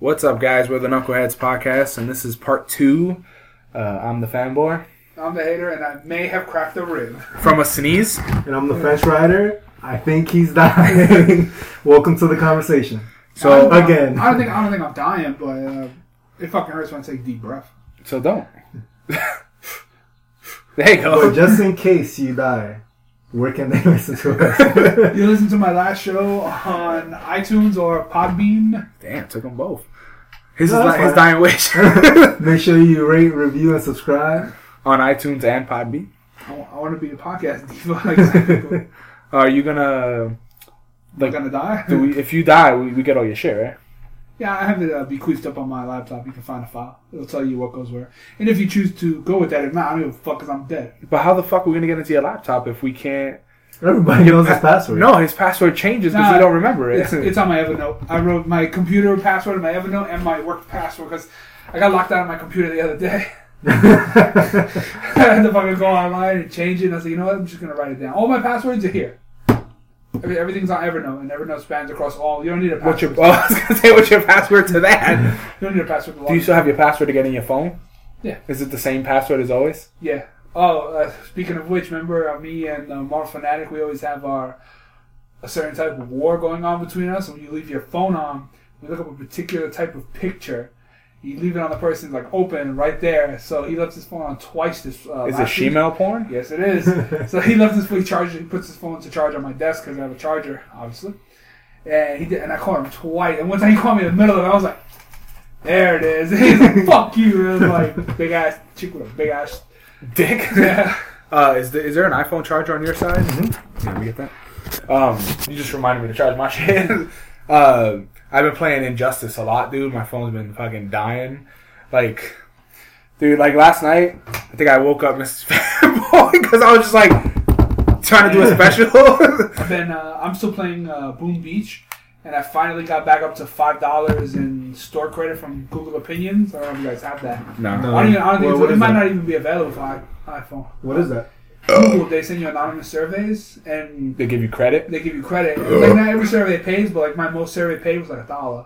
What's up, guys? We're the Knuckleheads Podcast, and this is part two. Uh, I'm the fanboy. I'm the hater, and I may have cracked a rib. From a sneeze. And I'm the French rider. I think he's dying. Welcome to the conversation. So, I again. I don't think I don't think I'm dying, but uh, it fucking hurts when I take deep breath. so don't. there you But go. just in case you die, where can they listen to us? You listen to my last show on iTunes or Podbean. Damn, took them both. His, No, is not, his dying wish Make sure you rate, review, and subscribe. on iTunes and Podbean. I, want to be a podcast diva. Are you gonna I'm like? gonna die. Do we, if you die, we, we get all your shit, right? Yeah, I have it uh, bequeathed up on my laptop. You can find a file. It'll tell you what goes where. And if you choose to go with that, if not, I don't give a fuck because I'm dead. But how the fuck are we gonna get into your laptop if we can't? Everybody knows his password. No, his password changes because Nah, he don't remember it. It's, it's on my Evernote. I wrote my computer password in my Evernote and my work password because I got locked out of my computer the other day. I had to fucking go online and change it. And I said, you know what? I'm just gonna write it down. All my passwords are here. Every- Everything's on Evernote, and Evernote spans across all. You don't need a What's your? password. Oh, I was gonna say, what's your password to that? You don't need a password. To Do you still have your password to get in your phone? Yeah. Is it the same password as always? Yeah. Oh, uh, speaking of which, remember uh, me and uh, Mark Fanatic? We always have our a certain type of war going on between us. When you leave your phone on, we look up a particular type of picture. You leave it on the person like open right there. So he left his phone on twice this. Uh, Is it shemale porn? Yes, it is. so he left his phone charged. He puts his phone to charge on my desk because I have a charger, obviously. And he did, and I called him twice. And one time he called me in the middle of it. I was like, "There it is." He's like, "Fuck you!" It was like big ass chick with a big ass. Dick. Yeah. Uh, is the, is there an iPhone charger on your side? Mhm. Yeah, me get that. Um, you just reminded me to charge my shit. uh, I've been playing Injustice a lot, dude. My phone's been fucking dying. Like, dude, like last night, I think I woke up Mrs. Fanboy because I was just like trying to do a special. I've been. Uh, I'm still playing uh, Boom Beach, and I finally got back up to five dollars in store credit from Google Opinions. I don't know if you guys have that. no. No. I don't even. I don't Well, it's- what it is might that? not even be available for i- iPhone. What is that? Google. They send you anonymous surveys, and They give you credit. they give you credit. Like not every survey pays, but like my most survey paid was like a dollar.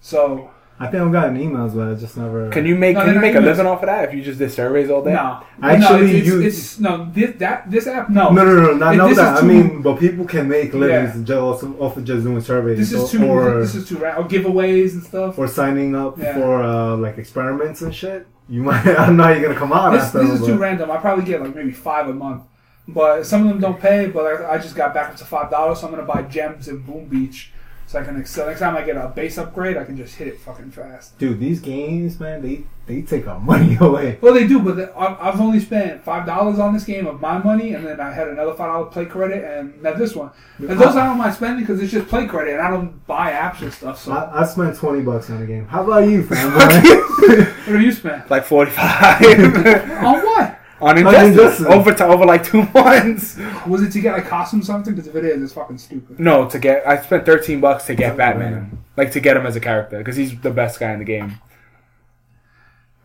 So I think I've gotten emails, but I just never. Can you make No, can you make not a living off of that if you just did surveys all day? no, I no, actually it's, use- it's, it's no this that this app no. No, no, no, not, If not this that. is I mean, but people can make livings Yeah. just off, off of just doing surveys This is too. or, this is too random. Or giveaways and stuff. or signing up Yeah. for uh, like experiments and shit. You might. I don't know how you're gonna come out This, after. this is but- too random. I probably get like maybe five a month, but some of them don't pay. But I, I just got back up to five dollars, so I'm gonna buy gems in Boom Beach, so I can excel. Next time I get a base upgrade, I can just hit it fucking fast. Dude, these games, man, they they take our money away. Well, they do, but the, I- I've only spent five dollars on this game of my money, and then I had another five dollar play credit, and now this one. And those I don't mind spending because it's just play credit, and I don't buy apps and stuff. So I, I spent twenty bucks on the game. How about you, fanboy? what have you spent Like forty five on what? On Injustice. Injustice over to over like two months. Was it to get like costume or something? Because if it is, it's fucking stupid. No, to get I spent thirteen bucks to get Batman, like to get him as a character because he's the best guy in the game.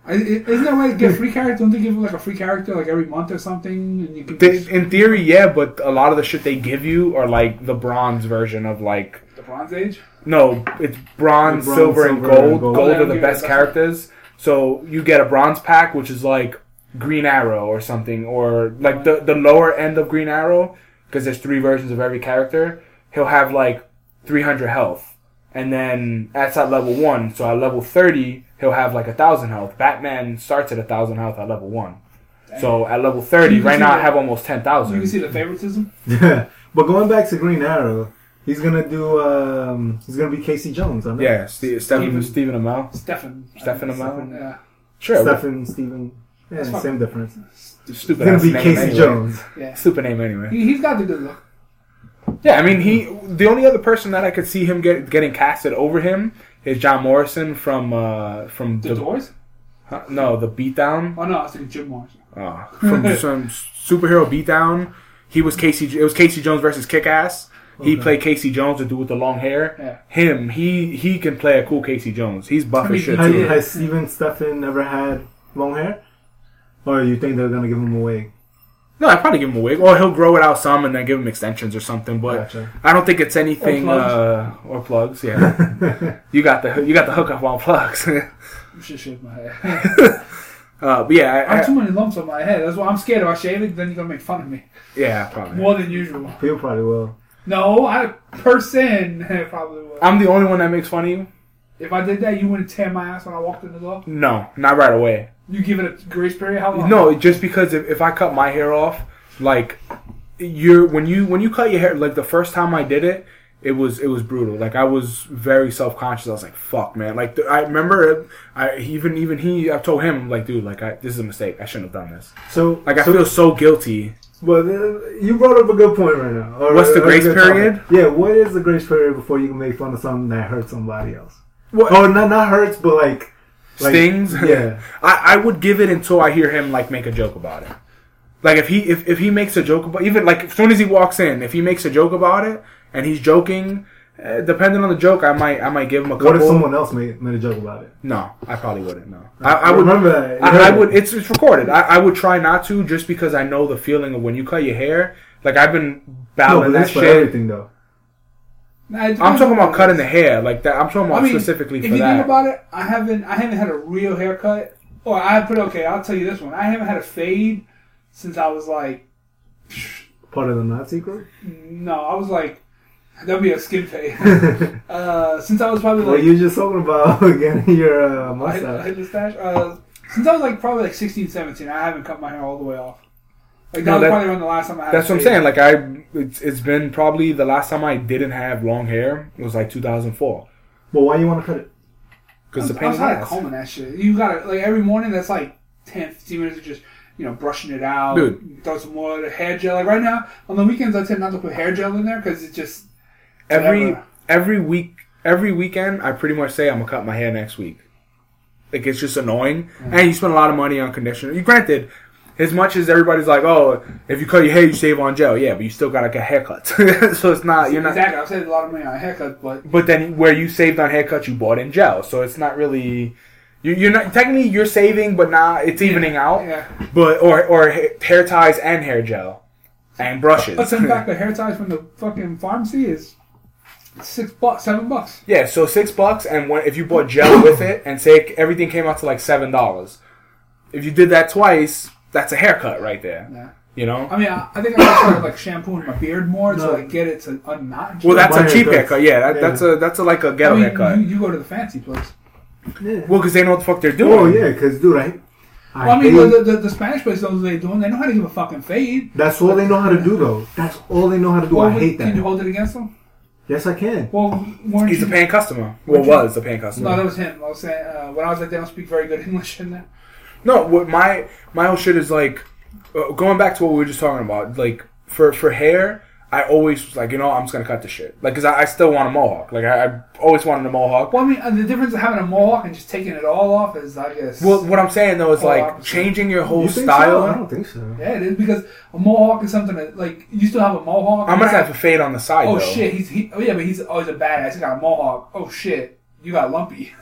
I, i- isn't that a way to get free character? Don't they give you like a free character like every month or something? And you can They, in theory, yeah, but a lot of the shit they give you are like the bronze version of like the Bronze Age. no, it's bronze, Bronze, silver, and gold. and Gold, gold. Oh, yeah, are the best characters. So you get a bronze pack, which is like Green Arrow or something, or like the the lower end of Green Arrow, because there's three versions of every character. He'll have like 300 health, and then that's at level one. So at level 30, he'll have like a thousand health. Batman starts at a thousand health at level one. So at level 30, right see now I have almost 10,000. You can see the favoritism. Yeah, but going back to Green Arrow, he's gonna do. Um, he's gonna be Casey Jones. I know. Yeah, Steve, Stephen, Stephen. Stephen Amell. Stefan. Stefan I think Amell? Stefan, Yeah. Sure. Stephen Steven. Yeah, That's same difference. Stupid It's gonna ass be name Casey anyway. Jones. Yeah. Stupid name anyway. He, he's got the good look. Yeah, I mean, he. The only other person that I could see him get getting casted over him is John Morrison from uh from The, the, Doors? huh? no the Beatdown Oh no, I was thinking Jim Morrison. uh, from some superhero Beatdown. He was Casey. It was Casey Jones versus Kick Ass. He Okay. played Casey Jones, the dude with the long hair. Yeah. Him, he he can play a cool Casey Jones. He's buff I mean, as shit Has, too. has Steven Stephen ever had long hair? Or you think they're gonna give him a wig? No, I probably give him a wig, or he'll grow it out some and then give him extensions or something. But Gotcha. I don't think it's anything. Or plugs. uh, or plugs, yeah. you got the you got the hookup on plugs. You should shave my hair. uh, but yeah, I I, have too many lumps on my head. That's why I'm scared if I shave it. Then you're gonna make fun of me yeah, probably. more than usual. People probably will. No, I person probably will. I'm the only one that makes fun of you. If I did that, you wouldn't tear my ass when I walked in the door. No, not right away. You give it a grace period. How long? No, just because if, if I cut my hair off, like you're when you when you cut your hair, like the first time I did it, it was it was brutal. Like I was very self conscious. I was like, "Fuck, man!" Like th- I remember, I even even he, I told him like, "Dude, like I, this is a mistake. I shouldn't have done this." So, Like I so, feel so guilty. But uh, you brought up a good point right now. Or- What's the grace period? topic. Yeah, what is the grace period before you can make fun of something that hurts somebody else? What Oh, not not hurts, but like, like stings? Yeah. I, I would give it until I hear him like make a joke about it. Like if he if, if he makes a joke about even like as soon as he walks in, if he makes a joke about it and he's joking, uh, depending on the joke, I might I might give him a couple. What if someone else made, made a joke about it? No, I probably wouldn't. No, I, I would. remember that. I, I would. It's it's recorded. I, I would try not to, just because I know the feeling of when you cut your hair. Like I've been No, battling but that shit. everything though. Nah, I'm talking about cutting the hair, like that. I'm talking about I mean, specifically if for you that. think about it, I haven't I haven't had a real haircut. Or I put okay, I'll tell you this one. I haven't had a fade since I was like Part of the Nazi group. no, I was like that'd be a skin fade. uh, since I was probably Well, like you just talking about getting your uh, I I mustache. hit the stash. Uh, since I was like probably like 16, 17, I haven't cut my hair all the way off. Like that No, was that- probably around the last time I had. That's what I'm saying. Like I, it's, it's been probably the last time I didn't have long hair was like 2004 But why you want to cut it? because the I pain was in the tired of ass. combing that shit. You gotta like every morning. That's like 10, 15 minutes of just you know brushing it out. Dude. throw some more hair gel. Like right now on the weekends, I tend not to put hair gel in there because it just Every whatever. every week, every weekend, I pretty much say I'm gonna cut my hair next week. Like it's just annoying, mm. and you spend a lot of money on conditioner. You granted, as much as everybody's like, oh, if you cut your hair, you save on gel. Yeah, but you still gotta get haircuts, so it's not you're not. exactly. I've saved a lot of money on haircuts, but But then where you saved on haircuts, you bought in gel, so it's not really. You, you're not technically you're saving, but not it's evening out. yeah. But or or hair ties and hair gel, and brushes. A ten pack the hair ties from the fucking pharmacy is six bucks, seven bucks. yeah, so six bucks, and when, if you bought gel with it, and say everything came out to like seven dollars, if you did that twice, that's a haircut right there. Yeah. You know. I mean, I, I think I gotta start like shampooing my beard more to like get it to unknot. Well, that's My a cheap haircuts. haircut. Yeah, that, Yeah. that's a that's a like a ghetto mean, haircut. you, you go to the fancy place. Yeah. well, because they know what the fuck they're doing. Oh yeah, because dude, I, I, Well, I mean, the, the, the Spanish place knows what they're doing. They know how to give a fucking fade. that's all they know how to do though. That's all they know how to do. Well, I hate that. Can you hold it against them? Yes, I can. Well, weren't He's you? a paying customer. Well, Weren't you- was a paying customer. no, that was him. I was saying uh, when I was like, they don't speak very good English in there. No, what my my whole shit is like uh, going back to what we were just talking about. Like for for hair, I always was like, you know, I'm just gonna cut the shit. Like, cause I, I still want a mohawk. Like, I, I always wanted a mohawk. Well, I mean, the difference of having a mohawk and just taking it all off is, I guess. Well, what I'm saying though is Oh, like opposite. changing your whole You think style. So? I don't think so. yeah, it is because a mohawk is something that like you still have a mohawk. I'm gonna have a fade on the side. Oh though. shit, he's he. Oh yeah, but he's always a badass. He got a mohawk. Oh shit, you got lumpy.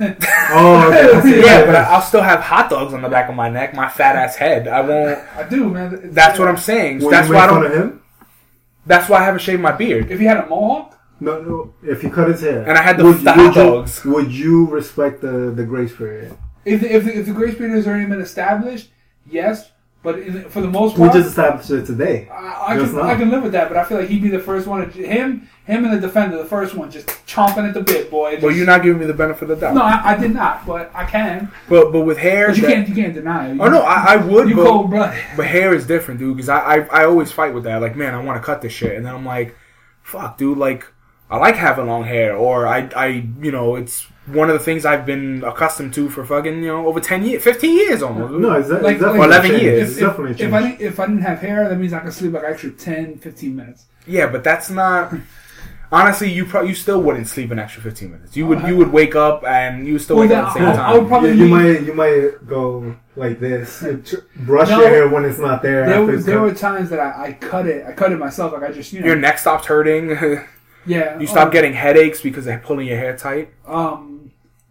Oh, okay. See. Yeah, but I- I'll still have hot dogs on the back of my neck, my fat ass head. I won't. I do, man. It's- That's what I'm saying. Will that's you why I make fun don't. of him? That's why I haven't shaved my beard. If he had a mohawk, No, no. If he cut his hair, And I had the- would, the would hot you, dogs. Would you respect the the grace period? if the, if the, if the grace period has already been established, yes. But in, for the most part, We part, just established it today. I, I just can now. I can live with that. But I feel like he'd be the first one. To, him, him, and the defender, the first one, just chomping at the bit, boy. Just, Well, you're not giving me the benefit of the doubt. No, I, I did not, but I can. but but with hair, But you that- can't you can't deny it. Oh no, I, I would. you but, cold blooded. But hair is different, dude. Because I, I I always fight with that. Like, man, I want to cut this shit, and then I'm like, fuck, dude. Like, I like having long hair, or I I you know it's one of the things I've been accustomed to for fucking you know over ten years, fifteen years almost. No, it's, Like- it's definitely like- 11 changed. years. It's If, definitely if, changed. if I didn't, if I didn't have hair, that means I could sleep like extra 10, 15 minutes. yeah, but that's not. Honestly, you pro- you still wouldn't sleep an extra fifteen minutes. You would Uh, you would wake up and you would still Well, wake up at the same I- I would time. probably- you, you might you might go like this, brush No. your hair when it's not there. There, after were, there were times that I, I cut it. I cut it myself. Like I just you know. Your neck stops hurting. yeah. you stop um, getting headaches because they're pulling your hair tight. um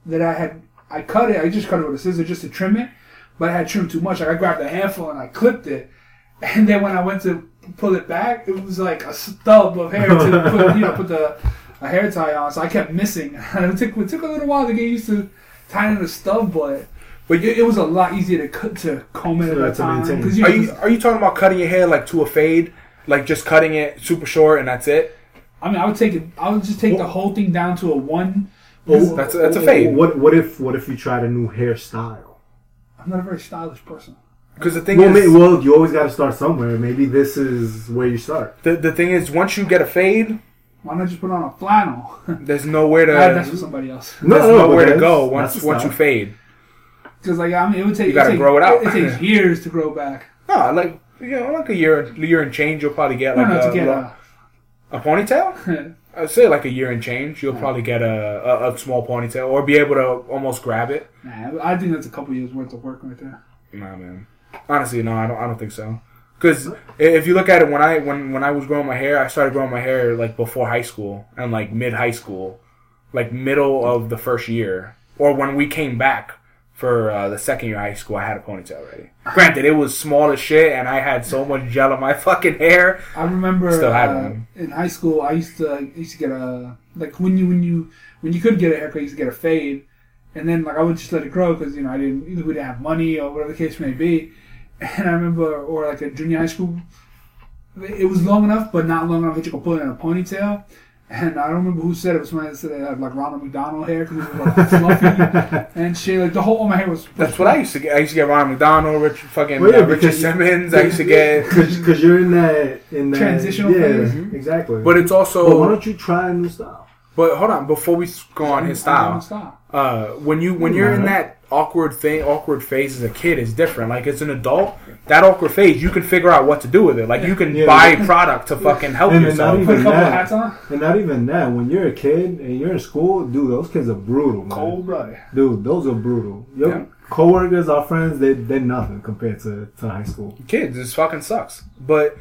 that I had I cut it. I just cut it with a scissor just to trim it, but I had trimmed too much. Like I grabbed a handful and I clipped it, And then when I went to pull it back, it was like a stub of hair to put, you know, put the a hair tie on. So I kept missing. it took it took a little while to get used to tying in a stub, but But it, it was a lot easier to cut to comb it So at that to time. maintain. 'Cause are you are you talking about cutting your hair like to a fade, like just cutting it super short and that's it? I mean, I would take it. I would just take the whole thing down to a one. Oh, That's a- that's a fade. What what if what if you tried a new hairstyle? I'm not a very stylish person. Because the thing Well, is, may, well, you always got to start somewhere. Maybe this is where you start. the the thing is, once you get a fade, Why not just put on a flannel? there's nowhere to that's for somebody else. No, there's no, nowhere to go once once you fade. Because like I mean, it would take. You gotta grow it out. It, takes years to grow back. No, like you know, like a year year and change, you'll probably get like no, a, to get lo- a. a ponytail. I'd say like a year and change, you'll probably get a, a, a small ponytail or be able to almost grab it. Nah, I think that's a couple years worth of work right there. Nah, man. Honestly, no, I don't. I don't think so. Because if you look at it, when I when when I was growing my hair, I started growing my hair like before high school and like mid high school, like middle of the first year, or when we came back for uh, the second year of high school, I had a ponytail already. Granted, it was small as shit, and I had so much gel in my fucking hair. I remember Still had uh, one. in high school. I used to I used to get a like when you when you when you could get a haircut, you used to get a fade, and then like I would just let it grow because you know I didn't either we didn't have money or whatever the case may be. And I remember, or like a junior high school, it was long enough, but not long enough that you could put it in a ponytail. And I don't remember who said it. It was somebody that said it had like Ronald McDonald hair because it was like fluffy and shit. Like the whole all my hair was. That's what I used to get. I used to get Ronald McDonald, Rich, fucking Well, yeah, uh, Richard because- Simmons. I used to get, because you're in that in that Transitional yeah, phase. exactly. but it's also. But why don't you try a new style? But hold on, before we go on his style, Style. uh, when you when you're in that awkward thing, awkward phase as a kid is different. Like as an adult, that awkward phase, you can figure out what to do with it. Like you can Yeah. buy product to fucking help And then yourself. not Put a even couple that. hats on. And not even that. When you're a kid and you're in school, dude, those kids are brutal, man. Cold blooded. Dude, those are brutal. Your Yeah. coworkers, our friends, they they're nothing compared to, to high school. Kids, this fucking sucks. But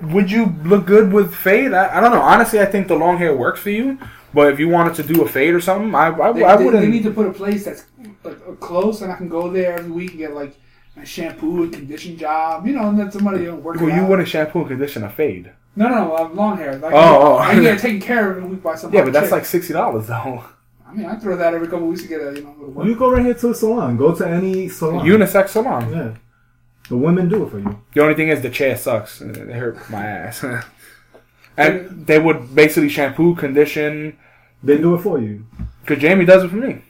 would you look good with fade? I, I don't know. Honestly, I think the long hair works for you. But if you wanted to do a fade or something, I I, They, I wouldn't. they need to put a place that's like uh, close, and I can go there every week and get like a shampoo and condition job. You know, and then somebody uh, work. well, you out. wouldn't shampoo and condition a fade. No, no, uh, long hair. Like, Oh, oh. I can get it taken care of in a week by some. Yeah, but that's chick. like sixty dollars though. I mean, I throw that every couple weeks to get a you know little Well, you go right here to a salon. Go to any salon. Unisex salon. Yeah. The women do it for you. The only thing is the chair sucks. It hurt my ass. and they would basically shampoo, condition. They do it for you. Cause Jamie does it for me.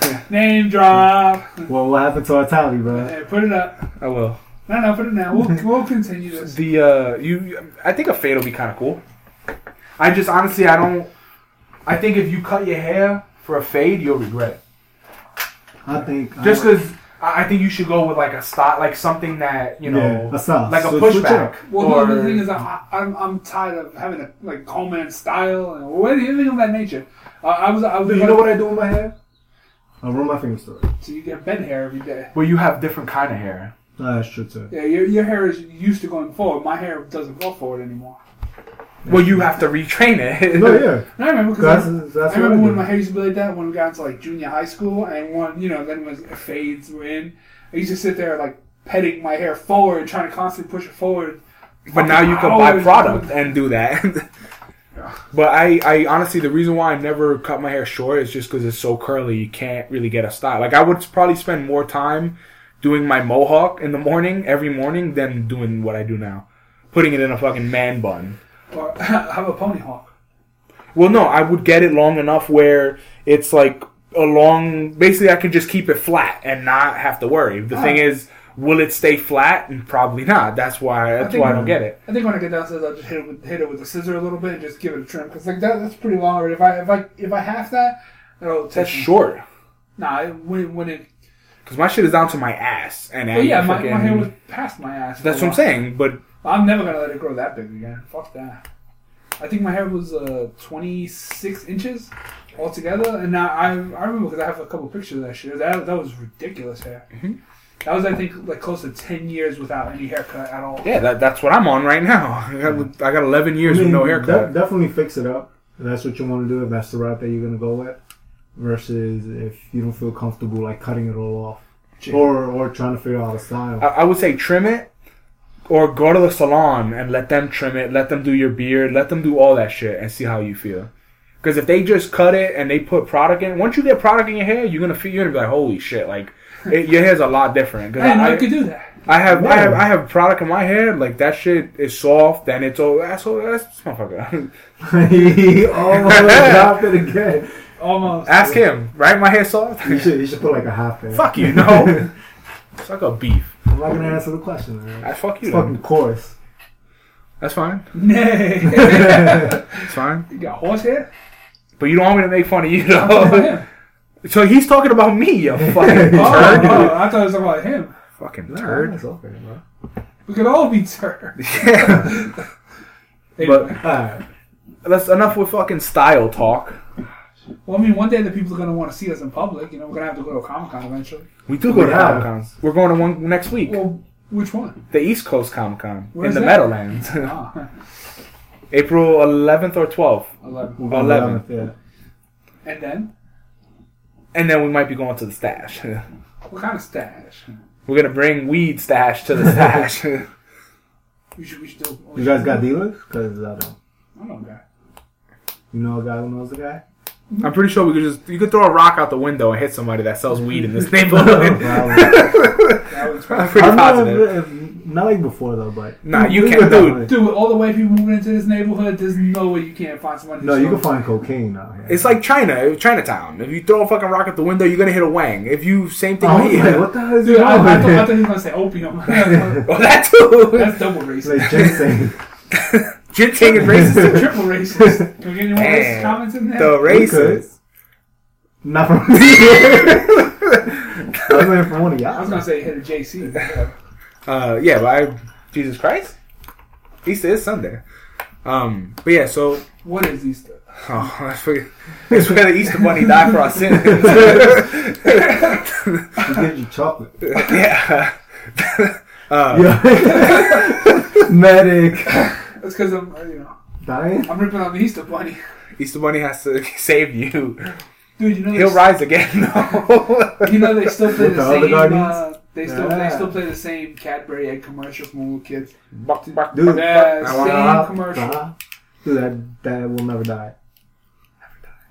Name drop. Well, what happened to our tally, bro? Hey, put it up. I will. No, no, put it now. We'll, we'll continue this. The uh, you, I think a fade will be kind of cool. I just honestly, I don't. I think if you cut your hair for a fade, you'll regret it. I think Just because I I think you should go with like a style, like something that you know, yeah, a style. like a Switch- switch pushback. up. Well, or, no, the thing is, I, I'm I'm tired of having a like Coleman style and or anything of that nature. Uh, I was I was. Dude, you know what I do with my hair? I run my fingers through it. So you get bed hair every day. well, you have different kind of hair. Ah, that's true too. Yeah, your, your hair is used to going forward. My hair doesn't go forward anymore. Well, you have to retrain it. No, yeah. And I remember That's, because that's I what remember I when my hair used to be like that when we got into like junior high school and one you know then when fades were in. I used to sit there like petting my hair forward, trying to constantly push it forward. But now you can buy Hours. product and do that. but I, I honestly, the reason why I never cut my hair short is just because it's so curly. You can't really get a style. Like I would probably spend more time doing my mohawk in the morning every morning than doing what I do now, putting it in a fucking man bun. Or have a pony hawk. Well, no, I would get it long enough where it's like a long. Basically, I can just keep it flat and not have to worry. The Ah. thing is, will it stay flat? And probably not. That's why. That's think- why I don't get it. I think when I get downstairs, I'll just hit it with hit it with a scissor a little bit and just give it a trim because like that that's pretty long. already. If I if I if I half that, it'll take That's me- short. Nah, it- when when it. Cause my shit is down to my ass, and Well, yeah, my, fucking, my hair was past my ass. That's what I'm saying. But I'm never gonna let it grow that big again. Fuck that. I think my hair was uh, 26 inches altogether, and now I I remember because I have a couple pictures of that shit. That that was ridiculous hair. Mhm. That was I think like close to 10 years without any haircut at all. yeah, that, that's what I'm on right now. I got, I got 11 years I mean, with no de- haircut. definitely fix it up. If that's what you want to do. If that's the route that you're gonna go with, versus if you don't feel comfortable like cutting it all off, or or trying to figure out a style. I, I would say trim it, or go to the salon and let them trim it, let them do your beard, let them do all that shit, and see how you feel. Because if they just cut it and they put product in, once you get product in your hair, you're gonna feel you're gonna be like, holy shit, like it, your hair's a lot different. 'Cause I didn't know I, you could do that. I have I have I have product in my hair like that shit is soft and it's all that's all that's this motherfucker. he almost dropped it again. Almost. Ask him, right? My hair soft. You should, you should put like a half there. fuck you, no. It's like a beef. I'm not gonna answer the question, man. I fuck you. It's fucking course. That's fine. Nay. It's fine. you got horse hair? But you don't want me to make fun of you I'm talking about though. So he's talking about me, you fucking Oh, turd. oh, I thought it was talking about him. Fucking turd. it's okay, bro. We could all be turd. Yeah. Anyway. Alright. That's enough with fucking style talk. Well, I mean, one day the people are going to want to see us in public. You know, we're going to have to go to a Comic Con eventually. We do go to Yeah. Comic Cons. We're going to one next week. Well, which one? The East Coast Comic Con Where's in the that? Meadowlands. Ah, April 11th or 12th. 11. We're 11. 11th, yeah. And then? And then we might be going to the stash. What kind of stash? We're gonna bring weed stash to the stash. We should, we should do You guys got dealers? Because uh, I don't. I don't know, guy. You know a guy who knows a guy? I'm pretty sure we could just you could throw a rock out the window and hit somebody that sells weed in this Probably. neighborhood. That was I'm pretty I don't know positive. if- if- not like before though, but Nah, you can't, could that dude. way. Dude, with all the white people moving into this neighborhood, there's no way you can't find somebody. No, you can find cocaine out here. It's like China, Chinatown. If you throw a fucking rock at the window, you're gonna hit a wang. If you same thing Oh, I like, what the hell is Dude, he I, I, on? thought, I thought he was gonna say opium. Oh, that too. That's double racist. like ginseng. Ginseng is racist. Triple racist. Can we get any more racist comments in there? The We could. racist. Not from me. I was waiting for one of I was gonna say hit a JC. Yeah. Uh, yeah, but I, Jesus Christ, Easter is Sunday. Um, but yeah, so What is Easter? oh, I forget. It's where the Easter Bunny died for our sins. We get you chocolate. yeah. Uh, Yeah. Medic. That's because I'm, you know, Dying? I'm ripping on the Easter Bunny. Easter Bunny has to save you. Dude, you know, He'll they, rise again. though. you know they still play With the the other same. Uh, they still they still play the same Cadbury egg commercial from when we were kids. Buck, buck, Dude. buck, Yeah, buck. same Uh, commercial. uh, Dude, that, that will never die.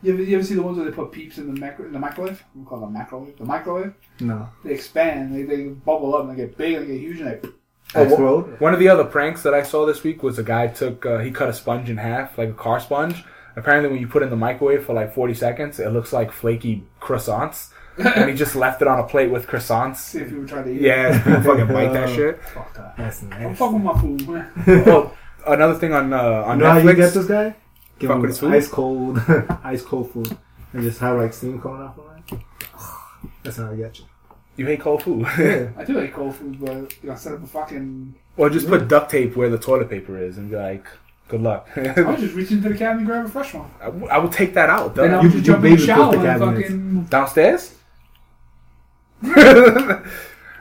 You ever, you ever see the ones where they put peeps in the, micro, in the microwave? We call them microwave. The microwave. No. They expand. They, they bubble up and they get big and they get huge and they. Oh, wha- Explode? One of the other pranks that I saw this week was a guy took uh, he cut a sponge in half, like a car sponge. Apparently, when you put it in the microwave for like forty seconds, it looks like flaky croissants, and he just left it on a plate with croissants. See if you were trying to eat. Yeah, people fucking bite that shit. It. Fuck that. That's I'm fucking with my food, man. Oh, another thing on uh, on You know how you get Netflix. this guy? Give Fuck him with his food? ice cold, ice cold food, and just have like steam coming off of it. That's how I get you. You hate cold food, Yeah. I do hate cold food, but you gotta set up a fucking. or just put duct tape where the toilet paper is and be like, "Good luck." I would just reach into the cabinet and grab a fresh one. I, w- I would take that out. Then I Though. would You- just you jump in the shower the and fucking. Downstairs, Uh,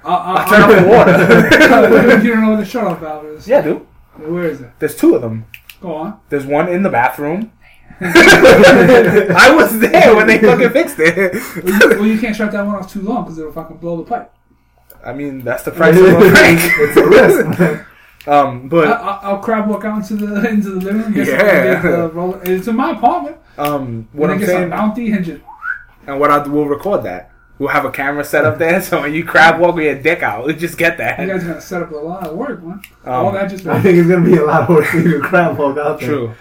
I uh, turn off the water. uh, you don't know where the shut off valve is. yeah, dude. Where is it? There's two of them. Go on. There's one in the bathroom. I was there when they fucking fixed it. Well, you, well, you can't shut that one off too long because it'll fucking blow the pipe. I mean, that's the price of a prank. it's a risk. Um, but I, I'll crab walk out into the into the living room. Yeah. the roller. It's in my apartment. um, what I'm I saying, bounty and just and what I we'll record that. We'll have a camera set up there, so when you crab walk with your dick out, we'll just get that. you guys are gonna set up a lot of work, man. All Um, that just I think it's gonna be a lot of work for you to crab walk out there. true.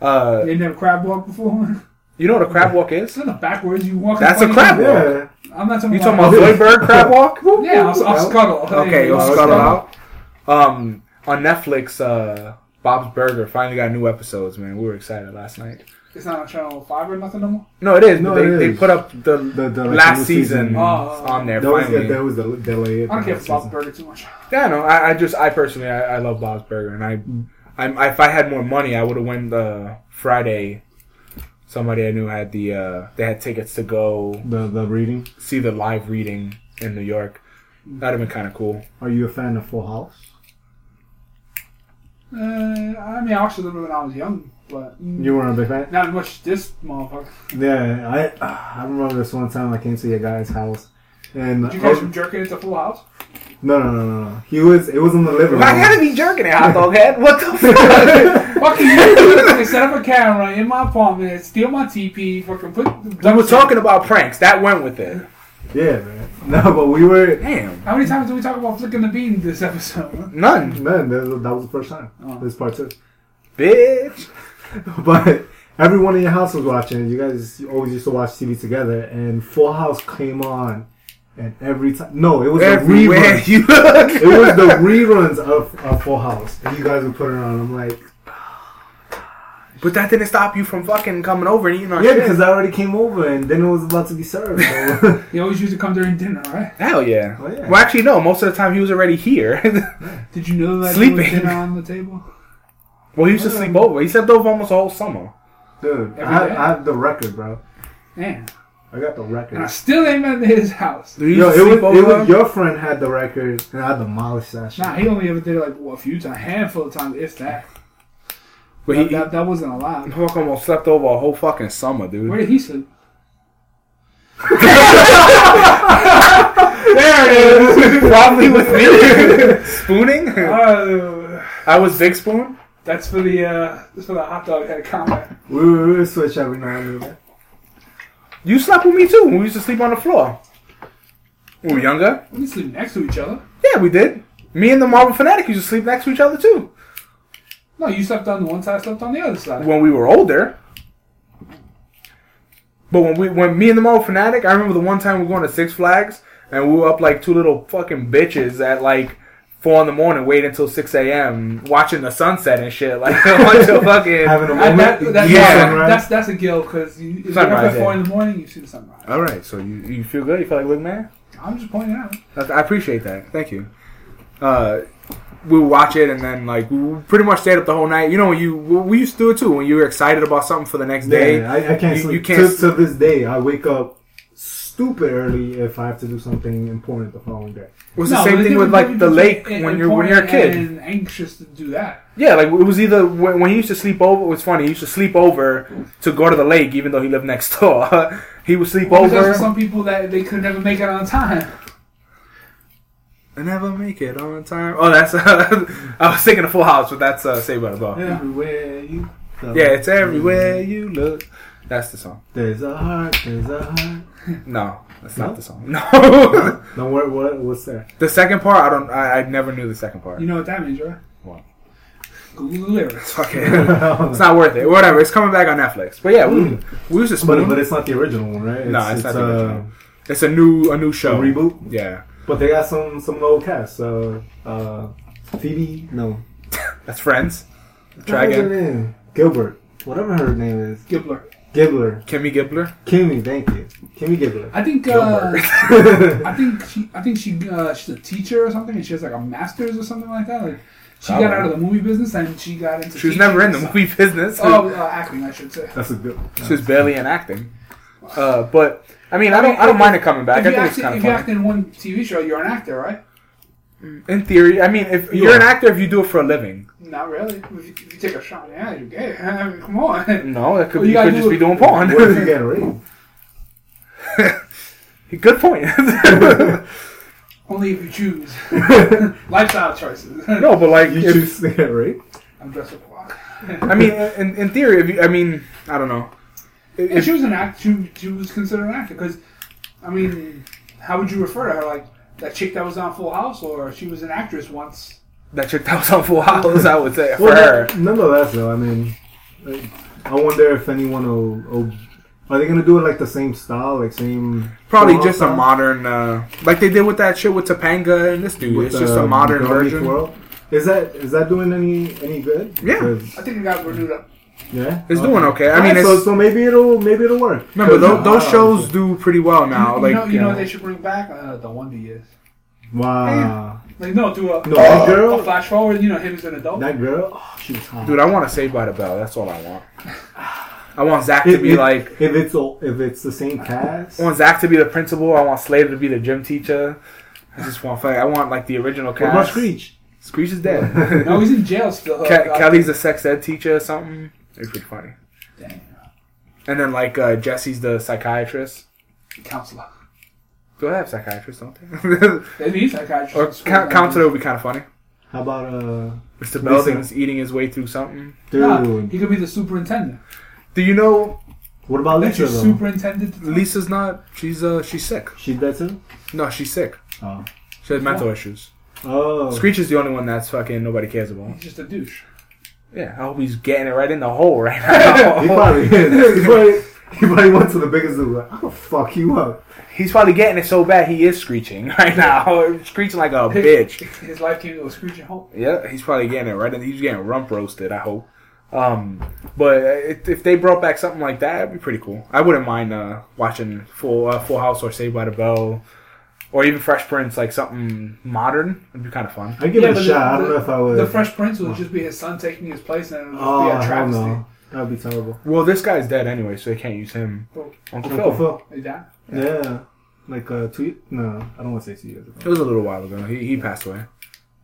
Uh, you never crab walk before. you know what a crab walk is? It's not backwards. You walk. That's a crab walk. Yeah. I'm not talking You about. talking about Zoidberg crab walk? Yeah, I'll, I'll scuttle. Okay, you'll Oh, scuttle okay. out. Um, on Netflix, uh, Bob's Burger finally got new episodes. Man, we were excited last night. It's not on channel five or nothing no more. No, it is. No, they, it they put up the, The, the like, last new season Oh. on there That was, finally. that was the delay. I don't care for Bob's Burger too much. Yeah, no, I, I just, I personally, I, I love Bob's Burger, and I, I, if I had more money, I would have went the Friday. Somebody I knew had the, uh, they had tickets to go The the reading. see the live reading in New York. That'd have been kind of cool. Are you a fan of Full House? Uh, I mean, I watched it when I was young, but You weren't a big fan. not much this motherfucker. Yeah, I I remember this one time I came to your guy's house, and Did you guys from jerking into Full House? No, no, no, no, no. He was. It was in the living room. I gotta be jerking it, hot dog head. What the fuck? Fucking you fucking set up a camera in my apartment, steal my TP, fucking put. we were talking about pranks. That went with it. Yeah, man. No, but we were. Damn. How many times did we talk about flicking the bean this episode? None. None. that was, that was the first time. Oh. This part two. Bitch. But everyone in your house was watching. You guys always used to watch TV together, and Full House came on, and every time. No, it was the Everywhere reruns. you look. It was the reruns of, of Full House, and you guys were putting it on. I'm like, But that didn't stop you from fucking coming over and eating our yeah, shit. because I already came over, and then it was about to be served. So. He always used to come during dinner, right? Hell yeah. Oh, yeah. Well, actually, no. Most of the time, he was already here. Did you know that Sleeping. there was dinner on the table? Well, he used to sleep over. He slept over almost the whole summer. Dude, I have. I have the record, bro. Man, I got the record. and I still ain't been to his house. Do you Yo, it was, it was your friend had the record, and I demolished that shit. Nah, he only ever did it like what, a few times, a handful of times, if that. but that, he, that, that wasn't a allowed. he almost slept over a whole fucking summer, dude. Where did he sleep? There it is. Probably with me. Spooning? Uh, I was Big Spoon. That's for the uh, that's for the hot dog head comment. We, we, we would switch every now and then. You slept with me too. when We used to sleep on the floor. When we were younger. We sleep next to each other. Yeah, we did. Me and the Marvel Fanatic used to sleep next to each other too. No, you slept on the one side, I slept on the other side. When we were older. But when we when me and the Marvel Fanatic, I remember the one time we were going to Six Flags and we were up like two little fucking bitches at like four in the morning, wait until six a.m. watching the sunset and shit. Like a bunch of fucking. Having a I- moment. that- that- Yeah. no, that's that's a guilt because you, if you're up Sunrise, at four yeah. in the morning, you see the sunrise. All right, so you, you feel good? You feel like a big man? I'm just pointing out. That's- I appreciate that. Thank you. Uh, we would watch it and then like we pretty much stayed up the whole night. You know, when you we used to do it too when you were excited about something for the next day. Yeah, I, I can't You- sleep. you can't to, to this day, I wake up stupid early if I have to do something important the following day. It was No, the same thing with like the lake in- when you're when you're a kid. and anxious to do that. Yeah, like it was either when, when he used to sleep over. It was funny. He used to sleep over to go to the lake, even though he lived next door. he would sleep Well, over. for some people that they could never make it on time. I never make it on time. Oh, that's. I was thinking of Full House, but that's uh, Saved by the Bell. Everywhere you go. Yeah, it's everywhere you look. That's the song. There's a heart. There's a heart. No, that's No? not the song. No. No, what, what, what's that? the second part, I don't. I, I never knew the second part. You know what that means, right? What? Google the lyrics. Fuck it. it's not worth it. Whatever. It's coming back on Netflix. But yeah, we, we used to spoon. But, but it's not the original one, right? No, it's not the uh, original. it's a new a new A show. reboot. Yeah, But they got some some old cast. So, uh, Phoebe, no. that's Friends. Try What was her again. Gilbert. Whatever her name is. Gibbler. Gibbler. Kimmy Gibbler. Kimmy, thank you. Kimmy Gibbler. I think. Uh, I think she. I think she. Uh, she's a teacher or something, and she has like a master's or something like that. Like she got out of the movie business and she got into. She was never in the movie business. Oh, uh, acting, I should say. That's a good. She was barely in acting. Uh, but I mean, I don't. I don't mind it coming back. If I think act, it's kind of. if of you fun. act in one TV show, you're an actor, right? In theory, I mean, if You you're an actor, if you do it for a living, Not really. If you, if you take a shot, yeah, you're gay. I mean, come on. no, that could, Well, you you gotta could do just be doing porn. What if you get a raped? Good point. Only if you choose. Lifestyle choices. no, but like, You if- choose to get raped? I'm dressed up a lot. I mean, in, in theory, if you, I mean, I don't know. If- Yeah, she was an actor, She, she was considered an actor because, I mean, how would you refer to her? Like that chick that was on Full House, or she was an actress once? that chick that was on Full House, I would say for Well, her. that- nonetheless, though, I mean, like, I wonder if anyone will, will. Are they gonna do it like the same style, like same? Probably style just a modern, uh, like they did with that shit with Topanga and this dude. with, it's just a modern version. World? Is that is that doing any any good? Yeah. 'Cause- I think it got renewed up. Yeah, It's doing okay. I mean, Alright, so it's, so maybe it'll maybe it'll work. remember 'Cause, those, those uh, shows do pretty well now. you, like know, you know uh, they should bring back? Uh, the Wonder Years. Wow, Like no, do a, No, that girl- a flash forward. You know him as an adult. that girl, oh, she was hot. dude, I want to Saved by the Bell. That's all I want. I want Zach to If- be if- like. if it's all- if it's the same cast, I want Zach to be the principal. I want Slater to be the gym teacher. I just want like I want like the original what cast. about Screech? Screech is dead. no, he's in jail still. Ke- Uh, Kelly's a sex ed teacher or something. It's pretty funny. Dang. And then like uh, Jesse's the psychiatrist. counselor. Do I have psychiatrists? Don't they? They need psychiatrists. or in school count, now. counselor would be kind of funny. How about uh, Mr. Lisa. Belding's eating his way through something. dude? Nah, he could be the superintendent. Do you know What about That's Lisa though? superintendent. Lisa's not? She's uh she's sick. She's dead too. No, she's sick. Oh. She has mental issues. Oh. Screech is the only one that's fucking nobody cares about. He's just a douche. Yeah, I hope he's getting it right in the hole right now. He probably is. He probably, he probably went to the biggest zoo. Like, I'll fuck you up. He's probably getting it so bad he is screeching right now, screeching like a bitch. His life came to a screeching halt. Yeah, he's probably getting it right. in He's getting rump roasted. I hope. Um, but if, if they brought back something like that, it'd be pretty cool. I wouldn't mind uh, watching Full uh, Full House or Saved by the Bell, or even Fresh Prince, like something modern. It'd be kind of fun. I'd give Yeah, it but a the- shot. I don't the- know if I would. The Fresh Prince would just be his son taking his place, and it would just oh, be a hell travesty. no. That would be terrible. Well, this guy's dead anyway, so they can't use him. Well, Uncle Uncle Phil. Phil. Is that? Yeah. Like uh, two. No, I don't want to say two years It ago. was a little while ago. He he passed away.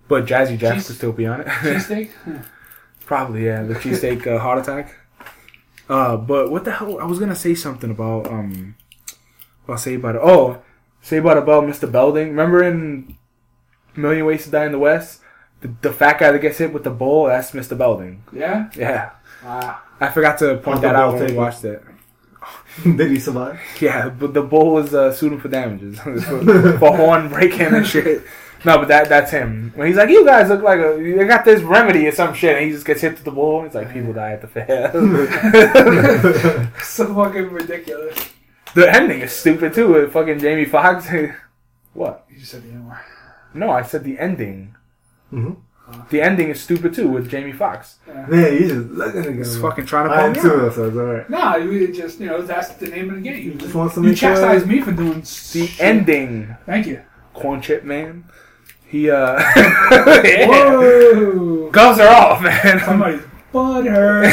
But Jazzy Jeff Cheese- could still be on it. Cheesesteak? Huh. Probably, yeah. The cheesesteak uh, heart attack. Uh, but what the hell? I was gonna say something about um, I'll say about it. Oh, say about about Mr. Belding. Remember in Million Ways to Die in the West, the, the fat guy that gets hit with the bowl. That's Mr. Belding. Yeah? Yeah, Ah. I forgot to point that out bowl when we take it? watched it. Did he survive? Yeah, but the bowl was uh, suing for damages for, for horn breaking and shit. No, but that that's him. When he's like, "You guys look like a, they got this remedy or some shit," and he just gets hit with the bowl. It's like people die at the fair. so fucking ridiculous. The ending is stupid too. With fucking Jamie Foxx. what? You just said the N word. No, I said the ending. Mhm. The ending is stupid too with Jamie Foxx. Man, you just looking at He's him. fucking trying to I pull am me too, out. so it's alright. No, you just, you know, that's the name of the game. You, Just wants to you make sure- chastise me for doing The shit. ending, Thank you. corn chip man. He uh, yeah. Whoa! gloves are off, man. Somebody's butt Oh, hurt.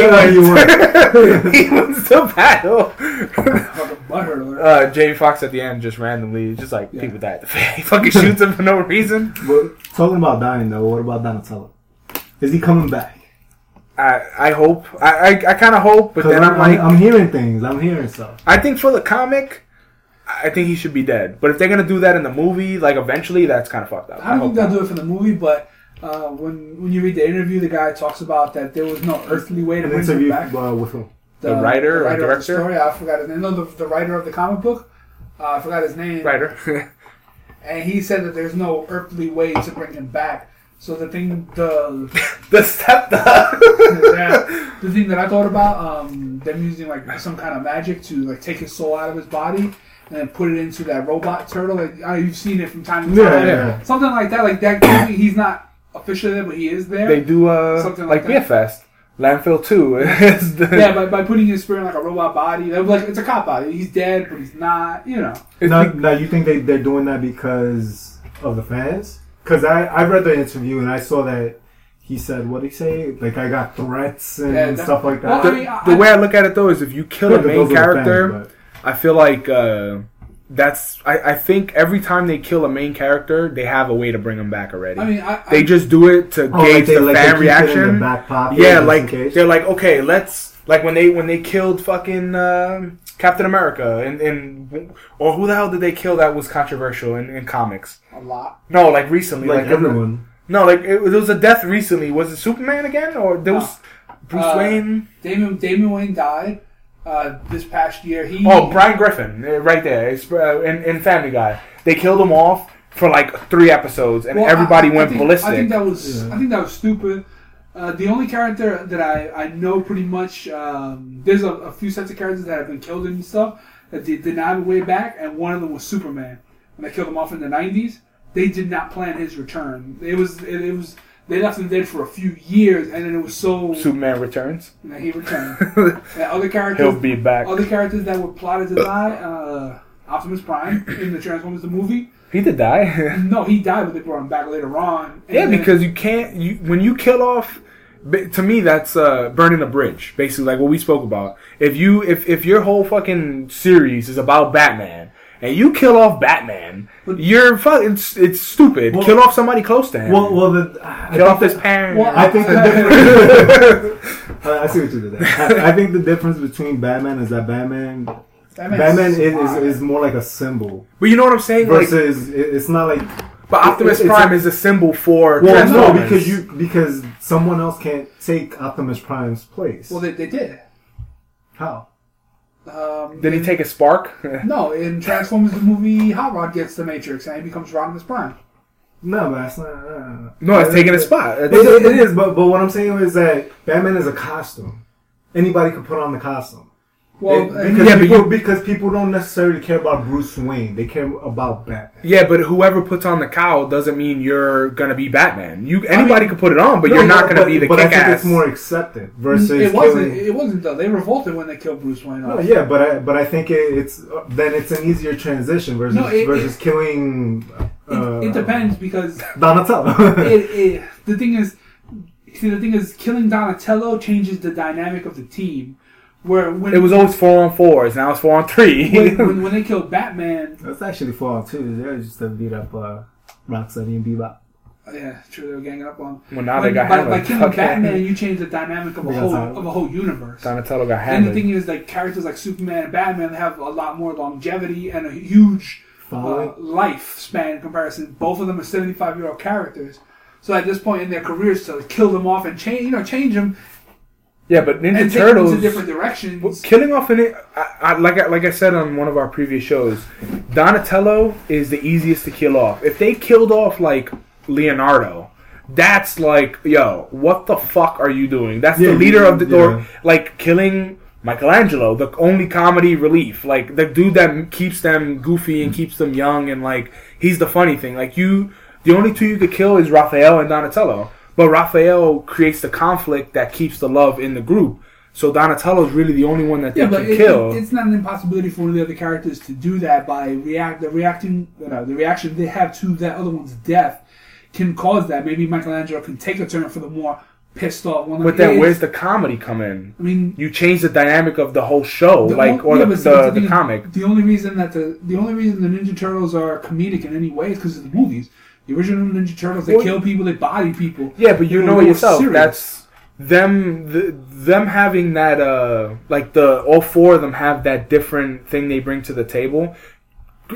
he Where you wins. he wins the battle. Fucking butt. Uh, Jamie Foxx at the end just randomly, just like Yeah. people die at the fair. He fucking shoots him for no reason. But talking about dying though, what about Donatello? Is he coming back? I I hope. I I, I kind of hope, but 'Cause then I'm, I'm like, I'm hearing things. I'm hearing stuff. I think for the comic, I think he should be dead. But if they're gonna do that in the movie, like eventually, that's kind of fucked up. I don't hope think they'll do it for the movie, but uh, when when you read the interview, the guy talks about that there was no earthly way to An bring him interview back. uh, with him. The writer or of the director? story, I forgot his name. No, the, the writer of the comic book. Uh, I forgot his name. Writer. And he said that there's no earthly way to bring him back. So the thing, the the step. yeah, the thing that I thought about, um, them using like some kind of magic to like take his soul out of his body and then put it into that robot turtle. Like uh, you've seen it from time to Yeah, time, yeah. something like that. Like that. he's not officially there, but he is there. They do uh Something like like Beer Fest. Landfill two. is the, yeah, by, by putting his spirit in like a robot body, that was like it's a cop body. He's dead, but he's not. You know. Now, be- now you think they they're doing that because of the fans? Because I I read the interview and I saw that he said what did he say? Like I got threats and Yeah, that- stuff like well, that. I mean, I- the way I look at it though is if you kill a main character, fans, I feel like uh, that's. I, I think every time they kill a main character, they have a way to bring them back already. I mean, I, they I, just do it to but- Oh, gauge like they, the like fan keep it in their reaction. back pocket Yeah, just in like they're like, okay, let's like when they when they killed fucking um Captain America and, and or who the hell did they kill that was controversial in, in comics? a lot. No, like recently, like, like, everyone. No, like it, there was a death recently. Was it Superman again or there was Bruce Uh, Wayne? Damian Damian Wayne died uh, this past year. He Oh, Brian Griffin, uh, right there. It's, uh, in, in Family Guy, they killed him off for like three episodes, and Well, everybody I- I went think, ballistic. I think that was Yeah. I think that was stupid. Uh, the only character that I, I know pretty much um, there's a, a few sets of characters that have been killed and stuff that they did not way back, and one of them was Superman. When they killed him off in the '90s, they did not plan his return. It was it, it was they left him dead for a few years, and then it was so Superman returns. that he returned. and other characters He'll be back. other characters that were plotted to die. Uh, Optimus Prime in the Transformers the movie. He did die. No, he died, but they brought him back later on. Yeah, then- because you can't. You when you kill off. To me, that's uh, burning a bridge. Basically, like what we spoke about. If you, if if your whole fucking series is about Batman and you kill off Batman, But- you're fucking. It's, it's stupid. Well- kill off somebody close to him. Well, well, the, I kill off think his parents. Well, I think the difference. I I see what you did there. I, I think the difference between Batman is that Batman Batman's Batman is, is, is more like a symbol But you know what I'm saying? Versus it- it's not like but Optimus it's Prime a- is a symbol for well no because you because someone else can't take Optimus Prime's place. Well, they, they did. How? Um, Did he take a spark? No, in Transformers the movie, Hot Rod gets the Matrix and he becomes Rodimus Prime. No, but that's not. Uh, no, it's taking a spot. It, it, it is, but but what I'm saying is that Batman is a costume. Anybody could put on the costume. Well, because, Yeah, but people, you- because people don't necessarily care about Bruce Wayne. They care about Batman. Yeah, but whoever puts on the cowl doesn't mean you're gonna be Batman. You anybody can put it on, but No, you're not gonna but, be the But I think ass. it's more accepted versus it wasn't. killing. It wasn't though. They revolted when they killed Bruce Wayne. No, yeah, but I but I think it, it's uh, then it's an easier transition versus No, it- versus it- killing. Uh, It, it depends because Donatello. it, it, the thing is, see, the thing is, killing Donatello changes the dynamic of the team. Where when It was always four on fours. Now it's four on three. when, when, when they killed Batman, That's actually four on too. They were just to beat up uh, Rocksteady and Bebop. yeah, true, they were ganging up on. well, now When- they got by, by killing Okay. Batman, you change the dynamic of a whole tired. of a whole universe. Donatello got And the thing is, like characters like Superman and Batman have a lot more longevity and a huge uh, Following. lifespan in comparison. Both of them are seventy-five year old characters. So at this point in their careers, to kill them off and change, you know, change them yeah, but Ninja and Turtles. them different directions. Well, killing off in it, I, I, like I, like I said on one of our previous shows, Donatello is the easiest to kill off. If they killed off like Leonardo, that's like, yo, what the fuck are you doing? That's Yeah, the leader of the yeah. or like killing Michelangelo, the only comedy relief, like the dude that keeps them goofy and keeps them young, and like he's the funny thing. Like you, the only two you could kill is Raphael and Donatello. But Raphael creates the conflict that keeps the love in the group. So Donatello is really the only one that they but can it, kill. it- it's not an impossibility for one of the other characters to do that by react. The reacting, uh, the reaction they have to that other one's death can cause that. Maybe Michelangelo can take a turn for the more pissed off one. but then where's the comedy come in? I mean, You change the dynamic of the whole show, The like or yeah, the, see, the, the comic. The only reason that the the only reason the Ninja Turtles are comedic in any way is because of the movies. The original Ninja Turtles, they Well- kill people, they body people. Yeah, but you know were it more yourself. serious. That's them. The, them having that. Uh, like the all four of them have that different thing they bring to the table.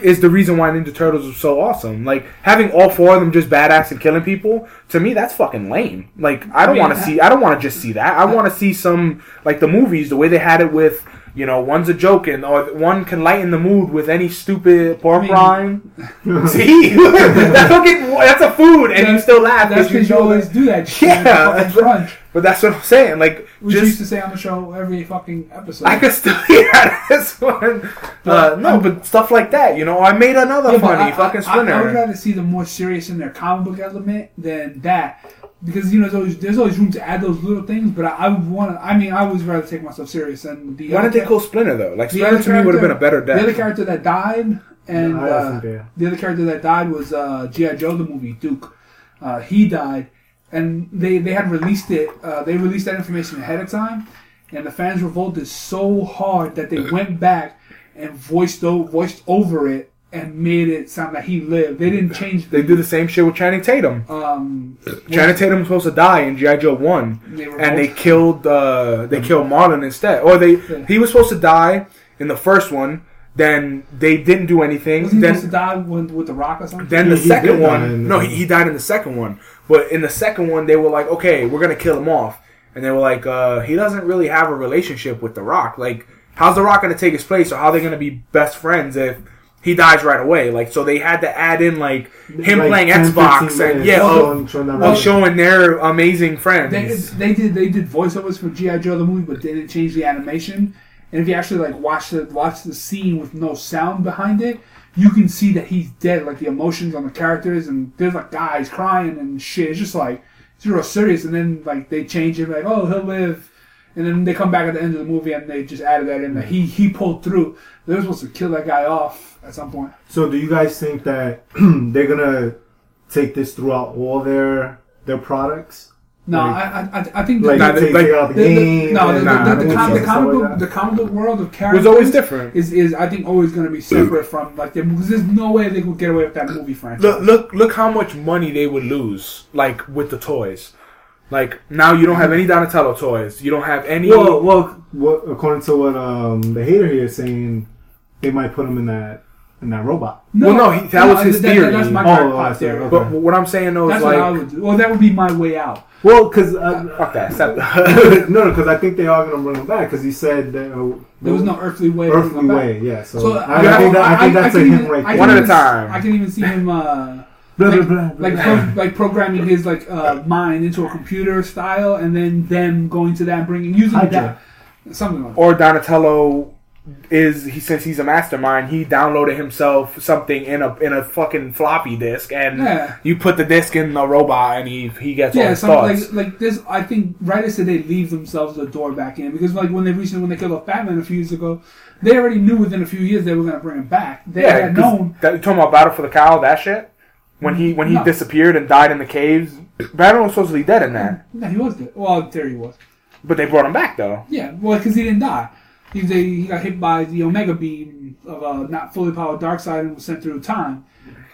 Is the reason why Ninja Turtles are so awesome. Like having all four of them just badass and killing people. To me, that's fucking lame. Like I don't mean, want to see. I don't want to just see that. I want to see some like the movies, the way they had it with. You know, one's a joking, or one can lighten the mood with any stupid pork mean- rhyme. See, that's fucking, that's a food, and you still laugh That's because you you always that- do that. shit Yeah, fucking that's what- crunch. But that's what I'm saying. Like, We used to say on the show every fucking episode. I could still hear this one. Uh, no, but stuff like that. You know, I made another Yeah, funny I- fucking I, I, I would rather see them more serious in their comic book element than that. Because you know, there's always, there's always room to add those little things, but I, I would want. I mean, I always rather take myself serious. And the Why didn't they cha- call Splinter though? Like Splinter to me would have been a better death. The other character that died, and I uh, the other character that died was uh, GI Joe the movie Duke. Uh, he died, and they they had released it. Uh, they released that information ahead of time, and the fans revolted so hard that they went back and voiced o- voiced over it and made it sound like he lived. They didn't change. They did the same shit with Channing Tatum. Um, Channing Tatum was supposed to die in GI Joe One, They and they killed uh, they killed Marlon instead. Or they he was supposed to die in the first one. Then they didn't do anything. was he then supposed to die with, with the Rock or something? Then the He- he second did one, in no, he, he died in the second one. But in the second one, they were like, okay, we're gonna kill him off, and they were like, uh, he doesn't really have a relationship with The Rock. Like, how's The Rock gonna take his place, or how are they gonna be best friends if he dies right away? Like, so they had to add in like him Like playing 10, Xbox and uh, yeah, showing- oh, showing oh, showing their amazing friends. They, they did they did voiceovers for GI Joe the movie, but they didn't change the animation. And if you actually like watch the watch the scene with no sound behind it, you can see that he's dead. Like the emotions on the characters, and there's like guys crying and shit. It's just like it's real serious. And then like they change it, like oh he'll live, and then they come back at the end of the movie and they just added that in that he he pulled through. They're supposed to kill that guy off at some point. So, do you guys think that they're gonna take this throughout all their their products? No, Like- I, I I- I think Like, the, take, like- take out the, the, the, game? no, the, Nah, the, the, uh, the, com- the comic book like the comic book world of characters was always different. is is I think always going to be separate from like them because there's no way they could get away with that movie franchise. Look, look, look how much money they would lose, like with the toys. Like now, you don't have any Donatello toys. You don't have any. Well, well, what, according to what um, the hater here is saying, they might put him in that in that robot. Well, no, he- that was his theory. that's my Oh, crackpot I see, theory. okay. But what I'm saying though That's is what I like, would do. Well, that would be my way out. Well, because uh, fuck that. No, no, because I think they are gonna bring him back because he said that, uh, There was no earthly way. earthly him back. way. Yeah, so, So I, I think that, I think that's a can him even- right there. One at a time. I can even see him uh, Blah, like, blah, blah, like blah. pro- like programming his like uh, mind into a computer style, and then them going to that and bringing using Hijack. that something like that. or Donatello is he since he's a mastermind, he downloaded himself something in a in a fucking floppy disk, and Yeah. you put the disk in a robot, and he he gets all Yeah, his thoughts. like like this. I think right as they leave themselves the door back in because like when they recently when they killed off Batman a few years ago, they already knew within a few years they were going to bring him back. They yeah, had 'cause known. that, you talking about Battle for the Cowl, that shit. When he when he No. disappeared and died in the caves, Batman was supposedly dead in that, No, he was dead. Well, in theory, he was. but they brought him back though. Yeah, well, because he didn't die. He, he got hit by the Omega beam of a not fully powered Darkseid and was sent through time.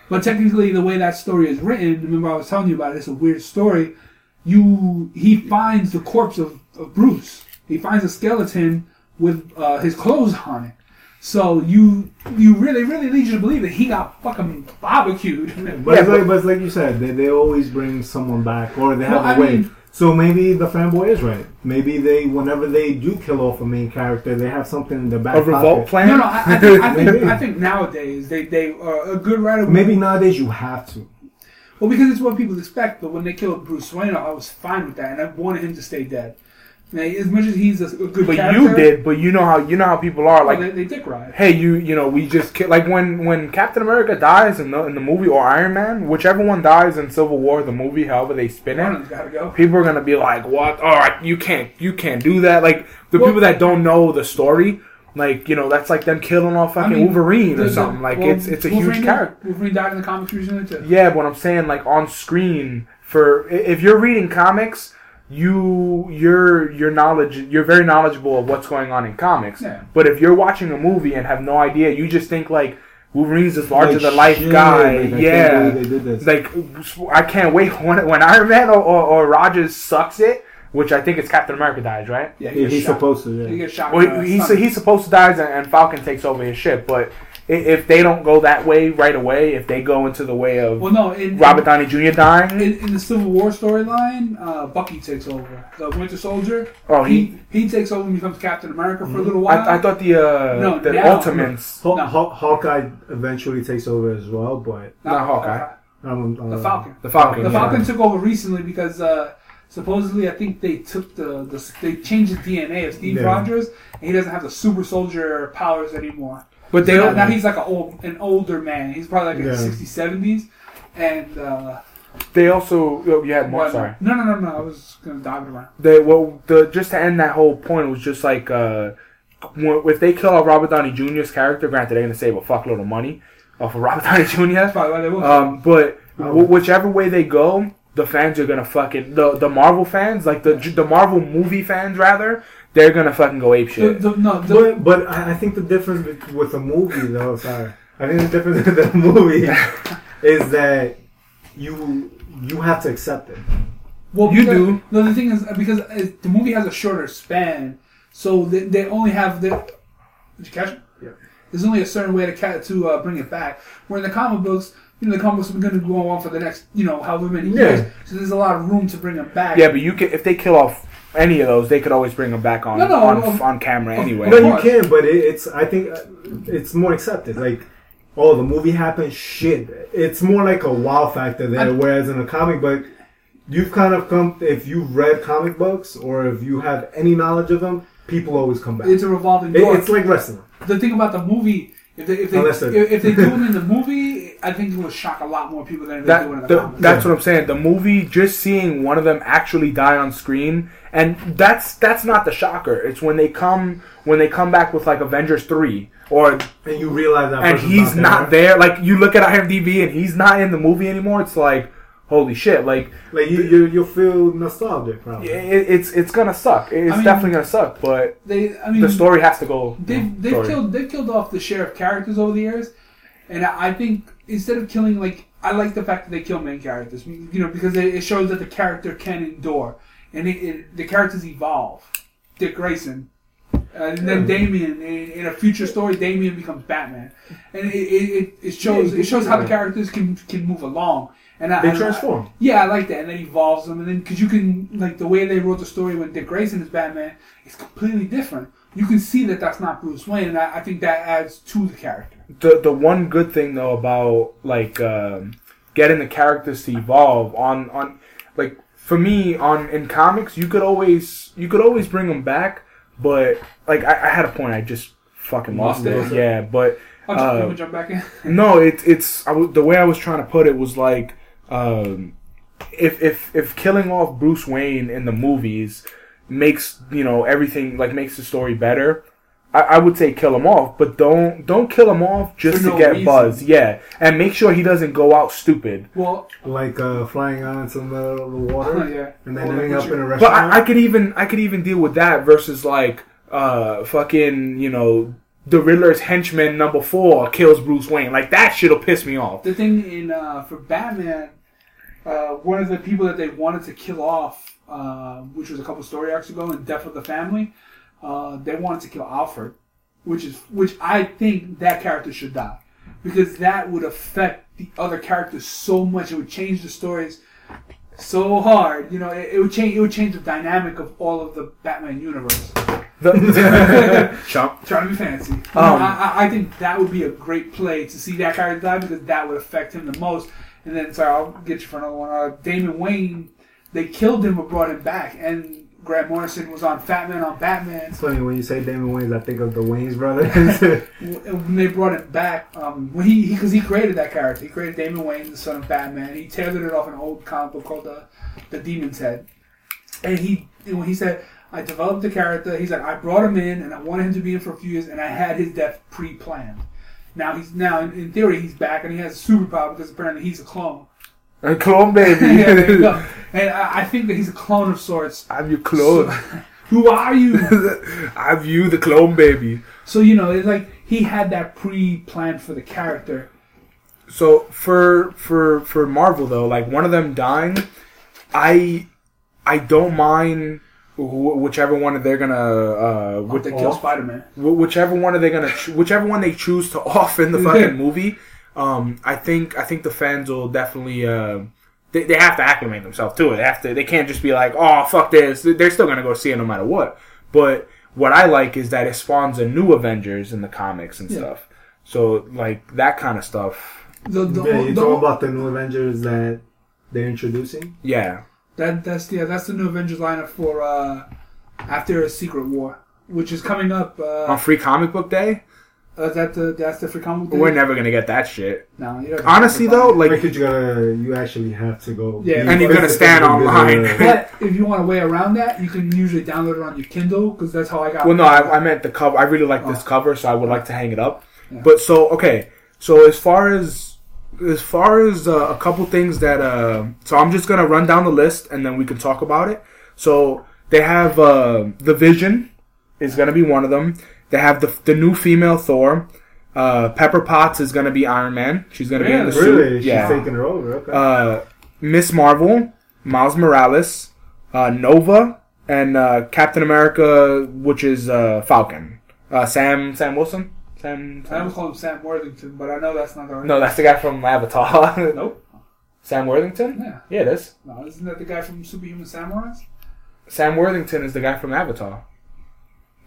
But technically, the way that story is written, remember I was telling you about it, it's a weird story. You he finds the corpse of, of Bruce. He finds a skeleton with uh, his clothes on it. So you you really really lead you to believe that he got fucking barbecued. But, Yeah, it's but- like, but it's like you said, they, they always bring someone back, or they have Well, a I way. mean- so maybe the fanboy is right. Maybe they, whenever they do kill off a main character, they have something in the back A revolt pocket. plan. No, no, I, I, think, I, think, I think nowadays they they uh, a good writer. would- Maybe nowadays you have to. Well, because it's what people expect. But when they killed Bruce Wayne, I was fine with that, and I wanted him to stay dead. Now, as much as he's a, good But character, you did. But you know how you know how people are. Like, they, they dick ride. hey, you you know we just ki- like when when Captain America dies in the in the movie or Iron Man, whichever one dies in Civil War, the movie, however they spin it, of them's gotta go. people are gonna be like, "What? All right, you can't you can't do that." Like the Well- people that don't know the story, like you know that's like them killing off fucking I mean, Wolverine or something. Like well, it's it's a Wolverine huge character. Wolverine died in the comics recently too. Yeah, but I'm saying, like on screen, for if you're reading comics, you you're you're knowledge you're very knowledgeable of what's going on in comics. Yeah. But if you're watching a movie and have no idea, you just think like Wolverine's this larger than life shit, guy. like, I yeah. they did this. Like I can't wait when when Iron Man or, or, or Rogers sucks it, which I think it's Captain America dies, right? Yeah, Yeah, he gets he's shot. supposed to. He gets shot. Well, in the he, he's, he's supposed to die and, and Falcon takes over his ship, but i- if they don't go that way right away, if they go into the way of Well, no, in, Robert Downey Jr. dying, in, in the Civil War storyline, uh, Bucky takes over. The Winter Soldier. oh he he he takes over and becomes Captain America for a little while. I, I thought the uh, No, the now- Ultimates, Haw- No. Haw- Hawkeye eventually takes over as well, but not Hawkeye, um, uh, The Falcon. the Falcon. The yeah. Falcon took over recently because uh, supposedly I think they took the, the they changed the DNA of Steve Yeah. Rogers and he doesn't have the super soldier powers anymore. But they now, now he's like an old an older man. He's probably like in Yeah. the 60s, 70s. And uh, they also oh, you had more. what- Sorry, no, no, no, no. I was gonna dive it around. they well the just to end that whole point it was just like uh, if they kill off Robert Downey Jr.'s character, granted they're gonna save a fuckload of money off of Robert Downey Jr. That's probably why they will. Um, but Oh. wh- whichever way they go, the fans are gonna fucking the the Marvel fans, like the the Marvel movie fans rather, they're gonna fucking go ape shit. the, no, the, But but I I think the difference bet- with the movie though, sorry, I think the difference with the movie is that you you have to accept it. Well, You because- do. No, the thing is because it, the movie has a shorter span, so they, they only have the. Did you catch it? Yeah. There's only a certain way to ca- to uh, bring it back. Where in the comic books, you know, the comic books are going to go on for the next, you know, however many Yeah. years. So there's a lot of room to bring them back. Yeah, but you can if they kill off any of those, they could always bring them back on No, no, on, of- on camera anyway. No, you can, but it, it's I think uh, it's more accepted. Like, oh, the movie happened. Shit, it's more like a wow factor there. I- whereas in a comic book, you've kind of come if you've read comic books or if you have any knowledge of them, people always come back. It's a revolving It- door. it's like wrestling. the thing about the movie, if they if they if, if they do it in the movie, I think it would shock a lot more people than if they do it in That the the, comics. that's what I'm saying. The movie, just seeing one of them actually die on screen, and that's that's not the shocker. It's when they come when they come back with like Avengers three or And you realize that, and he's not there. Like you look at IMDb and he's not in the movie anymore. It's like holy shit. Like Like you, you, you'll feel nostalgic, probably. it, it's it's gonna suck. It's I mean- definitely gonna suck. But they, I mean, the story has to go. They've they've killed they've killed off the share of characters over the years, and I, I think instead of killing like I like the fact that they kill main characters, you know, because it, it shows that the character can endure and it, it, the characters evolve. Dick Grayson, Uh, and then Damian, in, in a future story, Damian becomes Batman, and it, it, it, shows it shows how the characters can can move along. And I, They I- transform. yeah, I like that, and then evolves them, and then because you can like the way they wrote the story when Dick Grayson is Batman is completely different. You can see that that's not Bruce Wayne, and I, I think that adds to the character. the the one good thing though about like um, getting the characters to evolve on on like for me on in comics you could always you could always bring them back but like I, I had a point I just fucking lost, Lost it it? yeah but I'll just, Uh, jump back in. no it's it's I w- the way I was trying to put it was like um, if if if killing off Bruce Wayne in the movies makes you know everything like makes the story better. I, I would say kill him off, but don't don't kill him off just For to no get reason. buzz. Yeah, and make sure he doesn't go out stupid. Well, Like uh, flying out into the middle of the water yeah, and then Well, ending up what in you- a But restaurant. I, I could even I could even deal with that versus like uh fucking you know the Riddler's henchman number four kills Bruce Wayne. Like that shit'll piss me off. the thing in uh, for Batman, uh, one of the people that they wanted to kill off, uh, which was a couple story arcs ago in Death of the Family, uh, they wanted to kill Alfred, which is which I think that character should die because that would affect the other characters so much. It would change the stories so hard. You know, it, it would change. It would change the dynamic of all of the Batman universe. Chump. Trying to be fancy. Um, I, I- I think that would be a great play to see that character die because that would affect him the most. And then, sorry, I'll get you for another one. Uh, Damon Wayne, they killed him but brought him back. And Grant Morrison was on Fat Man on Batman. It's funny when you say Damon Wayans, I think of the Wayans brothers. When they brought him back, um, when he because he, created that character, he created Damon Wayne, the son of Batman. He tailored it off an old comic book called the the Demon's Head, and he when he said. I developed the character. He's like, I brought him in, and I wanted him to be in for a few years, and I had his death pre-planned. Now he's now in, in theory he's back, and he has a superpower because apparently he's a clone. A clone baby. yeah, there you go. And I, I think that he's a clone of sorts. I'm your clone. Who are you? I'm you, the clone baby. so you know, it's like he had that pre-planned for the character. So for for for Marvel though, like one of them dying, I I don't mind wh- whichever one they're gonna uh which, they kill off? Spider-Man. wh- whichever one are they gonna ch- whichever one they choose to off in the fucking movie. Um, I think I think the fans will definitely uh. They, they have to acclimate themselves to it. They have to. They can't just be like, "Oh, fuck this." They're still gonna go see it no matter what. But what I like is that it spawns a new Avengers in the comics and Yeah. stuff. So like that kind of stuff. The, the, yeah, you're the- talking about the new Avengers that they're introducing. Yeah, that that's yeah that's the new Avengers lineup for uh, after a Secret War, which is coming up. Uh, on Free Comic Book Day, uh, that the that's the free comic. book we're never gonna get that shit. No, you don't- Honestly, though, Like, like you gotta, you actually have to go. Yeah. And you're gonna stand online. But if you want a way around that, you can usually download it on your Kindle because that's how I got. Well, no, I, I meant the cover. I really like this Oh. cover, so I would like to hang it up. Yeah. But so okay, so as far as as far as uh, a couple things that uh, so I'm just gonna run down the list and then we can talk about it. So they have uh, the Vision is gonna be one of them. They have the the new female Thor. Uh, Pepper Potts is gonna be Iron Man. She's gonna be in the Really? suit. She's yeah. taking her over. Okay. uh, Miss Marvel, Miles Morales, uh, Nova, and uh, Captain America, which is uh, Falcon. Uh, Sam Sam Wilson. Sam. I almost call him Sam Worthington, but I know that's not the right. No, that's the guy from Avatar. Nope. Sam Worthington. Yeah. Yeah, it is. No, isn't that the guy from Superhuman Samurais? Sam Worthington is the guy from Avatar.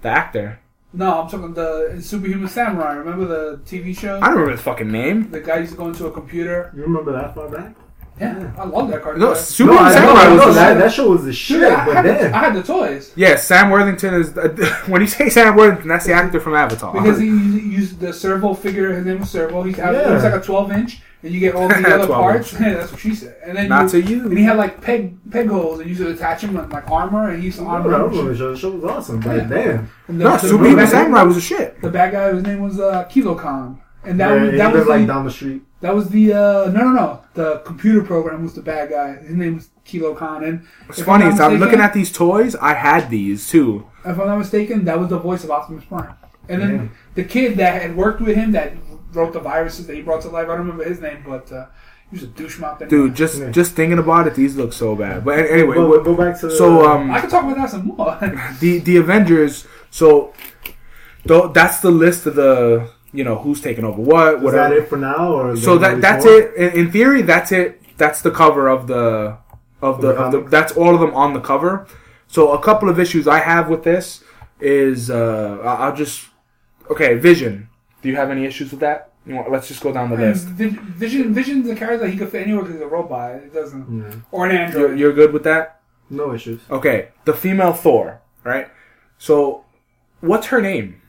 The actor. No, I'm talking the Superhuman Samurai. Remember the TV show? I don't remember his fucking name. The guy used to go into a computer. you remember that far back? Yeah, I love that cartoon. No, No, Superman Samurai was no, that, that show was the shit. Yeah, I, but had the, then, I had the toys Yeah, Sam Worthington is. when you say Sam Worthington, that's the actor from Avatar. because he used the servo figure. His name was Servo. He had it was like a 12 inch, and you get all the other parts. Yeah, that's what she said. And then Not you, to you. And he had like peg peg holes, and you used to attach him with like armor, and he used to I armor. remember him. the show. The show was awesome. But Yeah. damn. And the, no, the, Superman bad- Samurai was a shit. The bad guy, his name was uh, Kilokahn. And that Yeah, was he that was like down the street. That was the uh, no no no the computer program was the bad guy. His name was Kilokahn, and It's funny. I'm It's, I'm looking at these toys. I had these too. if I'm not mistaken, that was the voice of Optimus Prime. And then Yeah. the kid that had worked with him that wrote the viruses that he brought to life, I don't remember his name, but uh, he was a douche mouth. anyway. Dude, just Yeah. just thinking about it, these look so bad. But anyway, Go, go back to so um, I can talk about that some more. the the Avengers. So, though that's the list of the you know who's taking over what. Is Whatever. that it for now, or So that that's more? it. In, in theory, that's it. That's the cover of the of the, the of the that's all of them on the cover. So a couple of issues I have with this is uh I- I'll just okay Vision. Do you have any issues with that? You want, let's just go down the And list. Vi- Vision, Vision's a character he could fit anywhere because he's a robot. It doesn't, Yeah. or an You're, android. you're good with that? No issues. Okay, the female Thor, right? So, what's her name?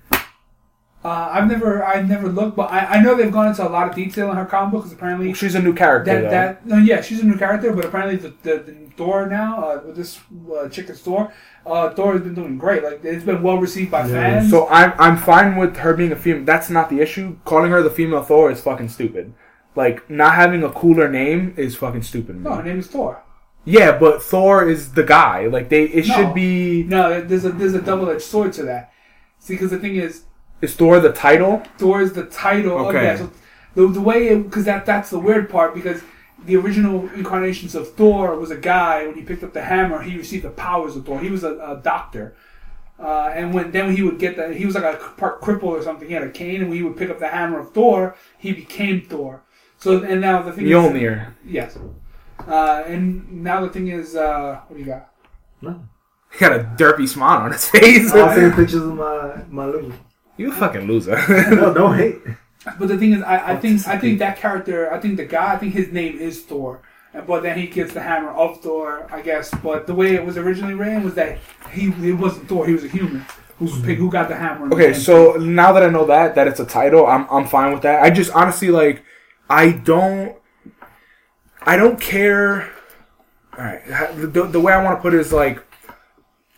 Uh, I've never, I've never looked, but I, I know they've gone into a lot of detail in her comic book because apparently She's a new character. that though. that no, yeah, she's a new character, but apparently the the, the Thor now, uh, with this uh, chick is Thor, uh, Thor has been doing great. Like it's been well received by Yeah. fans. So I'm I'm fine with her being a female. That's not the issue. Calling her the female Thor is fucking stupid. Like not having a cooler name is fucking stupid. to me. no, her name is Thor. Yeah, but Thor is the guy. Like they, it No. should be. No, there's a there's a double edged sword to that. See, because the thing is, Is Thor the title? Thor is the title of Okay. that. So the, the way because that that's the weird part because the original incarnations of Thor was a guy when he picked up the hammer he received the powers of Thor. He was a, a doctor. Uh, and when then he would get that he was like a part cripple or something. He had a cane, and when he would pick up the hammer of Thor, he became Thor. So and now the thing is, Mjolnir. yes. Uh, and now the thing is, uh, what do you got? No. He got a derpy smile on his face. I'll take pictures of my my Louis. You a fucking loser. No, don't hate. But the thing is, I, I think I think that character, I think the guy, I think his name is Thor. But then he gets the hammer of Thor, I guess. But the way it was originally written was that he it wasn't Thor; he was a human who hmm. who got the hammer. okay, so now that I know that that it's a title, I'm I'm fine with that. I just honestly like I don't I don't care. All right, the, the way I want to put it is like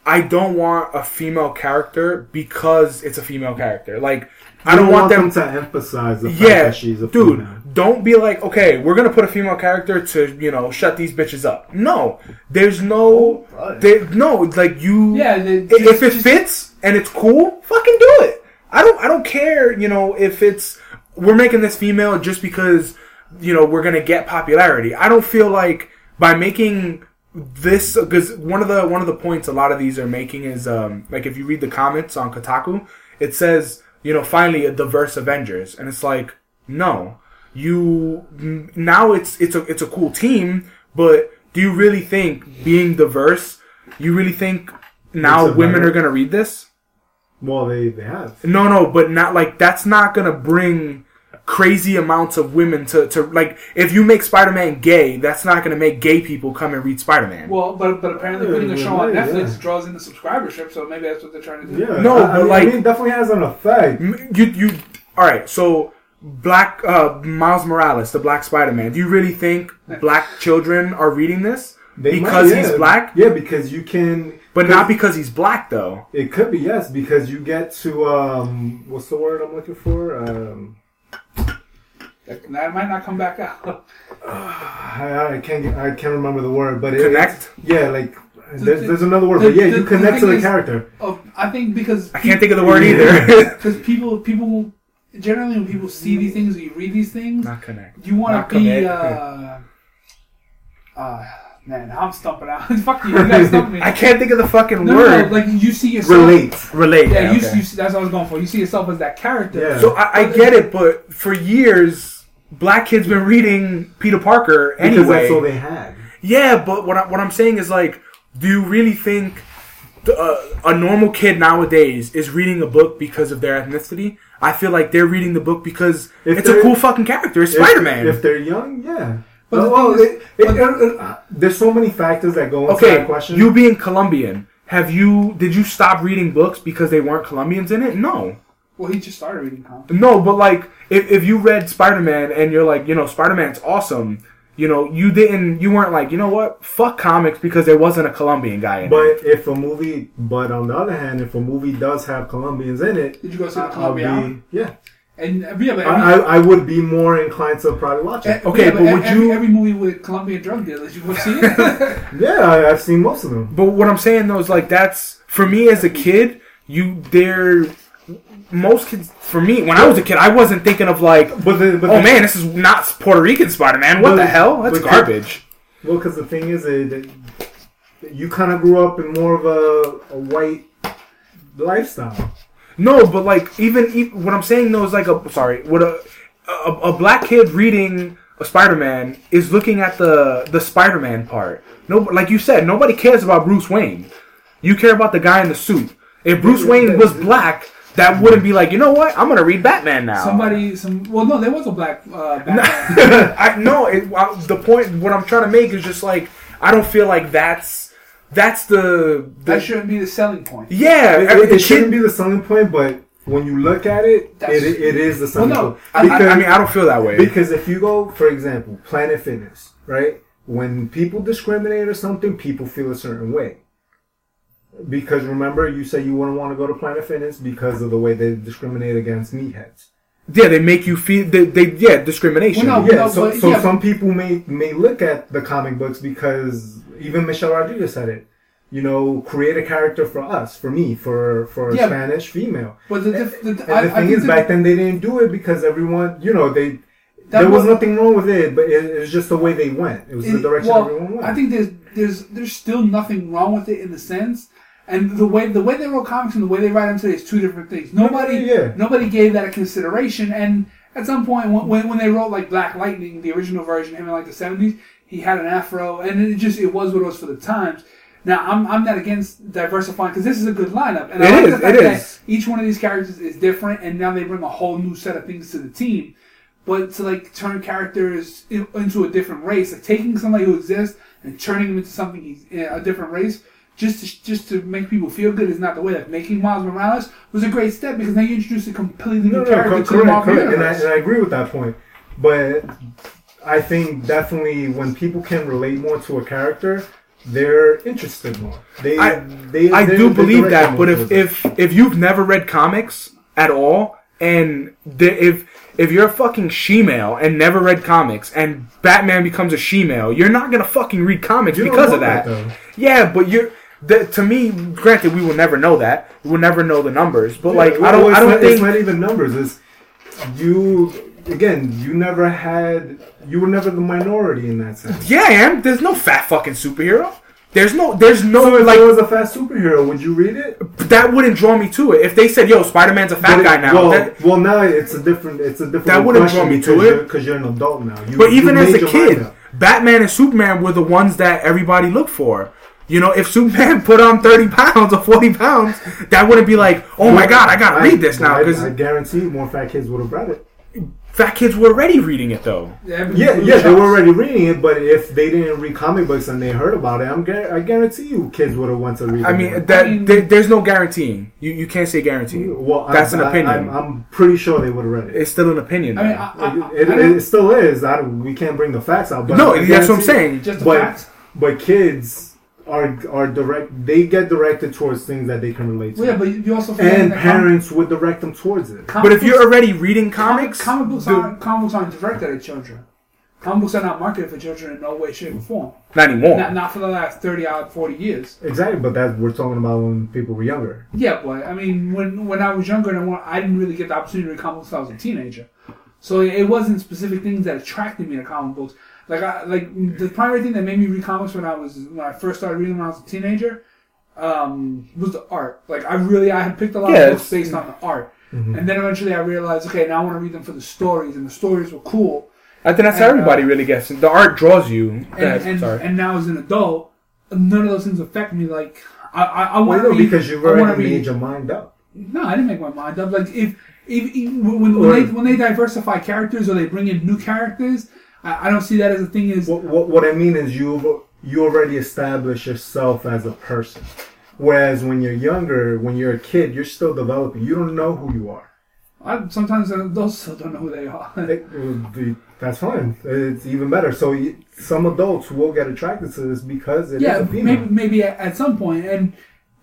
I don't want a female character because it's a female character. Like I You don't want them to emphasize the fact Yeah, that she's a dude, female. don't be like, okay, we're gonna put a female character to, you know, shut these bitches up. No, there's no, oh, Right. there, no, like you, Yeah, the- if it fits and it's cool, fucking do it. I don't, I don't care, you know, if it's we're making this female just because, you know, we're gonna get popularity. I don't feel like by making this because one of the one of the points a lot of these are making is um like if you read the comments on Kotaku, it says you know finally a diverse Avengers, and it's like no, you now it's it's a it's a cool team, but do you really think being diverse? You really think now women are gonna read this? Well, they they have. No, no, but not like that's not gonna bring crazy amounts of women to, to like if you make Spider-Man gay, that's not gonna make gay people come and read Spider-Man. well, but but apparently Yeah, putting a show on yeah, Netflix yeah. draws in the subscribership, so maybe that's what they're trying to do. Yeah. No, I, but I like- mean, it definitely has an effect. M- you you all right? So Black uh, Miles Morales, the Black Spider-Man. Do you really think black children are reading this They because might, he's black? Yeah, because you can. But not because he's black though. It could be yes, because you get to um, what's the word I'm looking for? Um, That, that might not come back out. I, I can't get- I can't remember the word, but it, Connect? Yeah, like there's, there's another word, the- but yeah, the- you the connect to the is- character. oh, I think because I can't think of the word either. because people people generally when people see these things or you read these things, not connect. you want to be commit. uh, uh man i'm stumping out fuck you you guys stump me I can't think of the fucking no, word. no, like you see yourself Relate. Relate. yeah, Yeah, you, okay. you see, that's what i was going for you see yourself as that character Yeah. So I, I get it, but for years, black kids been reading Peter Parker Because anyway. that's all they had. Yeah, but what, I, what I'm saying is like, do you really think the, uh, a normal kid nowadays is reading a book because of their ethnicity? I feel like they're reading the book because If it's a cool fucking character. It's Spider Man. If, they're young, yeah. But But the well, thing it, is- it, it- uh, there's so many factors that go into Okay, that question. you being Colombian, have you did you stop reading books because they weren't Colombians in it? No. Well he just started reading comics No, but like if, if you read Spider Man and you're like, you know, Spider Man's awesome, you know, you didn't you weren't like, you know what, fuck comics because there wasn't a Colombian guy in it. but if a movie, but on the other hand, if a movie does have Colombians in it, did you go see the I'll Colombian be yeah. and uh, yeah, but I, every, I, I would be more inclined to probably watch it. okay, yeah, but would every, you- every movie with Colombian drug dealers you go see it Yeah, I, I've seen most of them. But what I'm saying though is like that's for me as a kid, you they're most kids for me when I was a kid, I wasn't thinking of like, But the, but oh the- man, this is not Puerto Rican Spider Man. What the hell? That's garbage. Well, because the thing is, you kind of grew up in more of a, a white lifestyle. No, but like even, even what I'm saying though is like a sorry, what a a, a black kid reading a Spider-Man is looking at the the Spider-Man part. No, like you said, nobody cares about Bruce Wayne. You care about the guy in the suit. If Bruce Wayne was black, that wouldn't be like, you know what? I'm gonna read Batman now. Somebody, some. Well, no, there was a black uh, Batman. I no. It, well, the point, what I'm trying to make is just like I don't feel like that's that's the, the that shouldn't be the selling point. yeah. It, every- it the shouldn't be the selling point, but when you look at it, it, it is the selling no, point. I, I- I mean, I don't feel that way. Because if you go, for example, Planet Fitness, right? When people discriminate or something, people feel a certain way. Because remember, you said you wouldn't want to go to Planet Fitness because of the way they discriminate against meatheads. yeah, they make you feel they, they yeah discrimination. Well, no, Yeah, no, so, but- so yeah. some people may may look at the comic books because even Michelle Rodriguez said it. You know, create a character for us, for me, for for a Yeah. Spanish female. But the, diff- the, I, the thing is, back then they didn't do it because everyone, you know, they that there was was- nothing wrong with it, but it, it was just the way they went. It was the direction well, everyone went. I think there's there's there's still nothing wrong with it in the sense, and the way the way they wrote comics and the way they write them today is two different things. Nobody yeah. nobody gave that a consideration, and at some point when, when they wrote like Black Lightning, the original version, him in like the seventies, he had an afro, and it just it was what it was for the times. Now I'm I'm not against diversifying because this is a good lineup, and I like is, the fact it that is. each one of these characters is different, and now they bring a whole new set of things to the team. But to like turn characters into a different race, like taking somebody who exists and turning them into something he's a different race, just to, just to make people feel good is not the way. Like making Miles Morales was a great step because now you introduced a completely new no, no, character co- to the correct, Marvel correct. And I, and I agree with that point. But I think definitely when people can relate more to a character, they're interested more. They, I- they, I do believe that, but if if if you've never read comics at all, and the, if if you're a fucking she-male and never read comics, and Batman becomes a she-male, you're not gonna fucking read comics You don't because of that. that, yeah, but you're. The, to me, granted, we will never know that. We will never know the numbers. But like, Yeah, I don't, I don't not, think. it's not even numbers. It's you again. You never had. You were never the minority in that sense. yeah, I am. There's no fat fucking superhero. There's no. There's no So if like there was a fat superhero, would you read it? that wouldn't draw me to it. If they said, "Yo, Spider Man's a fat it- guy now," Well, that- well, now it's a different. It's a different. That wouldn't draw me to it. you're- because you're an adult now. You, But even as a kid. Batman and Superman were the ones that everybody looked for. You know, if Superman put on thirty pounds or forty pounds, that wouldn't be like, "Oh my god, I gotta read this now." I, I Because guarantee more fat kids would have read it. fat kids were already reading it though. Yeah, yeah, they were already reading it, but if they didn't read comic books and they heard about it, I'm gar- I guarantee you kids would have went to read. I it mean, more. that I mean- there, there's no guaranteeing. You you can't say guarantee. well, that's I, an opinion. I, am I'm pretty sure they would have read it. It's still an opinion. I mean. I, I, It, I, it, don't- it still is. I we can't bring the facts out. But no, that's what I'm saying. just the but fact. but kids are are direct. They get directed towards things that they can relate to, Well, yeah, but you also forget and that com- parents would direct them towards it. comic But if you're already reading comic, comics, comic books dude, aren't comic books aren't directed at children. Comic books are not marketed for children in no way, shape, or form. not anymore. Not, not for the last thirty odd forty years. Exactly, but that we're talking about when people were younger. Yeah, but I mean, when when I was younger and when, I didn't really get the opportunity to read comic books until I was a teenager, so it wasn't specific things that attracted me to comic books. Like I like the primary thing that made me read comics when I was when I first started reading when I was a teenager um, was the art. Like I really I had picked a lot Yeah, of books based on the art, Mm-hmm. and then eventually I realized, okay, now I want to read them for the stories, and the stories were cool. I think that's how and, uh, everybody really gets. it. The art draws you. And That's- and, sorry. and now as an adult, none of those things affect me. Like I I, I want Well, to no, because you've I wanna already read- made your mind up. No, I didn't make my mind up. Like if, if, if when, when Or- they when they diversify characters or they bring in new characters, I, I don't see that as a thing. Is What, what, what I mean is you you already establish yourself as a person. Whereas when you're younger, when you're a kid, you're still developing. You don't know who you are. I, sometimes adults still don't know who they are. It- the- that's fine. It's even better. So you, some adults will get attracted to this because it is yeah, a female. maybe maybe at, at some point, and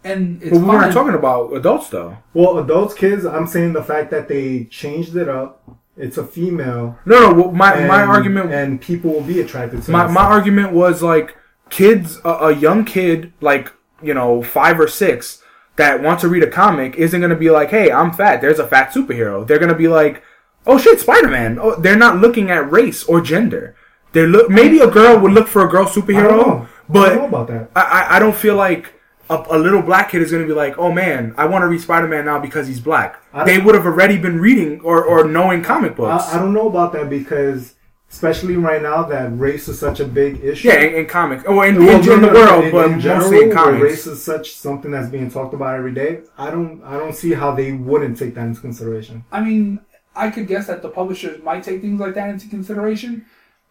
and it's but we fine. weren't talking about adults though. Well, adults, kids. I'm saying the fact that they changed it up. It's a female. No, no. well, My and, my argument and people will be attracted to. my, my stuff. argument was like kids a, a young kid like you know five or six that wants to read a comic isn't going to be like hey i'm fat there's a fat superhero they're going to be like oh shit spider-man oh, they're not looking at race or gender they're look maybe a girl would look for a girl superhero but don't know about that. I, I, I don't feel like a, a little black kid is going to be like, "Oh man, I want to read Spider Man now because he's black." They would have already been reading or, or knowing comic books. I, I don't know about that because, especially right now, that race is such a big issue. yeah, in, in comics, or in, Well, in, in the no, no, world, in- but in general, mostly in comics. race is such something that's being talked about every day. I don't, I don't see how they wouldn't take that into consideration. I mean, I could guess that the publishers might take things like that into consideration,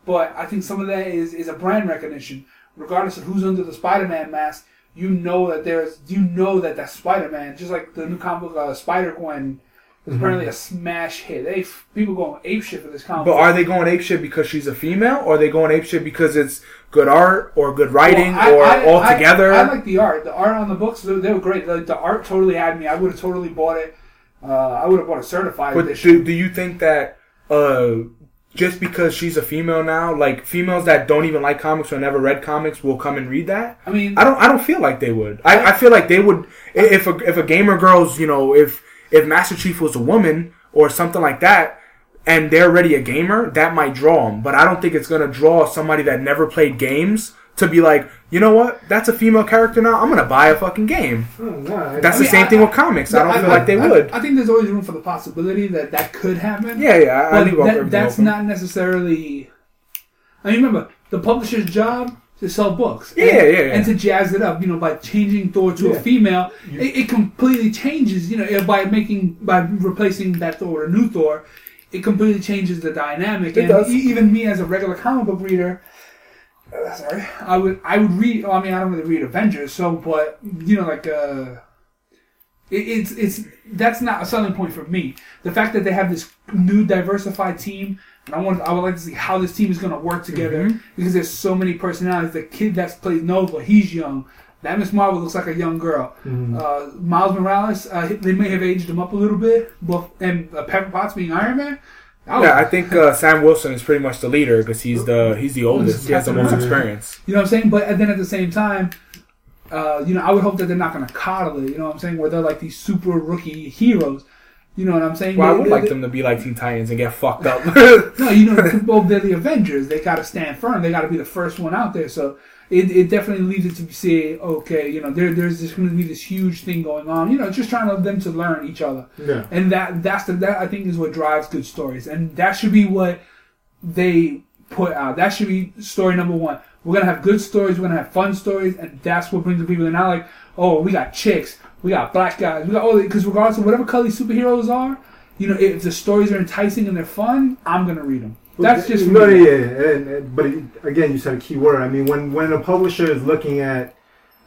but I think some of that is is a brand recognition. Regardless of who's under the Spider-Man mask, you know that there's you know that that's Spider-Man. Just like the new comic book uh, Spider Gwen is apparently a smash hit. They people going ape shit for this comic. But book. are they going ape shit because she's a female, or are they going ape shit because it's good art or good writing Well, or I- I- all I- together? I, like the art. The art on the books, they, they were great. Like the art totally had me. I would have totally bought it. Uh, I would have bought a certified But edition. do, do you think that uh, just because she's a female now, like females that don't even like comics or never read comics will come and read that? I mean, I don't. I don't feel like they would. I, I feel like they would if a if a gamer girl's you know if if Master Chief was a woman or something like that. And they're already a gamer, that might draw them. But I don't think it's gonna draw somebody that never played games to be like, you know what? That's a female character now. I'm gonna buy a fucking game. Oh, no, That's I the mean, same I- thing with comics. I don't feel like they I- would. I think there's always room for the possibility that that could happen. yeah, yeah. I, I leave that- that's open. not necessarily. I mean, remember the publisher's job is to sell books. Yeah, and, yeah, yeah. and to jazz it up. You know, by changing Thor to Yeah. a female, it, it completely changes. You know, by making by replacing that Thor with a new Thor, it completely changes the dynamic. It and does. e- even me as a regular comic book reader. Sorry, I would I would read. I mean, I don't really read Avengers, so but you know, like uh, it, it's it's that's not a selling point for me. The fact that they have this new diversified team, and I want I would like to see how this team is going to work together Mm-hmm. because there's so many personalities. The kid that plays Nova, he's young. That Miss Marvel looks like a young girl. Mm-hmm. Uh, Miles Morales, uh, they may have aged him up a little bit, but and uh, Pepper Potts being Iron Man. I Yeah, I think uh, Sam Wilson is pretty much the leader because he's the he's the oldest. He has the most experience. You know what I'm saying? But and then at the same time, uh, you know, I would hope that they're not going to coddle it. You know what I'm saying? Where they're like these super rookie heroes. You know what I'm saying? Well, I would they- like them to be like Teen Titans and get fucked up. No, you know, well, they're the Avengers. They got to stand firm. They got to be the first one out there. So it, it definitely leads it to say, okay, you know, there, there's just going to be this huge thing going on. You know, just trying to them to learn each other. Yeah. And that that's the that I think is what drives good stories, and that should be what they put out. That should be story number one. We're gonna have good stories. We're gonna have fun stories, and that's what brings the people. They're not like, oh, we got chicks, we got black guys, we got all because regardless of whatever color these superheroes are, you know, if the stories are enticing and they're fun, I'm gonna read them. That's just for no, me. yeah, yeah, and, and- but it- again, you said a key word. I mean, when when a publisher is looking at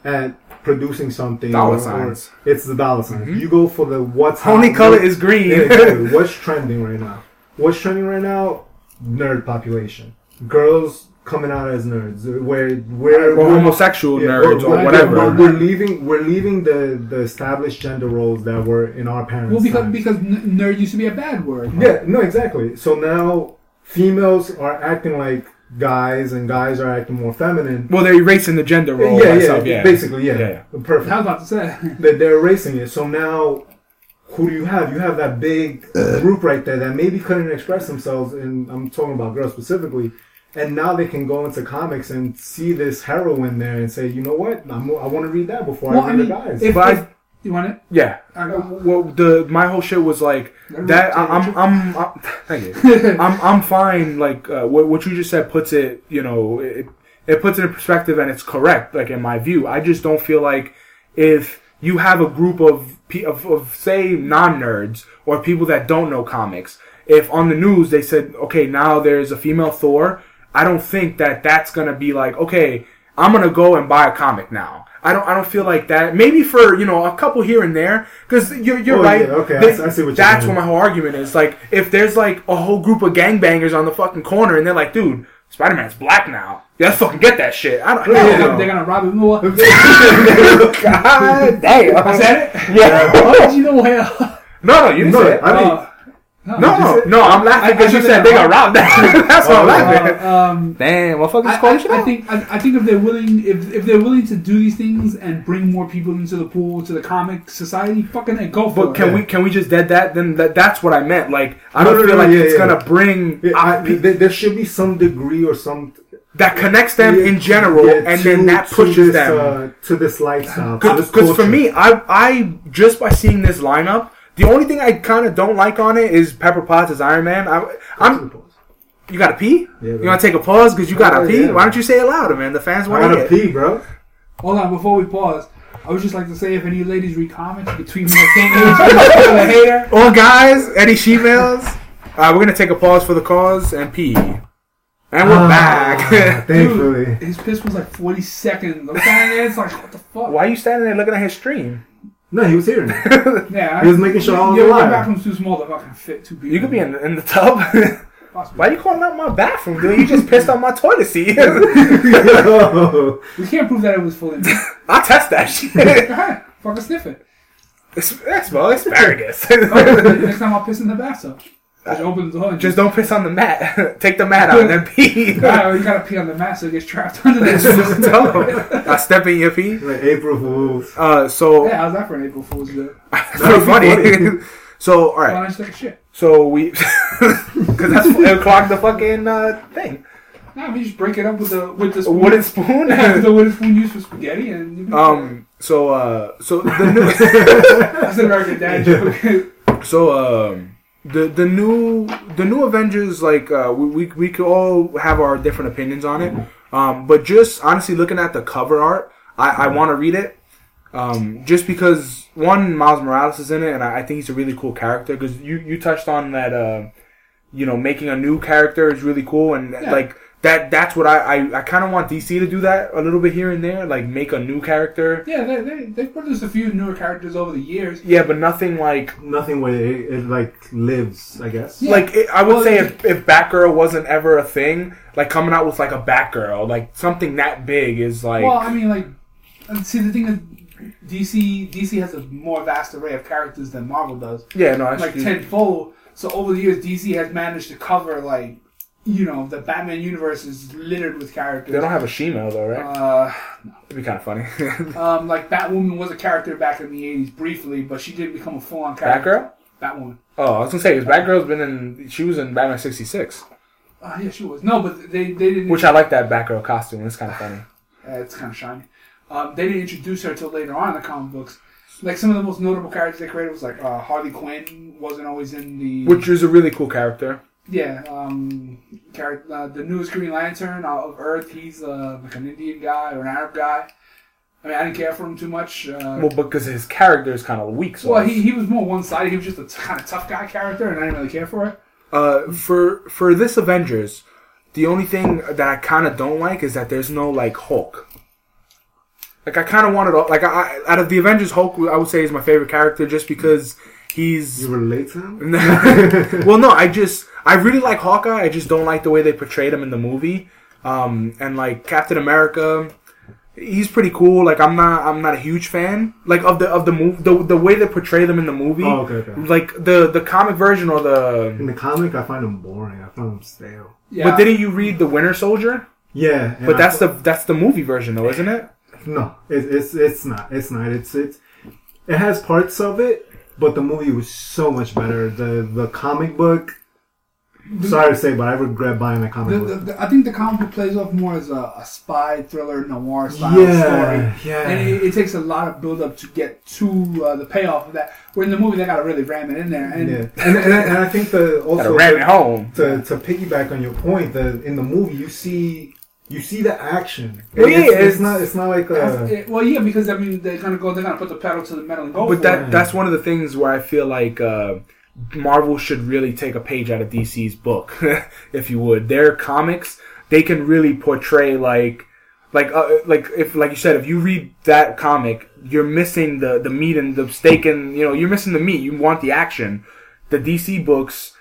at producing something, Dollar or- or signs. it's the dollar sign. Mm-hmm. You go for the what's Only color what- is green. Yeah, exactly. What's trending right now? What's trending right now? Nerd population. Girls coming out as nerds. Where we're, or we're homosexual yeah, nerds we're- or we're- whatever. We're, we're leaving. We're leaving the the established gender roles that were in our parents. Well, because times. because n- nerd used to be a bad word. Yeah, no, exactly. So now females are acting like guys, and guys are acting more feminine. well, they're erasing the gender role. yeah, yeah, yeah, basically, yeah, Yeah, perfect. I was about to say. They- They're erasing it. So now, who do you have? You have that big group right there that maybe couldn't express themselves, and I'm talking about girls specifically. And now they can go into comics and see this heroine there and say, you know what, I'm, I want to read that before well, I I read mean, the guys. if, But if you want it, yeah. I go. Well, the my whole shit was like that. I, I'm, I'm, I'm, thank you. I'm, I'm fine. Like uh, what, what you just said puts it, you know, it, it puts it in perspective, and it's correct. Like in my view, I just don't feel like if you have a group of pe- of, of say non nerds or people that don't know comics, if on the news they said, okay, now there's a female Thor, I don't think that that's gonna be like, okay, I'm gonna go and buy a comic now. I don't. I don't feel like that. Maybe for you know a couple here and there, because you're you're Oh, right. yeah, okay, I They- see- I see what you're That's saying. what my whole argument is. Like, if there's like a whole group of gangbangers on the fucking corner, and they're like, "Dude, Spider Man's black now. Yeah, let's fucking get that shit." I don't. Yeah, hell They're, no. they're gonna rob him more. God damn. I said it. Yeah. How did you know where? No, no, you didn't No, say it. I mean- Uh, no, no, no. I'm laughing because you said said that they got wrong. robbed. That's why I'm laughing. uh, um, Damn, what fucking I, calling shit I, I think I, I think if they're willing if, if they're willing to do these things and bring more people into the pool to the comic society, fucking A, go for But it. can we can we just dead that? Then that, that's what I meant. Like I don't no, feel no, like yeah, it's yeah. gonna bring. Yeah, I, there, there should be some degree or some. that connects them Yeah, in general, yeah, and to- then that to pushes this, them. uh, to this lifestyle. Because for me, I I just by seeing this lineup, the only thing I kind of don't like on it is Pepper Potts as Iron Man. I, I'm you gotta pee. Yeah, you want to take a pause because you gotta Oh, pee. yeah. Why don't you say it louder, man? The fans want to gotta pee, bro. Hold on, before we pause, I would just like to say if any ladies read comments between me and King Age, a hater. Well, guys, any she-mails? Uh, we're gonna take a pause for the cause and pee, and we're Ah, back. Thankfully. His piss was like 40 seconds. I'm standing there, it's like, what the fuck? Why are you standing there looking at his stream? No, he was here. Yeah, He was making sure I was your, your bathroom's too small to fucking fit two people. You could be in, in the tub. Why are you calling out my bathroom, dude? You just pissed on my toilet seat. Yo. We can't prove that it was fully. I'll test that shit. Alright, fucking sniff it. It's, that's well, asparagus. Oh, next time I'll piss in the bathtub. Just open the door and Just don't piss on the mat. Take the mat out and then pee. Alright, you gotta pee on the mat so it gets trapped under Just there. tell him. I step in your pee. like April Fools. Uh, so yeah, how's that for an April Fool's joke? it's pretty funny. funny. so all Why right. don't you take a shit? So we, because that's it clogged the fucking uh, thing. Nah, we just break it up with the with the A spoon. wooden spoon. the wooden spoon used for spaghetti and you can- um. So uh. So the new. that's an American dad joke. So um, the the new the new Avengers like uh, we, we we could all have our different opinions on it. Um, but just honestly looking at the cover art, I, I want to read it. Um, just because one Miles Morales is in it, and I, I think he's a really cool character. Because you you touched on that, uh, you know, making a new character is really cool, and Yeah. like that that's what I I, I kind of want DC to do that a little bit here and there, like make a new character. yeah, they they they produced a few newer characters over the years. Yeah, but nothing like Nothing where it, it like lives, I guess. Yeah. Like it, I would Well, say, it- if, if Batgirl wasn't ever a thing, like coming out with like a Batgirl, like something that big is like. well, I mean, like, see the thing is, DC DC has a more vast array of characters than Marvel does, yeah, no, that's like tenfold. So over the years, DC has managed to cover like, you know, the Batman universe is littered with characters. They don't have a Shemale though, right? Uh, It'd be kind of funny. um, like Batwoman was a character back in the '80s briefly, but she didn't become a full-on character. Batgirl? Batwoman. Oh, I was gonna say, because Batgirl's been in. She was in Batman sixty six, Uh, yeah, she was. No, but they they didn't. which I like that Batgirl costume. It's kind of funny. Uh, it's kind of shiny. Um, they didn't introduce her until later on in the comic books. Like some of the most notable characters they created was like uh, Harley Quinn wasn't always in the Which is a really cool character. Yeah um character uh, the newest Green Lantern of Earth. He's uh, like an Indian guy or an Arab guy. I mean, I didn't care for him too much. Uh, Well, because his character is kind of weak. So well, he, he was more one sided. He was just a t- kind of tough guy character, and I didn't really care for it. uh, for for this Avengers, the only thing that I kind of don't like is that there's no like Hulk. Like I kind of wanted like I out of the Avengers, Hulk I would say is my favorite character just because he's You relate to him? well, no, I just I really like Hawkeye. I just don't like the way they portrayed him in the movie. Um, and like Captain America, he's pretty cool. Like I'm not I'm not a huge fan like of the of the move the the way they portray them in the movie. Oh, okay, okay. Like the the comic version or the In the. the comic, I find him boring. I find him stale. Yeah, But didn't you read the Winter Soldier? Yeah, But I- that's the that's the movie version though, isn't it? no. It, it's it's not. It's not. It's it's it has parts of it, but the movie was so much better. The the comic book. Sorry to say, but I regret buying the comic The, book. the, the, I think the comic book plays off more as a, a spy thriller noir style yeah, story. yeah. And it, it takes a lot of build up to get to uh, the payoff of that. Where in the movie they gotta really ram it in there. And yeah, and, and, I, and I think the also ram it home. to to piggyback on your point, the in the movie you see you see the action. Well, yeah, it's, it's- it's not it's not like uh, It- well, yeah, because I mean they're gonna go. They're gonna put the pedal to the metal and go. But for that it. that's one of the things where I feel like uh, Marvel should really take a page out of DC's book, if you would. Their comics, they can really portray like like uh, like if like you said, if you read that comic, you're missing the the meat and the steak and you know you're missing the meat. You want the action. The DC books,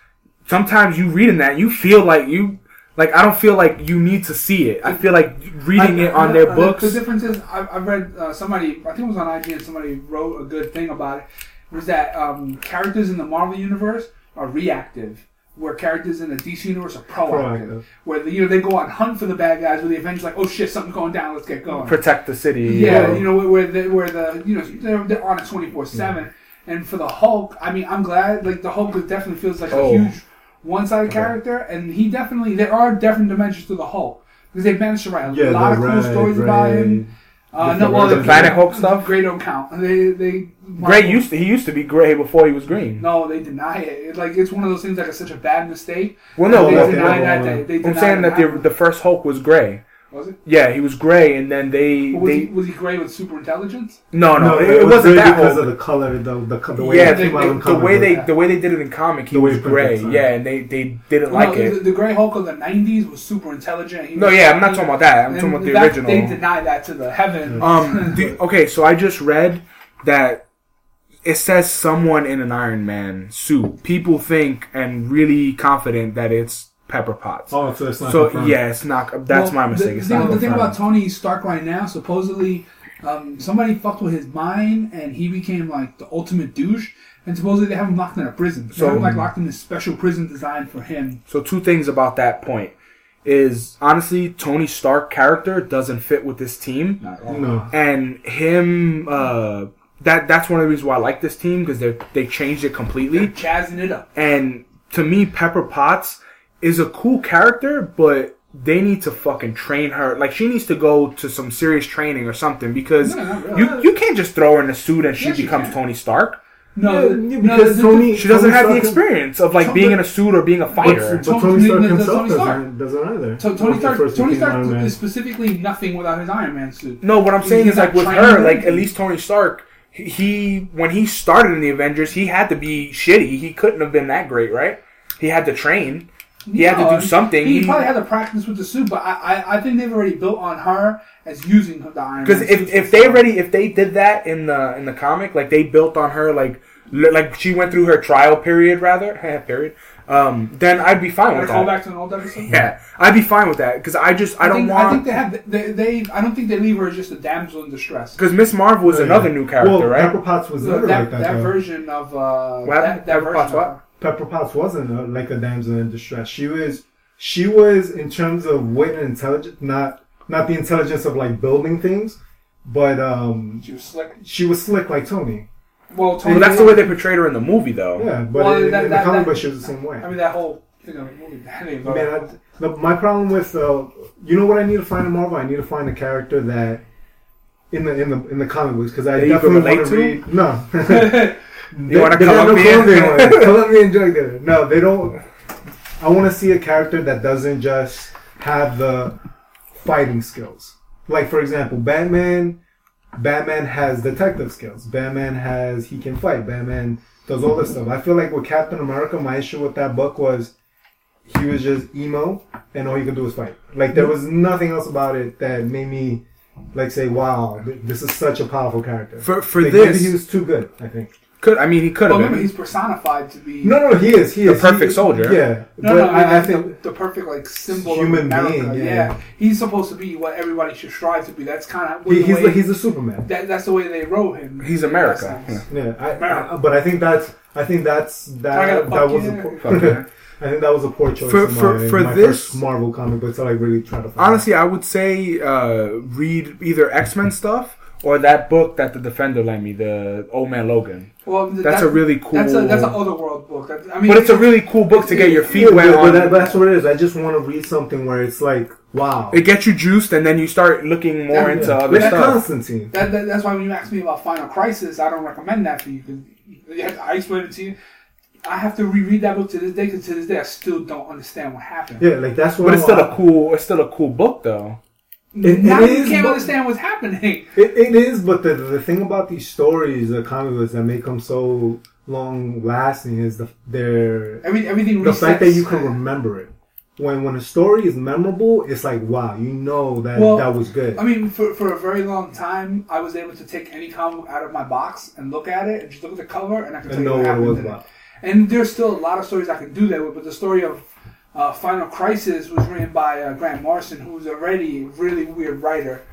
sometimes you read in that, you feel like you. Like I don't feel like you need to see it. I feel like reading I- it on I- their I- books. The difference is, I, I read uh, somebody, I think it was on IGN, somebody wrote a good thing about it. Was that um, characters in the Marvel universe are reactive, where characters in the DC universe are proactive. Proactive. Where the, you know they go on hunt for the bad guys, where the Avengers like, oh shit, something's going down, let's get going. protect the city. Yeah, you know where- where the where the you know they're, they're on it twenty four seven. And for the Hulk, I mean, I'm glad. Like the Hulk definitely feels like Oh. a huge one sided character, and he definitely there are different dimensions to the Hulk. because they've managed to write a Yeah, lot of cool red, stories about him. red. Uh, The- no, well, the Planet Hulk stuff? Gray don't count. They they Gray used to he used to be gray before he was green. No, they deny it. It- Like it's one of those things like it's such a bad mistake. Well, no, they well, deny they- that. They, they I'm deny saying that the the first Hulk was gray. Was it? Yeah, he was gray, and then they But was, they he, was he gray with super intelligence? no no, No, it, it, it was wasn't good that because Hulk. of the color, the the, the way yeah, they, they- the way they Yeah. the way they did it in comic, he The was he printed gray. it, Yeah, and they they didn't Well, like no, it. The, the Gray Hulk of the '90s was super intelligent. He No, was yeah, I'm not funny. talking about that. I'm talking about the that- original. They deny that to the heavens. Um. the, okay, so I just read that it says someone in an Iron Man suit. People think and really confident that it's Pepper Potts. Oh, so it's not so confirmed. yeah, it's not. That's Well, my mistake. The, It's the, not. thing, the thing about Tony Stark right now, supposedly, um, somebody fucked with his mind and he became like the ultimate douche. And supposedly they have him locked in a prison. They So- have him like locked in this special prison designed for him. So two things about that point is honestly Tony Stark character doesn't fit with this team, Not at all. No. and him. Uh, that that's one of the reasons why I like this team because they they changed it They're completely. jazzing it up. And to me, Pepper Potts is a cool character, but they need to fucking train her. Like she needs to go to some serious training or something because No, really. you you can't just throw her in a suit and she Yes, you becomes can. Tony Stark. No, Yeah, the- yeah, no, because Tony- She doesn't Tony have the experience of like Tony- being in a suit or being a fighter. but Tony- Tony Stark Tony- himself Tony Stark. doesn't, doesn't either. So Tony Stark, Tony Stark is specifically nothing without his Iron Man suit. No, what I'm saying He's is like with her, to- like at least Tony Stark, he, he when he started in the Avengers, he had to be shitty. He couldn't have been that great, right? He had to train. He had to do something. He, He- probably had to practice with the suit, but I, I, I think they've already built on her as using the Iron Man. Because if, if they already if they did that in the in the comic, like they built on her, like like she went through her trial period rather period, um, then I'd be fine Wanna with call that. back to an old episode. Yeah, I'd be fine with that because I just I, don't think, want I think they have they, they I don't think they leave her as just a damsel in distress. because Miss Marvel is Yeah. another new character, well, right? Pepper Potts was So that like that. that version of uh, What that, that Pepper version Potts of what? Her. Pepper Potts wasn't a, like a damsel in distress. She was, she was in terms of wit and intelligence, not not the intelligence of like building things, but um, She was slick. she was slick like Tony. Well, Tony, well, that's the way they portrayed her in the movie, though. Yeah, but Well, in, that- in that- the comic that- book, she was the same way. I mean, that whole thing of the movie. that didn't Man, I, the, my problem with uh, you know what I need to find in Marvel? I need to find a character that in the in the in the comic books because I That you can definitely relate want to to? read. No, You want a They- they got no Colombian? Colombian one. Colombian drug dealer. No, they don't. I want to see a character that doesn't just have the fighting skills. Like for example, Batman. Batman has detective skills. Batman has he can fight. Batman does all this stuff. I feel like with Captain America, my issue with that book was he was just emo, and all he could do was fight. Like there was nothing else about it that made me like say, "Wow, this is such a powerful character." For for Like, this, maybe he was too good. I think. Could I mean he could well, have remember, been. he's personified to be No, no, he is. He The is perfect He- soldier. Yeah, No, but no, I, mean, I, I the, think the perfect like symbol Human of America. being, yeah. he's supposed to be what everybody should strive to be. That's kind of he, the he's the, he's a Superman. that, that's the way they wrote him. He's in America. that sense. Yeah, I, America. I, but I think that's I think that's that gotta that was you. a poor, Fuck. I think that was a poor choice For- in for- my, for my this- first Marvel comic book to like really try to find. Honestly, I would say uh, read either X Men stuff or that book that the Defender lent me, the Old Man Logan. Well, th- That's a really cool. That's a that's an otherworld book. That's, I mean, but it's a really cool book to get your feet Yeah, wet but, but that, that's what it is. I just want to read something where it's like, wow, it gets you juiced, and then you start looking more Yeah. into Yeah. other Like stuff. Constantine. That, that, that's why when you ask me about Final Crisis, I don't recommend that for you. Cause I explained it to you. I have to reread that book to this day because to this day I still don't understand what happened. Yeah, like that's what. But it's I'm- still a cool. It's still a cool book, though. It- now it you is, can't but- understand what's happening. It, it is, but the the thing about these stories, the comic books that make them so long lasting is the their Every, everything the resets. fact that you can remember it. When when a story is memorable, it's like wow, you know that Well, that was good. I mean, for, for a very long time, I was able to take any comic out of my box and look at it and just look at the cover, and I can tell and you what happened was in it. about. And there's still a lot of stories I can do that with, but the story of uh, Final Crisis was written by uh, Grant Morrison, who's already a really weird writer.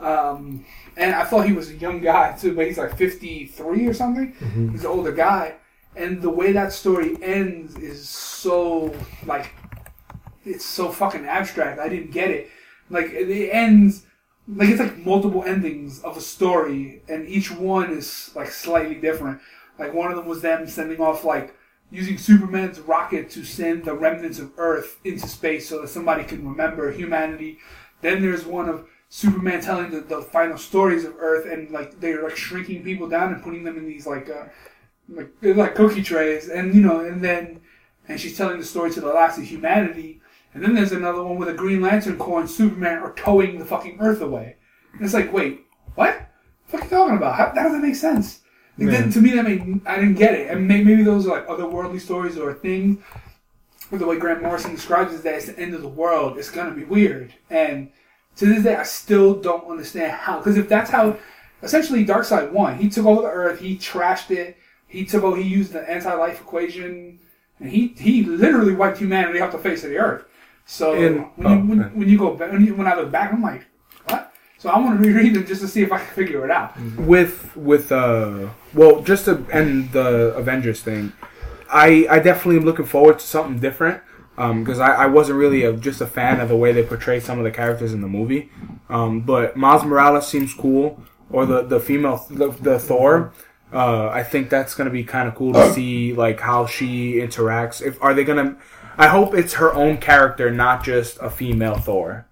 Um, and I thought he was a young guy too, but he's like 53 or something. Mhm. He's an older guy. And the way that story ends is so, like, it's so fucking abstract. I didn't get it. Like, it ends, like, it's like multiple endings of a story, and each one is, like, slightly different. Like, one of them was them sending off, like, using Superman's rocket to send the remnants of Earth into space so that somebody can remember humanity. Then there's one of Superman telling the, the final stories of Earth and like they're like shrinking people down and putting them in these like uh, like like cookie trays and you know and then and she's telling the story to the last of humanity. And then there's another one with a Green Lantern Corps and Superman are towing the fucking Earth away. And it's like, wait, what? What are you talking about? How, that doesn't make sense. Like, that- to me, that made I didn't get it. And may, maybe those are like otherworldly stories or things. But the way Grant Morrison describes it, is that it's the end of the world. It's gonna be weird. And to this day, I still don't understand how. Because if that's how, essentially, Darkseid won. He took over the Earth. He trashed it. He took over. He used the anti-life equation, and he he literally wiped humanity off the face of the Earth. So And- when, oh, you, when, oh, when you go back, when, you, when I look back, I'm like? So I want to reread them just to see if I can figure it out. with with uh well just to end the Avengers thing, I I definitely am looking forward to something different. Um, because I, I wasn't really a, just a fan of the way they portray some of the characters in the movie. Um, but Miles Morales seems cool, or the the female the, the Thor. Uh, I think that's gonna be kind of cool to see like how she interacts. If are they gonna? I hope it's her own character, not just a female Thor.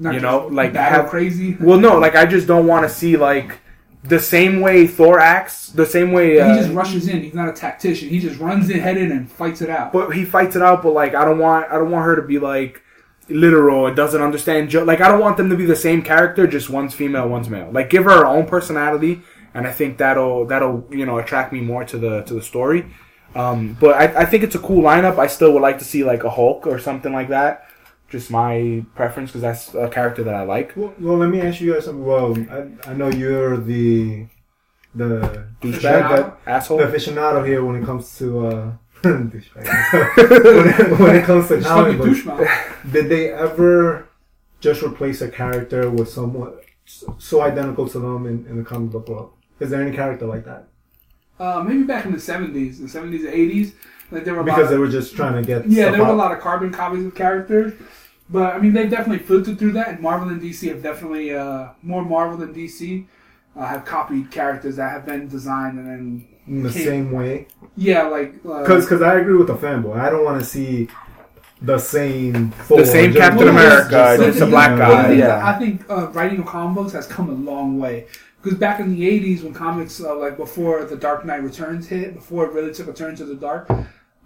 Not You know, like, have- crazy. Well, no, like I just don't want to see like the same way Thor acts, the same way. he Uh, just rushes in. He's not a tactician. He just runs in, head in, and fights it out. but he fights it out. But like, I don't want, I don't want her to be like literal. It doesn't understand. Jo- like, I don't want them to be the same character. Just one's female, one's male. Like, give her her own personality, and I think that'll that'll you know attract me more to the to the story. Um, but I, I think it's a cool lineup. I still would like to see like a Hulk or something like that. Just my preference because that's a character that I like. Well, well, let me ask you guys something. Well, I, I know you're the the Douchebag, that, asshole. the aficionado here when it comes to uh, douchebag. when, it, when it comes to comic fucking books, did they ever just replace a character with someone so- so identical to them in, in the comic book world? Is there any character like that? Uh, maybe back in the seventies, the seventies, eighties, like there were a lot Because of- they were just trying to get Yeah, stuff there were a lot of carbon copies of characters, but I mean they've definitely filtered through that. And Marvel and DC have definitely uh, more Marvel than DC uh, have copied characters that have been designed and then in the came- same way. yeah, like uh, Because I agree with the fanboy. I don't want to see the same The same Thor, Captain just- America, just- just a you black know, guy, yeah. I think uh, writing of comic books has come a long way. Because back in the '80s, when comics, uh, like before the Dark Knight Returns hit, before it really took a turn to the dark,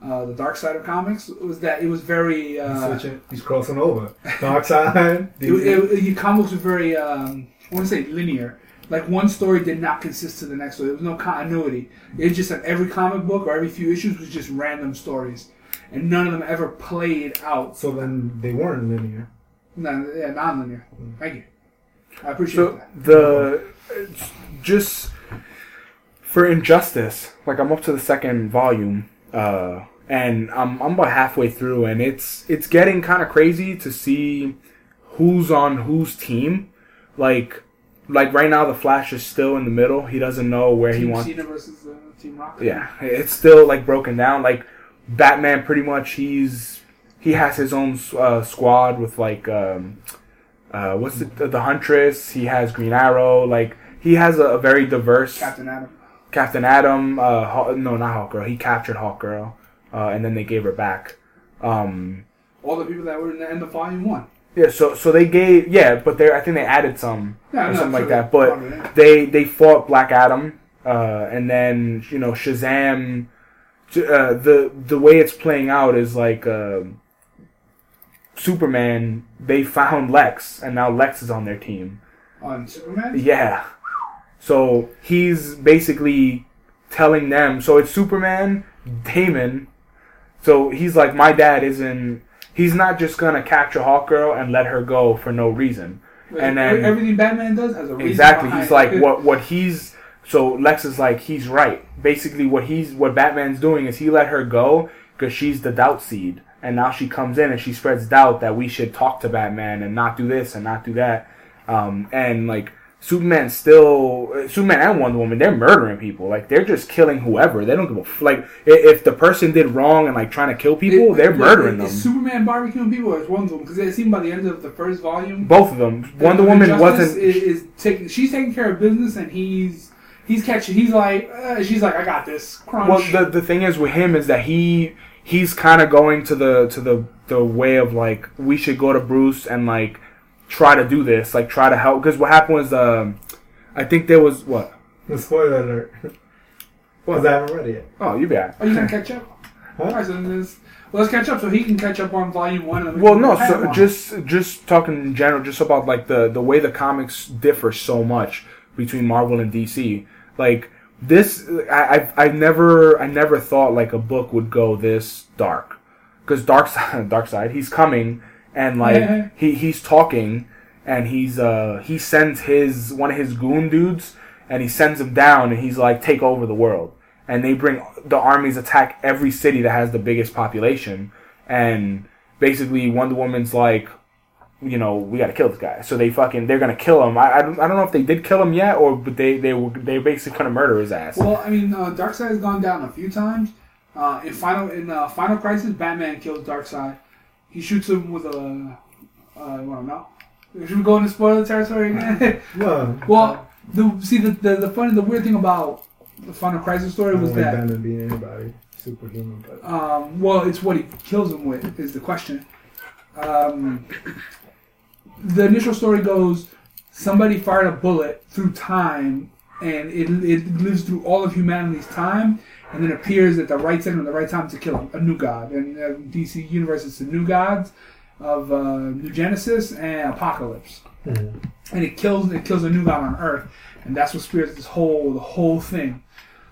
uh, the dark side of comics was that it was very. He's, Uh, switching, he's crossing over. Dark side. it, it, it, your comics were very. Um, I want to say linear. Like one story did not consist to the next one. There was no continuity. It's just that every comic book or every few issues was just random stories, and none of them ever played out. so then they weren't linear. No, yeah, non-linear. Thank you. I appreciate So that. the just for injustice, like I'm up to the second volume, uh, and I'm I'm about halfway through, and it's it's getting kind of crazy to see who's on whose team. Like like right now, the Flash is still in the middle. He doesn't know where he Team wants. Cena versus uh, Team Rocket. Yeah, it's still like broken down. Like Batman, pretty much he's he has his own uh, squad with like um, uh, what's it, the Huntress. He has Green Arrow. Like he has a, a very diverse Captain Adam. Captain Atom. Uh, Haw- no, not Hawkgirl. He captured Hawkgirl, uh, and then they gave her back. Um, All the people that were in the end of Volume One. yeah, so so they gave yeah, but they I think they added some Yeah, or something like that. But they they fought Black Adam, uh, and then you know Shazam. Uh, the the way it's playing out is like uh, Superman. They found Lex, and now Lex is on their team. on Superman. Yeah, so he's basically telling them. So it's Superman, Damian. So he's like, my dad isn't. He's not just gonna catch capture Hawkgirl and let her go for no reason. And then- everything Batman does has a reason Exactly. He's like it. what what he's so Lex is like he's right. Basically what he's what Batman's doing is he let her go because she's the doubt seed. And now she comes in and she spreads doubt that we should talk to Batman and not do this and not do that. Um, and like Superman still uh, Superman and Wonder Woman they're murdering people. Like they're just killing whoever. They don't give a f- like if the person did wrong and like trying to kill people, It- they're it- murdering Is them. Superman barbecuing people or is Wonder Woman? Because it seemed by the end of the first volume, Both of them. Wonder Woman Justice wasn't Is, is taking. She's taking care of business, and he's he's catching. He's like, uh, she's like, I got this. Crunch. Well, the the thing is with him is that he he's kind of going to the to the the way of like we should go to Bruce and like try to do this, like try to help. Because what happened was, um, I think there was what? The spoiler alert. Because I haven't read it yet. Oh, you bad. Are you gonna catch up? Huh? Alright, so this- well, let's catch up so he can catch up on volume one. And then Well, no. So just just talking in general, just about like the the way the comics differ so much between Marvel and DC. Like this, I I've, I've never I never thought like a book would go this dark, because Darkseid Darkseid he's coming and like Yeah. he he's talking and he's uh he sends his one of his goon dudes and he sends him down and he's like take over the world and they bring the armies attack every city that has the biggest population and basically Wonder Woman's like you know we got to kill this guy so they fucking they're gonna kill him I, I, don't, I don't know if they did kill him yet or but they they were they basically gonna murder his ass Well, I mean, uh, Darkseid has gone down a few times. Uh, in final in uh, Final Crisis, Batman kills Darkseid. He shoots him with a. Uh, I don't know. Should we go into spoiler territory again? Well, well, the see the, the the funny the weird thing about the Final Crisis story was that Batman being anybody superhuman, but um, well, it's what he kills him with is the question. Um, the initial story goes: somebody fired a bullet through time, and it, it lives through all of humanity's time, and then appears at the right time and the right time to kill a, a new god. And uh, DC Universe is the new gods of uh, New Genesis and Apokolips, and it kills it kills a new god on Earth, and that's what spears this whole the whole thing.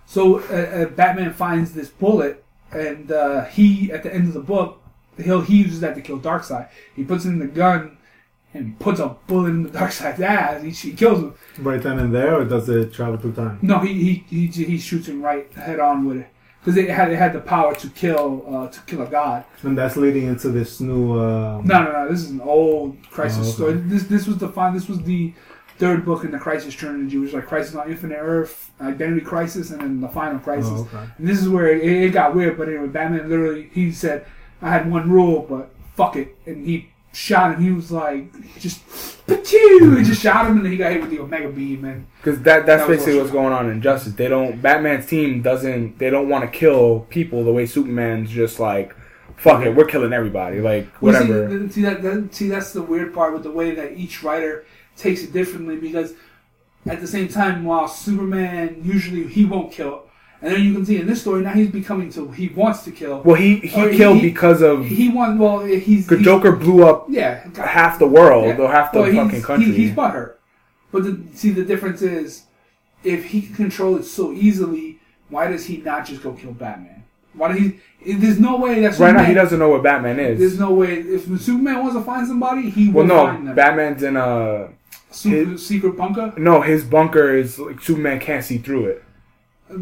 So uh, uh, Batman finds this bullet, and uh, he at the end of the book, he'll he uses that to kill Darkseid. He puts it in the gun and puts a bullet in the dark Darkseid's ass. He, he kills him. right then and there, or does it travel through time? No, he he he, he shoots him right head on with it because it had it had the power to kill uh, to kill a god. And that's leading into this new. Uh, No, no, no. This is an old Crisis Oh, okay. story. This this was the fun. This was the third book in the Crisis trilogy, which was like Crisis on Infinite Earth, Identity Crisis, and then the Final Crisis. oh, okay. And this is where it, it got weird. But anyway, Batman literally he said, "I had one rule, but fuck it," and he shot him. He was like, just, "Pachoo!" He mm-hmm. just shot him, and then he got hit with the Omega Beam. And Because that that's That basically what's going on in Justice. They don't Batman's team doesn't they don't want to kill people the way Superman's just like fuck it, we're killing everybody. Like Well, whatever. See, see that, that. See, that's the weird part with the way that each writer takes it differently because at the same time, while Superman usually he won't kill, and then you can see in this story now he's becoming to he wants to kill. well he he Or killed he- because of He wants. Well, he's the Joker blew up Yeah, half the world Yeah. or half the Well, he's- fucking country. He, he's butthurt. But the, see, the difference is, if he can control it so easily, why does he not just go kill Batman? Why do he? There's no way that's right now he doesn't know what Batman is. There's no way. If Superman wants to find somebody, he Well, will no. Batman's in a Super, secret bunker. no. His bunker is like Superman can't see through it.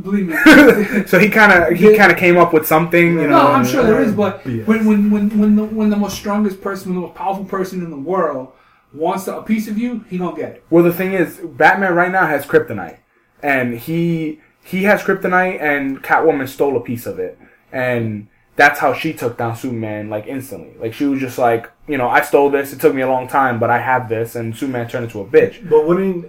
Believe me. so he kind of he kind of came up with something, you No, know. no, I'm sure there is, but BS. when when when when the when the most strongest person, when the most powerful person in the world wants a piece of you, he gonna get it. Well, the thing is, Batman right now has kryptonite, and he he has kryptonite, and Catwoman stole a piece of it, and that's how she took down Superman like instantly. Like she was just like, you know, I stole this. It took me a long time, but I have this, and Superman turned into a bitch. But wouldn't,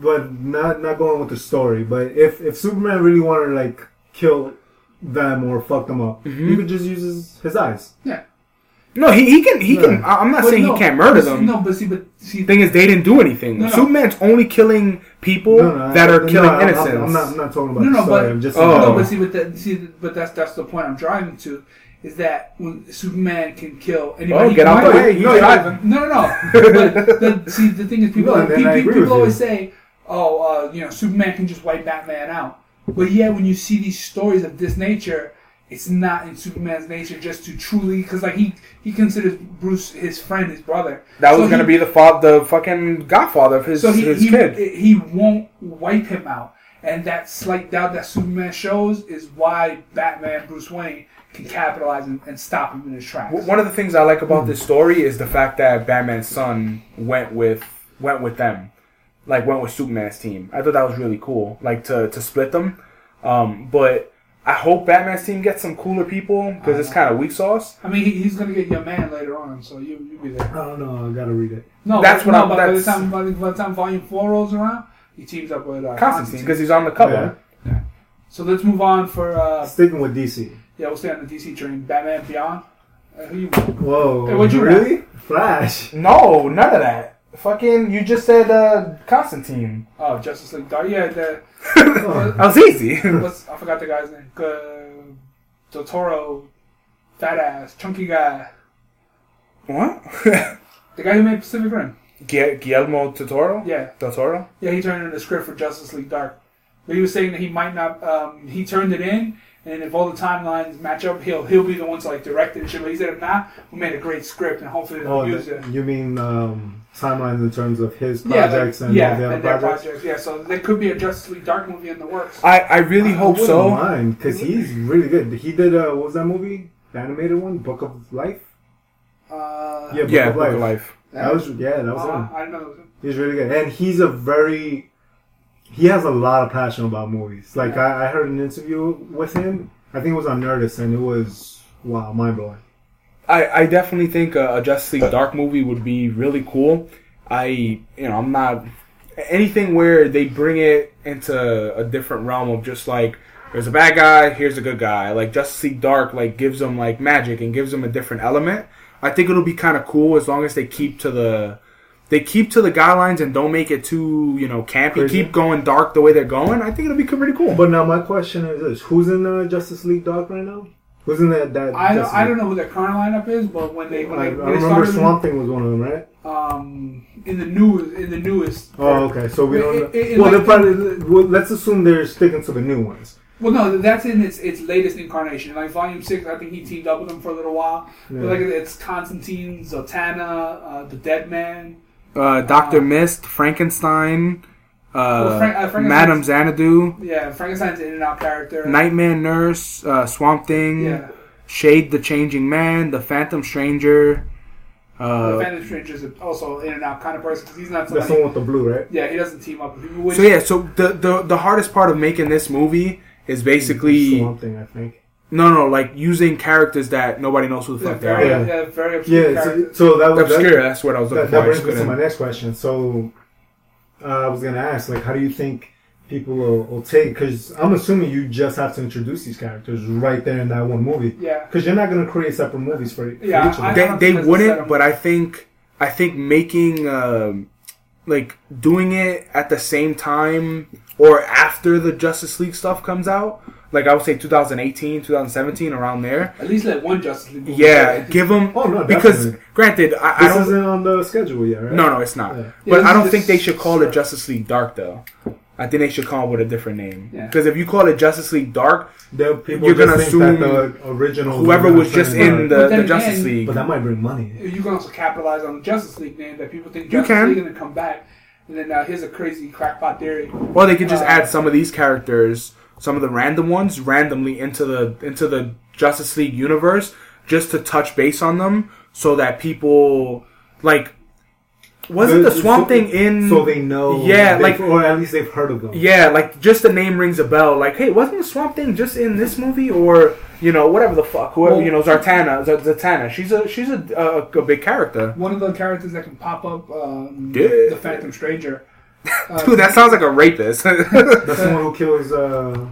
but not not going with the story. But if if Superman really wanted to like kill them or fuck them up, Mm-hmm. he could just use his, his eyes. Yeah. No, he, he can he can. I- I'm not But saying no, he can't murder them. No, but see, but see, the Thing is, they didn't do anything. No, no. Superman's only killing people that are killing I'm- I'm- innocents. I'm, not. I'm not talking about No, no, but- I'm just. Oh. no, but see, but that, see, but that's that's the point I'm driving to, is that when Superman can kill anybody. Oh, get out the way, he's No, driving. No, no, no. but the, see, the thing is, people, No, people, people always say, "Oh, uh, you know, Superman can just wipe Batman out." But yeah, when you see these stories of this nature, it's not in Superman's nature just to truly, because like he he considers Bruce his friend, his brother. that was gonna be the fa- the fucking godfather of his so he, his he, kid. he won't wipe him out. And that slight doubt that Superman shows is why Batman, Bruce Wayne, can capitalize and, and stop him in his tracks. W- One of the things I like about this story is the fact that Batman's son went with went with them, like went with Superman's team. I thought that was really cool, like to to split them. Um, but I hope Batman's team gets some cooler people because it's kind of weak sauce. I mean, he, he's gonna get your man later on, so you you be there. I don't. I gotta read it. No, That's but, what no, I'm- but by the time by the, by the time Volume Four rolls around, He teams up with uh, Constantine because he's on the cover. Yeah. So let's move on for uh, Sticking with DC. Yeah, we'll stay on the DC train. Batman Beyond. Uh, who you? Whoa. Hey, what'd you really? Flash. No, none of that. Fucking, you just said uh, Constantine. Oh, Justice League Dark. Yeah, the Oh, That was easy. what's I forgot the guy's name. Uh, Del Toro, fat ass, chunky guy. what? The guy who made Pacific Rim. Gu- Guillermo Totoro? Yeah, Del Toro? yeah. He turned in the script for Justice League Dark, but he was saying that he might not. Um, he turned it in, and if all the timelines match up, he'll he'll be the one to like direct it and shit. But he said if not, we made a great script, and hopefully they'll Oh, use th- it. you mean um, timelines in terms of his Yeah, projects like, and yeah, all the other and their projects? projects. Yeah, so there could be a Justice League Dark movie in the works. I, I really hope I wouldn't so. mind because he's really good. He did uh, what was that movie? The animated one, Book of Life. Uh, Yeah, Book Yeah, of Book Life. of Life. That was yeah, that was uh, him. I didn't know that was him. He's really good, and he's a very he has a lot of passion about movies. Like I, I heard an interview with him. I think it was on Nerdist, and it was wow, mind blowing. I, I definitely think a, a Justice League Dark movie would be really cool. I, you know, I'm not anything where they bring it into a different realm of just like there's a bad guy, here's a good guy. Like Justice League Dark, like gives them like magic and gives them a different element. I think it'll be kind of cool as long as they keep to the they keep to the guidelines and don't make it too you know campy. Crazy. Keep going dark the way they're going. I think it'll be pretty cool. But now my question is this: Who's in the Justice League Dark right now? Who's in that? that I don't, I don't know who their current lineup is, but when they when I, I they, when they remember started Swamp Thing was one of them, right? um in the new in the newest. Oh, okay. So we don't. it- know. it- well, like- they're probably. Well, let's assume they're sticking to the new ones. Well, no, that's in its its latest incarnation. Like Volume Six, I think he teamed up with them for a little while. Yeah. But like it's Constantine, Zatanna, uh, the Dead Man. Uh, Doctor Mist, Frankenstein, uh, Well, Frank- uh, Madame Xanadu. Yeah, Frankenstein's in and out character. Nightmare Nurse, uh, Swamp Thing, Yeah, Shade the Changing Man, the Phantom Stranger. the Uh, Phantom Stranger is also in and out kind of person because he's not That's the one with the blue, right? Yeah, he doesn't team up with people. Which, so yeah, so the, the the hardest part of making this movie is basically Swamp Thing, I think. No no like using characters that nobody knows who the yeah, fuck they are. Yeah. yeah, very obscure Yeah. So, so that was Obscure. that, That's what I was looking that, that for. I just brings me to my next question. So uh, I was gonna ask, like, how do you think people will, will take? Because I'm assuming you just have to introduce these characters right there in that one movie. Yeah, Because you're not gonna create separate movies for, for Yeah, each of them. They they think that's a wouldn't, but I think I think making um, like doing it at the same time or after the Justice League stuff comes out. Like I would say 2018, 2017, around there. at least like one Justice League. movie Yeah, go. give them Oh no, because definitely. granted, I, I this don't. isn't on the schedule yet, right? No, no, it's not. Yeah. Yeah, But this I don't just- think they should call it Justice League Dark though. I think they should call it with a different name. Yeah. Because if you call it Justice League Dark, people You're gonna think assume that the original whoever was just in the, then the Justice League, but that might bring money. You can also capitalize on the Justice League name that people think You Justice can. League and then come back. And then uh, here's a crazy crackpot theory. or they could just Uh, add some of these characters, some of the random ones, randomly into the into the Justice League universe, just to touch base on them, so that people like. Wasn't the So- Swamp Thing in? So they know. Yeah, like- or at least they've heard of them. Yeah, like just the name rings a bell. Like, hey, wasn't the Swamp Thing just in this movie, or you know, whatever the fuck, whoever Well- you know, Zartana, Z- Zatanna. She's a she's a, a, a big character. One of the characters that can pop up, um, Yeah. the Phantom Stranger. Uh, Dude, that sounds like a rapist. That's the one who kills. Uh,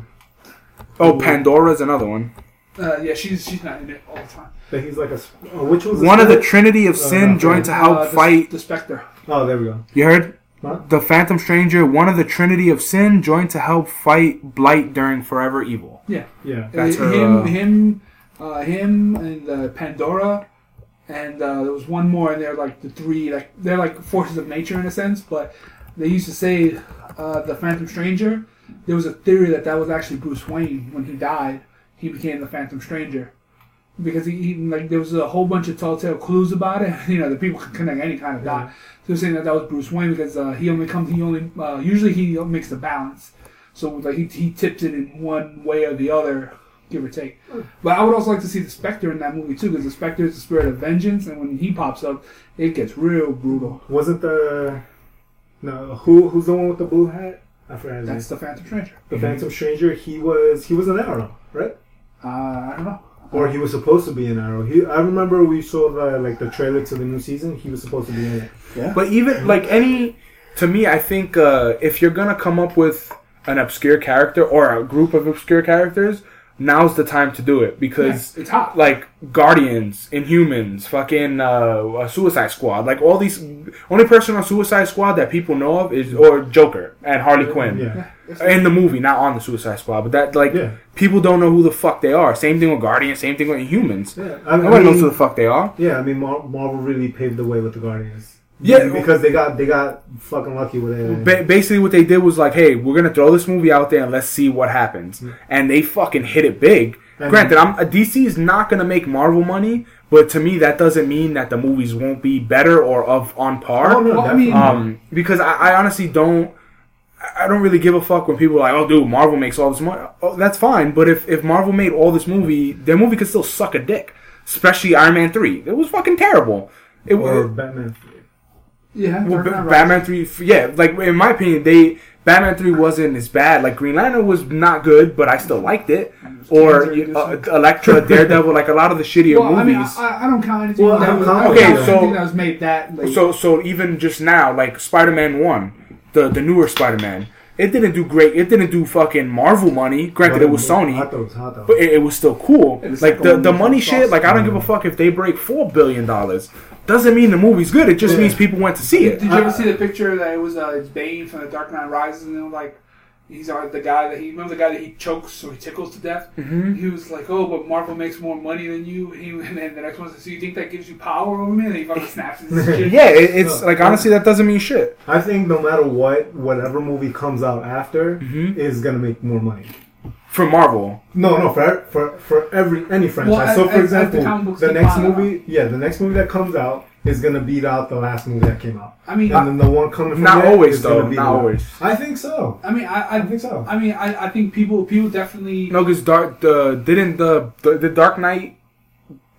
oh, Pandora's another one. uh, yeah, she's she's not in it all the time. But he's like a Oh, which was One of the? Trinity of Oh, Sin no, joined to help Uh, the, fight. the Spectre. Oh, there we go. You heard? Huh? The Phantom Stranger, one of the Trinity of Sin, joined to help fight Blight during Forever Evil. Yeah, Yeah. That's Uh, her, him, uh, him, uh, him, and uh, Pandora, and uh, there was one more, and they're like the three, like they're like forces of nature in a sense. But they used to say uh, the Phantom Stranger. There was a theory that that was actually Bruce Wayne when he died. He became the Phantom Stranger because he, he like there was a whole bunch of telltale clues about it. You know, the people could connect any kind of dot. So they're saying that that was Bruce Wayne because uh, he only comes. He only uh, usually he makes the balance. So like he, he tipped it in one way or the other, give or take. But I would also like to see the Spectre in that movie too, because the Spectre is the spirit of vengeance, and when he pops up, it gets real brutal. Wasn't the. No, who who's the one with the blue hat? I forgot his name. That's the Phantom Stranger. The Phantom Stranger. He was he was an arrow, right? Uh, I don't know. Or he was supposed to be an arrow. He, I remember we saw the like the trailer to the new season. He was supposed to be in it. But even like any to me, I think uh, if you're gonna come up with an obscure character or a group of obscure characters, now's the time to do it because Yeah, it's hot. like Guardians, Inhumans, fucking uh, uh, Suicide Squad, like all these. Only person on Suicide Squad that people know of is or Joker and Harley Quinn Yeah. in the movie, not on the Suicide Squad, but that like Yeah. people don't know who the fuck they are. Same thing with Guardians. Same thing with Inhumans. Yeah, I, I Nobody knows mean, who the fuck they are. yeah, I mean, Marvel really paved the way with the Guardians. Yeah. because they got they got fucking lucky with it. Ba- basically, what they did was like, "Hey, we're gonna throw this movie out there and let's see what happens." And they fucking hit it big. And- Granted, I'm DC is not gonna make Marvel money, but to me, that doesn't mean that the movies won't be better or of on par. Oh, no, Well, I mean- Um, because I, I honestly don't. I- I don't really give a fuck when people are like, "Oh, dude, Marvel makes all this money." Oh, that's fine, but if, if Marvel made all this movie, their movie could still suck a dick. Especially Iron Man three, it was fucking terrible. It or was Batman. Yeah, well, Dark Ba- Batman three, yeah, like in my opinion, they Batman three wasn't as bad. Like Green Lantern was not good, but I still liked it. Or uh, Elektra, Daredevil, like a lot of the shittier Well, I mean, movies. I, I don't count anything. Well, that I'm was, count- Okay, count so- anything that was made that late. so so even just now, like Spider Man one, the the newer Spider Man, it didn't do great. It didn't do fucking Marvel money. Granted, it was I Sony. thought it was hot though. But it, it was still cool. Yeah, the Like the, the was money awesome. shit, like I don't give a fuck if they break four billion dollars. Doesn't mean the movie's good. It just Yeah. means people went to see it. Did you ever see the picture that it was uh, Bane from the Dark Knight Rises and it was like he's uh, the guy that he remember the guy that he chokes so he tickles to death. Mm-hmm. He was like, "Oh, but Marvel makes more money than you." He, and then the next one says, "So you think that gives you power over me?" And he fucking snaps his shit. Yeah, it, it's No. like honestly that doesn't mean shit. I think no matter what, whatever movie comes out after Mhm. is gonna make more money. For Marvel, No, no, for for for every any franchise. Well, so, as- for as- as the example, the next on, movie, yeah, the next movie that comes out is gonna beat out the last movie that came out, I mean, and then the one coming from not there always is gonna though. beat Not it out. always. I think so. I mean, I, I I think so. I mean, I, I think people people definitely. No, because Dark the didn't the, the the Dark Knight,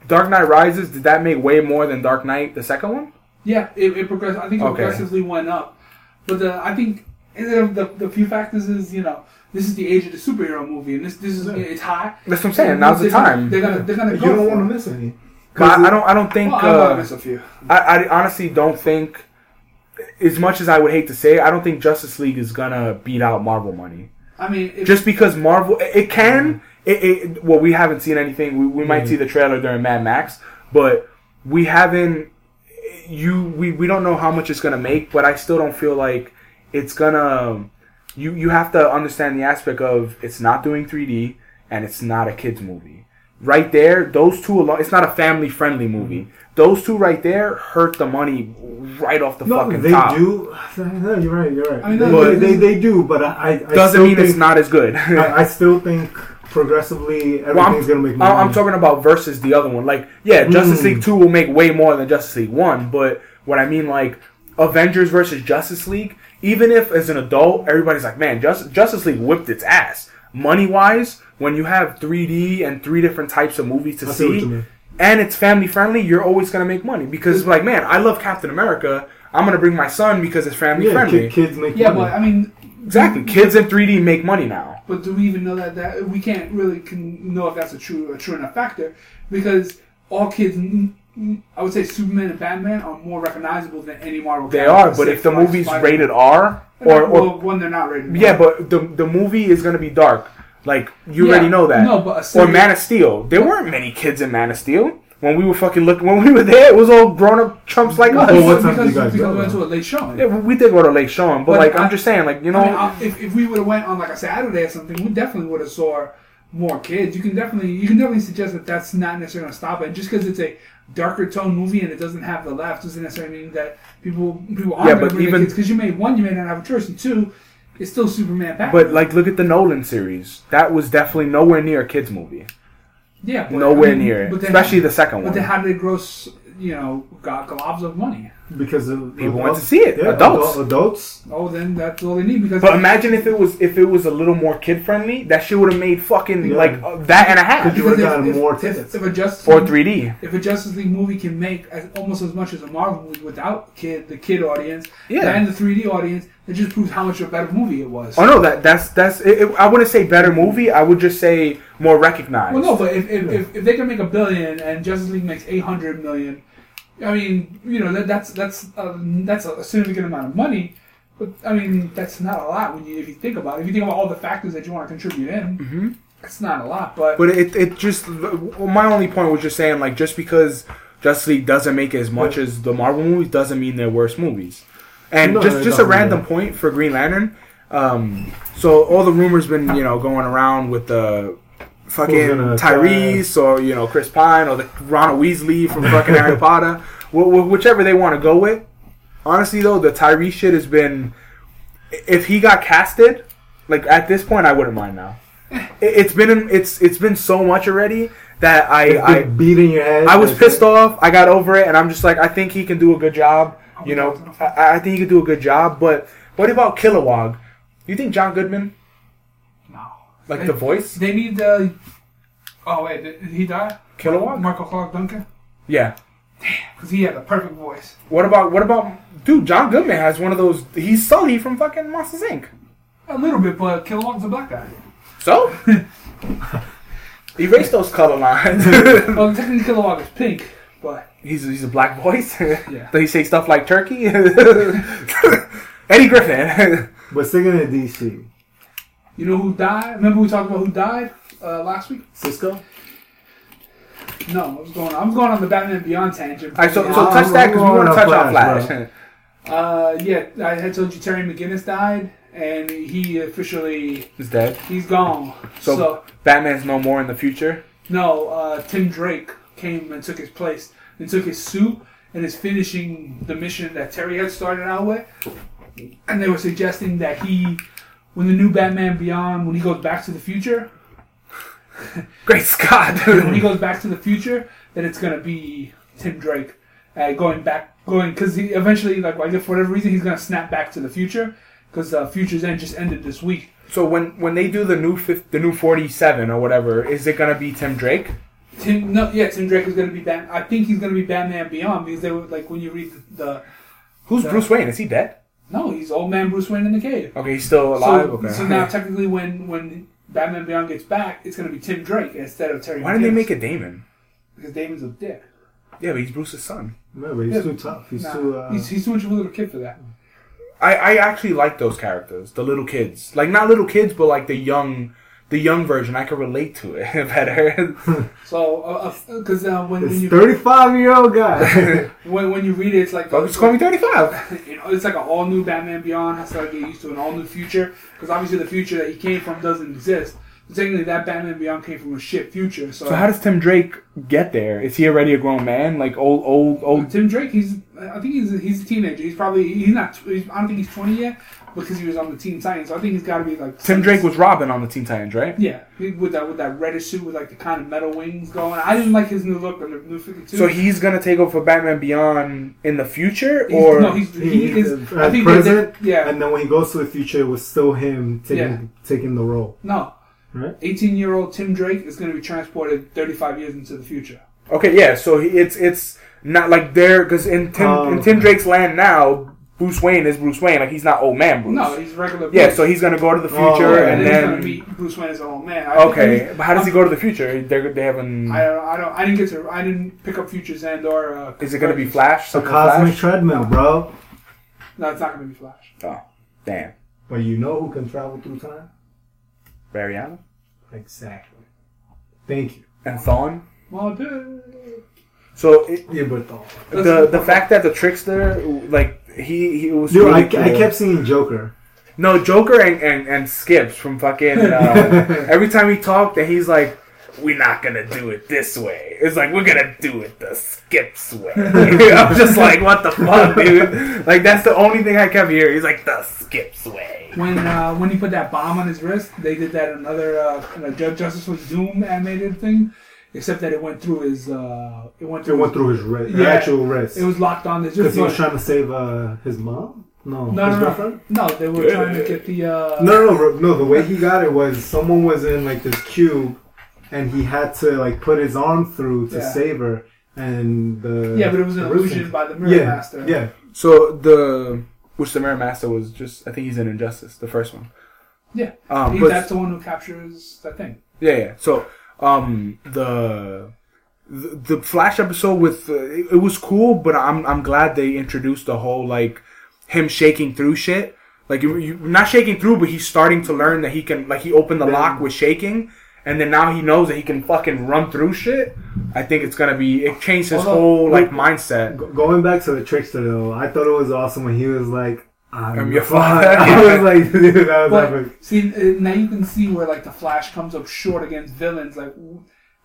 Dark Knight Rises did that make way more than Dark Knight the second one? Yeah, it, it progressed. I think it Okay. progressively went up, but the, I think eh, the, the the few factors is you know this is the age of the superhero movie, and this this is Yeah. it's high. That's what I'm saying. Now's the They're gonna- time. They're gonna they're gonna You don't want to miss any. But I, I don't. I don't think. Well, I want to uh, miss a few. I, I honestly don't think. As much as I would hate to say, it, I don't think Justice League is gonna beat out Marvel money. I mean, if, Just because Marvel, it, it can. It, it well, we haven't seen anything. We, we might Mhm. see the trailer during Mad Max, but we haven't. You we, we don't know how much it's gonna make, but I still don't feel like it's gonna. You you have to understand the aspect of it's not doing 3D and it's not a kids movie. Right there, those two alone. It's not a family friendly movie. Those two right there hurt the money right off the No, fucking they top. do. No, you're right. You're right. I mean, they, no, they, they, they do, but I, I I Doesn't still mean think, it's not as good. I, I still think progressively everything's Well, gonna make more. I'm, I'm money. talking about versus the other one. Like, yeah, Justice Mm. League Two will make way more than Justice League One, but what I mean, like, Avengers versus Justice League. Even if as an adult, everybody's like, man, Just, Justice League whipped its ass. Money wise, when you have 3D and three different types of movies to I see see, and it's family friendly, you're always gonna make money because, like, man, I love Captain America. I'm gonna bring my son because it's family Yeah, friendly. kid, kids make yeah, money. but I mean, Exactly, kids in 3D make money now. But do we even know that that we can't really can know if that's a true a true enough factor because all kids, I would say Superman and Batman are more recognizable than any Marvel. They character, are, but if the except for movie's Spider-Man. rated R or, not- or well, when they're not rated. Yeah, R. but the the movie is gonna be dark. Like you Yeah, already know that. No, but a or Man of Steel. There weren't many kids in Man of Steel when we were fucking looking. When we were there, it was all grown up chumps like No, us. Well, what because, time did you guys because go, we went to a late showing. Yeah, we we did go to Lake Showing, but, But like I, I- am just saying, like you know, I mean, if, if we would have went on like a Saturday or something, we definitely would have saw more kids. You can definitely you can definitely suggest that that's not necessarily going to stop it. Just because it's a darker tone movie and it doesn't have the laughs doesn't necessarily mean that people people aren't Yeah, going but even-. Because you made one, you may not have a choice, and two, it's still Superman. Batman. but like look at the Nolan series. That was definitely nowhere near a kids movie. yeah, but, Nowhere I mean, near but then- especially the second But one. then how did they gross? You know, got globs of money. Because of People of- went to see it. Yeah, Adults. adult- adults. Oh, then that's all they need because. But imagine if it was if it was a little more kid friendly, that shit would have made fucking Yeah. like uh, that and a half Could you would've gotten more if, tickets. if a Justice or 3D. if a Justice League movie can make as, almost as much as a Marvel movie without kid the kid audience Yeah. and the 3D audience, it just proves how much of a better movie it was. Oh no, that that's that's. It, it- I wouldn't say better movie. I would just say more recognized. Well, no, but if, if, if, if they can make a billion and Justice League makes eight hundred million, I mean, you know that that's that's uh, that's a significant amount of money. But I mean, that's not a lot when you if you think about it. If you think about all the factors that you want to contribute in, Mhm. it's not a lot. But, But it it just my only point was just saying like just because Justice League doesn't make as much as the Marvel movies doesn't mean they're worse movies. And No, just just a random point for Green Lantern. Um, so all the rumors been you know going around with the fucking Tyrese or you know Chris Pine or the Ronald Weasley from fucking Harry Potter, wh- wh- whichever they want to go with. Honestly though, the Tyrese shit has been. If he got casted, like at this point, I wouldn't mind now. It- It's been it's it's been so much already that I I beating your head. I was pissed off. I got over it, and I'm just like, I think he can do a good job. You know, I, I think he can do a good job. But what about Kilowog? You think John Goodman, no, like the voice, they need. Uh, oh wait, did, did he die? Kilowog? Michael Clarke Duncan, Yeah. Damn, because he had the perfect voice. What about what about dude? John Goodman has one of those. He's Sully from fucking Monsters Inc. A little bit, but Kilowog's a black guy. So erase those color lines. well, technically Kilowog is pink, but he's he's a black voice. Yeah. Does he say stuff like turkey? Eddie Griffin. But sticking to DC, you know who died? Remember we talked about who died uh, last week? Cisco. No, I was going on? I'm going on the Batman Beyond tangent. All right, so, so Yeah, touch that because we want to touch on Flash, Flash. Uh, yeah, I had told you Terry McGinnis died, and he officially is dead. he's gone. So- So, Batman's no more in the future. no, uh, Tim Drake came and took his place and took his suit and is finishing the mission that Terry had started out with. And they were suggesting that he, when the new Batman Beyond, when he goes back to the future, Great Scott! when he goes back to the future, that it's gonna be Tim Drake uh, going back, going because he eventually, like, I guess for whatever reason, he's gonna snap back to the future because uh, Futures End just ended this week. so when when they do the new fif- the new forty seven or whatever, is it gonna be Tim Drake? Tim, no, yeah, Tim Drake is gonna be Bat. I think he's gonna be Batman Beyond because they were like when you read the, the Who's No. Bruce Wayne? Is he dead? No, he's old man Bruce Wayne in the cave. Okay, he's still alive. So, okay. so now technically, when when Batman Beyond gets back, it's gonna be Tim Drake instead of Terry. Why didn't they make it Damian? Because Damian's a dick. Yeah, but he's Bruce's son. No, but he's Yeah. too tough. He's Nah, too. Uh, he's, he's too much of a little kid for that. I, I actually like those characters, the little kids. Like not little kids, but like the young, the young version. I could relate to it better. So, because uh, when, when you 35 year old guy. when, when you read it, it's like Fuck, just call me thirty five. you know, it's like an all new Batman Beyond has to like, get used to an all new future because obviously the future that he came from doesn't exist. So technically, that Batman Beyond came from a shit future. So, So how does Tim Drake get there? Is he already a grown man? Like old, old, old? Tim Drake, he's I think he's he's a teenager. He's probably he's not. He's, I don't think he's twenty yet because he was on the Teen Titans. So I think he's got to be like Tim Drake was Robin on the Teen Titans, right? Yeah, with that with that reddish suit with like the kind of metal wings going. I didn't like his new look on the new Fifty Two. So he's gonna take over for Batman Beyond in the future, He's- or no, he's, he He's is. at I think present, they- yeah, and then when he goes to the future, it was still him taking Yeah. taking the role. no. Right. 18 year old Tim Drake is going to be transported 35 years into the future. okay, yeah. So he, it's it's not like there because in Tim Um, in Tim Drake's land now, Bruce Wayne is Bruce Wayne. Like he's not old man Bruce. No, he's regular. yeah, Bruce. so he's gonna go to the Oh, future yeah, and he's going to then meet Bruce Wayne as an old man. I, okay. But how does he go to the future? They're, they haven't. I don't. I don't. I didn't get to. I didn't pick up Futures End or. Uh, Is it gonna be Flash? A cosmic Flash? treadmill, bro. No, it's not going to be Flash. Oh, damn. But you know who can travel through time? Barry Allen Exactly. Thank you. and Thawne. Well, dude. So it, Yeah, but though. the the fact that the trickster like he he was Dude, really I, cool. I kept seeing Joker. no Joker and, and and Skips from fucking uh, every time he talked and he's like we're not gonna do it this way. It's like we're gonna do it the Skips way. I'm just like what the fuck, dude. Like that's the only thing I kept hearing. He's like the Skips way. When uh, when he put that bomb on his wrist, they did that another uh, in a Justice was Doom animated thing, except that it went through his. Uh, it went It through. went through his wrist, Yeah. actual wrist. It was locked on. This Because he was trying to save uh, his mom? No, No, his no, girlfriend? no, no. They were Yeah. trying to get the. Uh, No, no, no, no. The way he got it was someone was in like this cube, and he had to like put his arm through to Yeah. save her, and the Yeah, but it was an the illusion thing- by the Mirror yeah, Master. Yeah, So the which the Mirror Master was just I think he's in Injustice the first one. Yeah. Um, but that's the one who captures that thing. Yeah, yeah. So, um, the the, the Flash episode with uh, it, was cool, but I'm I'm glad they introduced the whole like him shaking through shit Like you, you not shaking through, but he's starting to learn that he can. Like he opened the lock with shaking, and then now he knows that he can fucking run through shit. I think it's gonna be. It changed his whole like Wait. mindset. Going back to the trickster though, I thought it was awesome when he was like, "I'm, I'm your your father." father. I was like, dude, that was But epic. see, uh, now you can see where like the Flash comes up short against villains. Like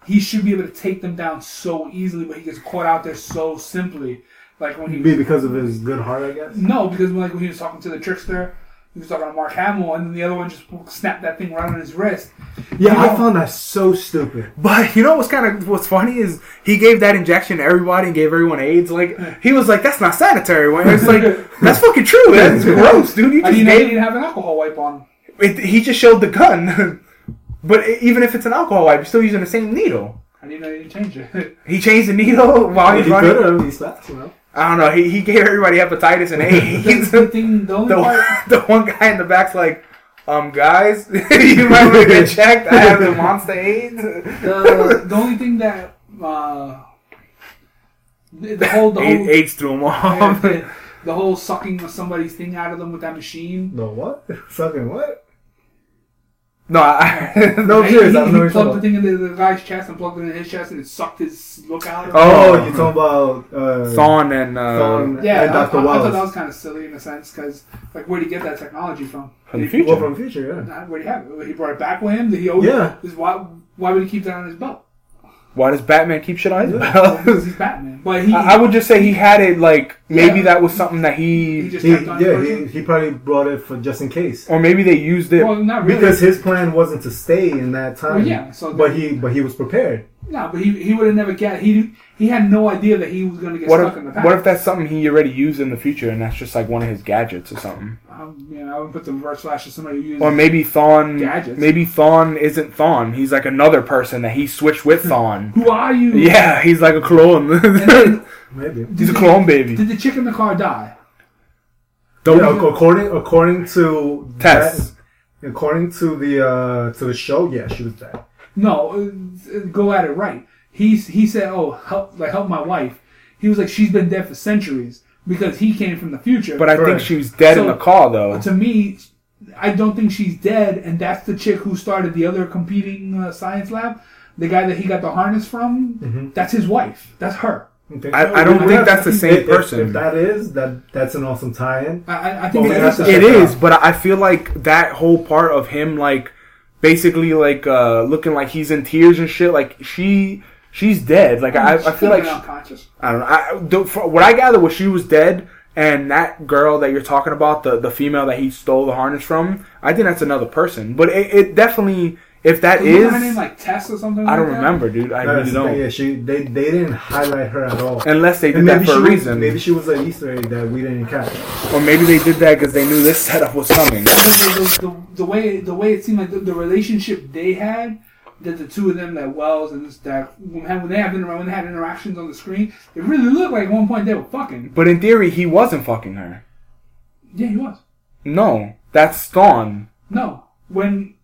he should be able to take them down so easily, but he gets caught out there so simply. Like when he Be because of his good heart, I guess. no, because when, like when he was talking to the trickster, he was talking to Mark Hamill, and then the other one just snapped that thing right on his wrist. Yeah, You I know- found that so stupid. But you know what's kind of what's funny is he gave that injection to everybody and gave everyone AIDS. Like he was like, "That's not sanitary." It's like, "That's fucking true. That's gross, dude." You I just mean, he gave didn't have an alcohol wipe on. it, he just showed the gun. but even if it's an alcohol wipe, you're still using the same needle. I didn't know he didn't change it. He changed the needle while he he's running. could have. He's fast, you know. I don't know. He, he gave everybody hepatitis and the, AIDS. the thing, the only part, the, the one guy in the back's like, um, guys, you might want to get checked. I have the monster AIDS. the, the only thing that uh, the, the whole the whole AIDS, AIDS threw him off. the, the whole sucking of somebody's thing out of them with that machine. No, what? Sucking what? No, I, No, he, serious. he, I don't know he what you're plugged the thing into the guy's chest and plugged it in his chest, and it sucked his look out. Oh, Oh. you're talking about uh, Thawne and uh, Thawne. yeah, and I, Dr. I, I thought that was kind of silly in a sense because like where would he get that technology from? from the Did he- Well, future. from future, yeah. Where would he have it? He brought it back with him. Did he always? Yeah. Why why would he keep that on his belt? Why does Batman keep shit on his Because belt? he's Batman. But he, I I would just say he had it like maybe Yeah. that was something that he he, just He, on yeah, he, he probably brought it for just in case. or maybe they used it. well, not really. Because his plan wasn't to stay in that time. Well, yeah, so but he but he was prepared. No, but he he would have never get he he had no idea that he was going to get What stuck if, in the past. what if that's something he already used in the future and that's just like one of his gadgets or something? Um, you know, I would put the reverse flash to somebody who uses. Or maybe Thawne, Gadgets. maybe Thawne isn't Thawne. He's like another person that he switched with Thawne. Who are you? yeah, he's like a clone. Then, Maybe. he's a clone baby. did the chick in the car die? Don't Yeah, according according to Tess. that- according to the uh to the show, yeah, she was dead. No, uh, go at it right. He he said, "Oh, help like help my wife." He was like, "She's been dead for centuries because he came from the future." But I think Correct. she was dead in the car though. to me, I don't think she's dead, and that's the chick who started the other competing uh, science lab. The guy that he got the harness from, Mhm. that's his wife. That's her. Okay. I- I don't Well, think that's the same if- person. If that is, that that's an awesome tie-in. I, I, I think Well, it that's is. a- It check is, out. but I feel like that whole part of him, like basically like uh looking like he's in tears and shit. Like she, she's dead. Like I, I feel like she- unconscious. I don't know. I, the, for, what I gather was she was dead, and that girl that you're talking about, the the female that he stole the harness from, I think that's another person. But it, it definitely, if that Isn't is, her name like Tess or something? I don't like that? remember, dude. I That's really the don't. thing, yeah, she they they didn't highlight her at all. Unless they did And that maybe for she a was- reason, maybe she was an Easter egg that we didn't catch. or maybe they did that because they knew this setup was coming. The, the, the, the way the way it seemed like the, the relationship they had, that the two of them, that Wells and this, that when they have inter- when they had interactions on the screen, it really looked like at one point they were fucking. But in theory, he wasn't fucking her. Yeah, he was. No, that's Thawne. No, when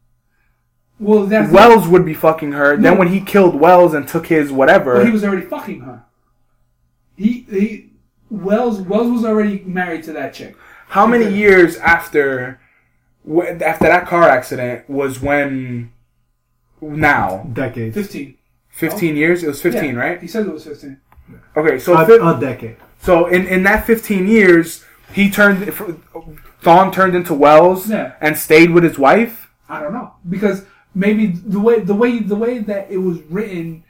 well that's Wells would be fucking her. No. Then when he killed Wells and took his whatever, But he was already fucking her. He he Wells Wells was already married to that chick. how many years after after that car accident was when? Now, Decade. Fifteen. fifteen years. It was fifteen, Yeah, right? He said it was fifteen. Okay, so a, fi- a decade. so in in that fifteen years, he turned. Thawne turned into Wells Yeah. and stayed with his wife. I don't know because maybe the way the way the way that it was written,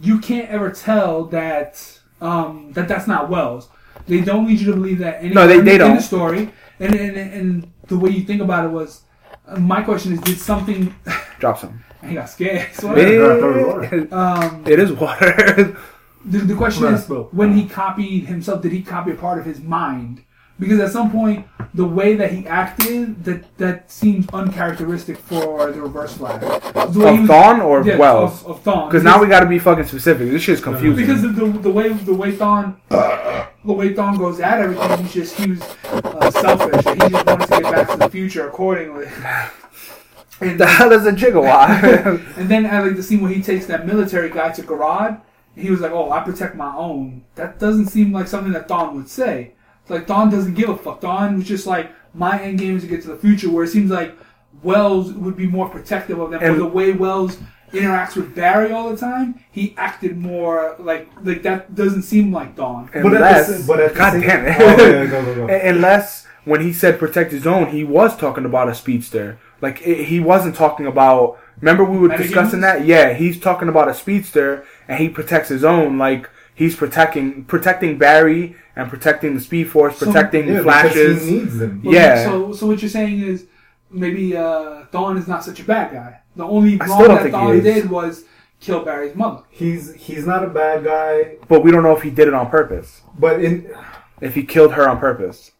you can't ever tell that um, that that's not Wells. They don't need you to believe that. Any No, they- they in don't. in the story, and and, and the way you think about it was. Uh, my question is, did something? Drop some. he got scared. So, Yeah, I thought it um, It is water. The, the question Right, is, when he copied himself, did he copy a part of his mind? Because at some point, the way that he acted, that that seems uncharacteristic for the Reverse Flash. The way of he was- Thawne or yeah, Wells? Of, of Thawne. Because now we got to be fucking specific. This shit's confusing. because the, the, the way the way Thawne the way Thawne goes at everything, he's just he was uh, selfish. He just wanted to get back to the future accordingly. And the hell is a gigawatt? And then I like the scene where he takes that military guy to Grodd. He was like, "Oh, I protect my own." That doesn't seem like something that Thawne would say. It's like Thawne doesn't give a fuck. Thawne was just like, my end game is to get to the future, where it seems like Wells would be more protective of them. And- but the way Wells interacts with Barry all the time, he acted more like like that doesn't seem like Thawne. But at Unless, but at the God damn it. Oh, yeah, go, go, go. Unless when he said protect his own, he was talking about a speedster. Like it, he wasn't talking about. Remember we were Metahumans? discussing that. Yeah, he's talking about a speedster, and he protects his own. Like he's protecting protecting Barry and protecting the Speed Force, So- protecting Yeah, flashes. he needs them. Well, Yeah. So so what you're saying is maybe uh, Thawne is not such a bad guy. The only I wrong that think he Thawne did was kill Barry's mother. He's he's not a bad guy, but we don't know if he did it on purpose. but in If he killed her on purpose.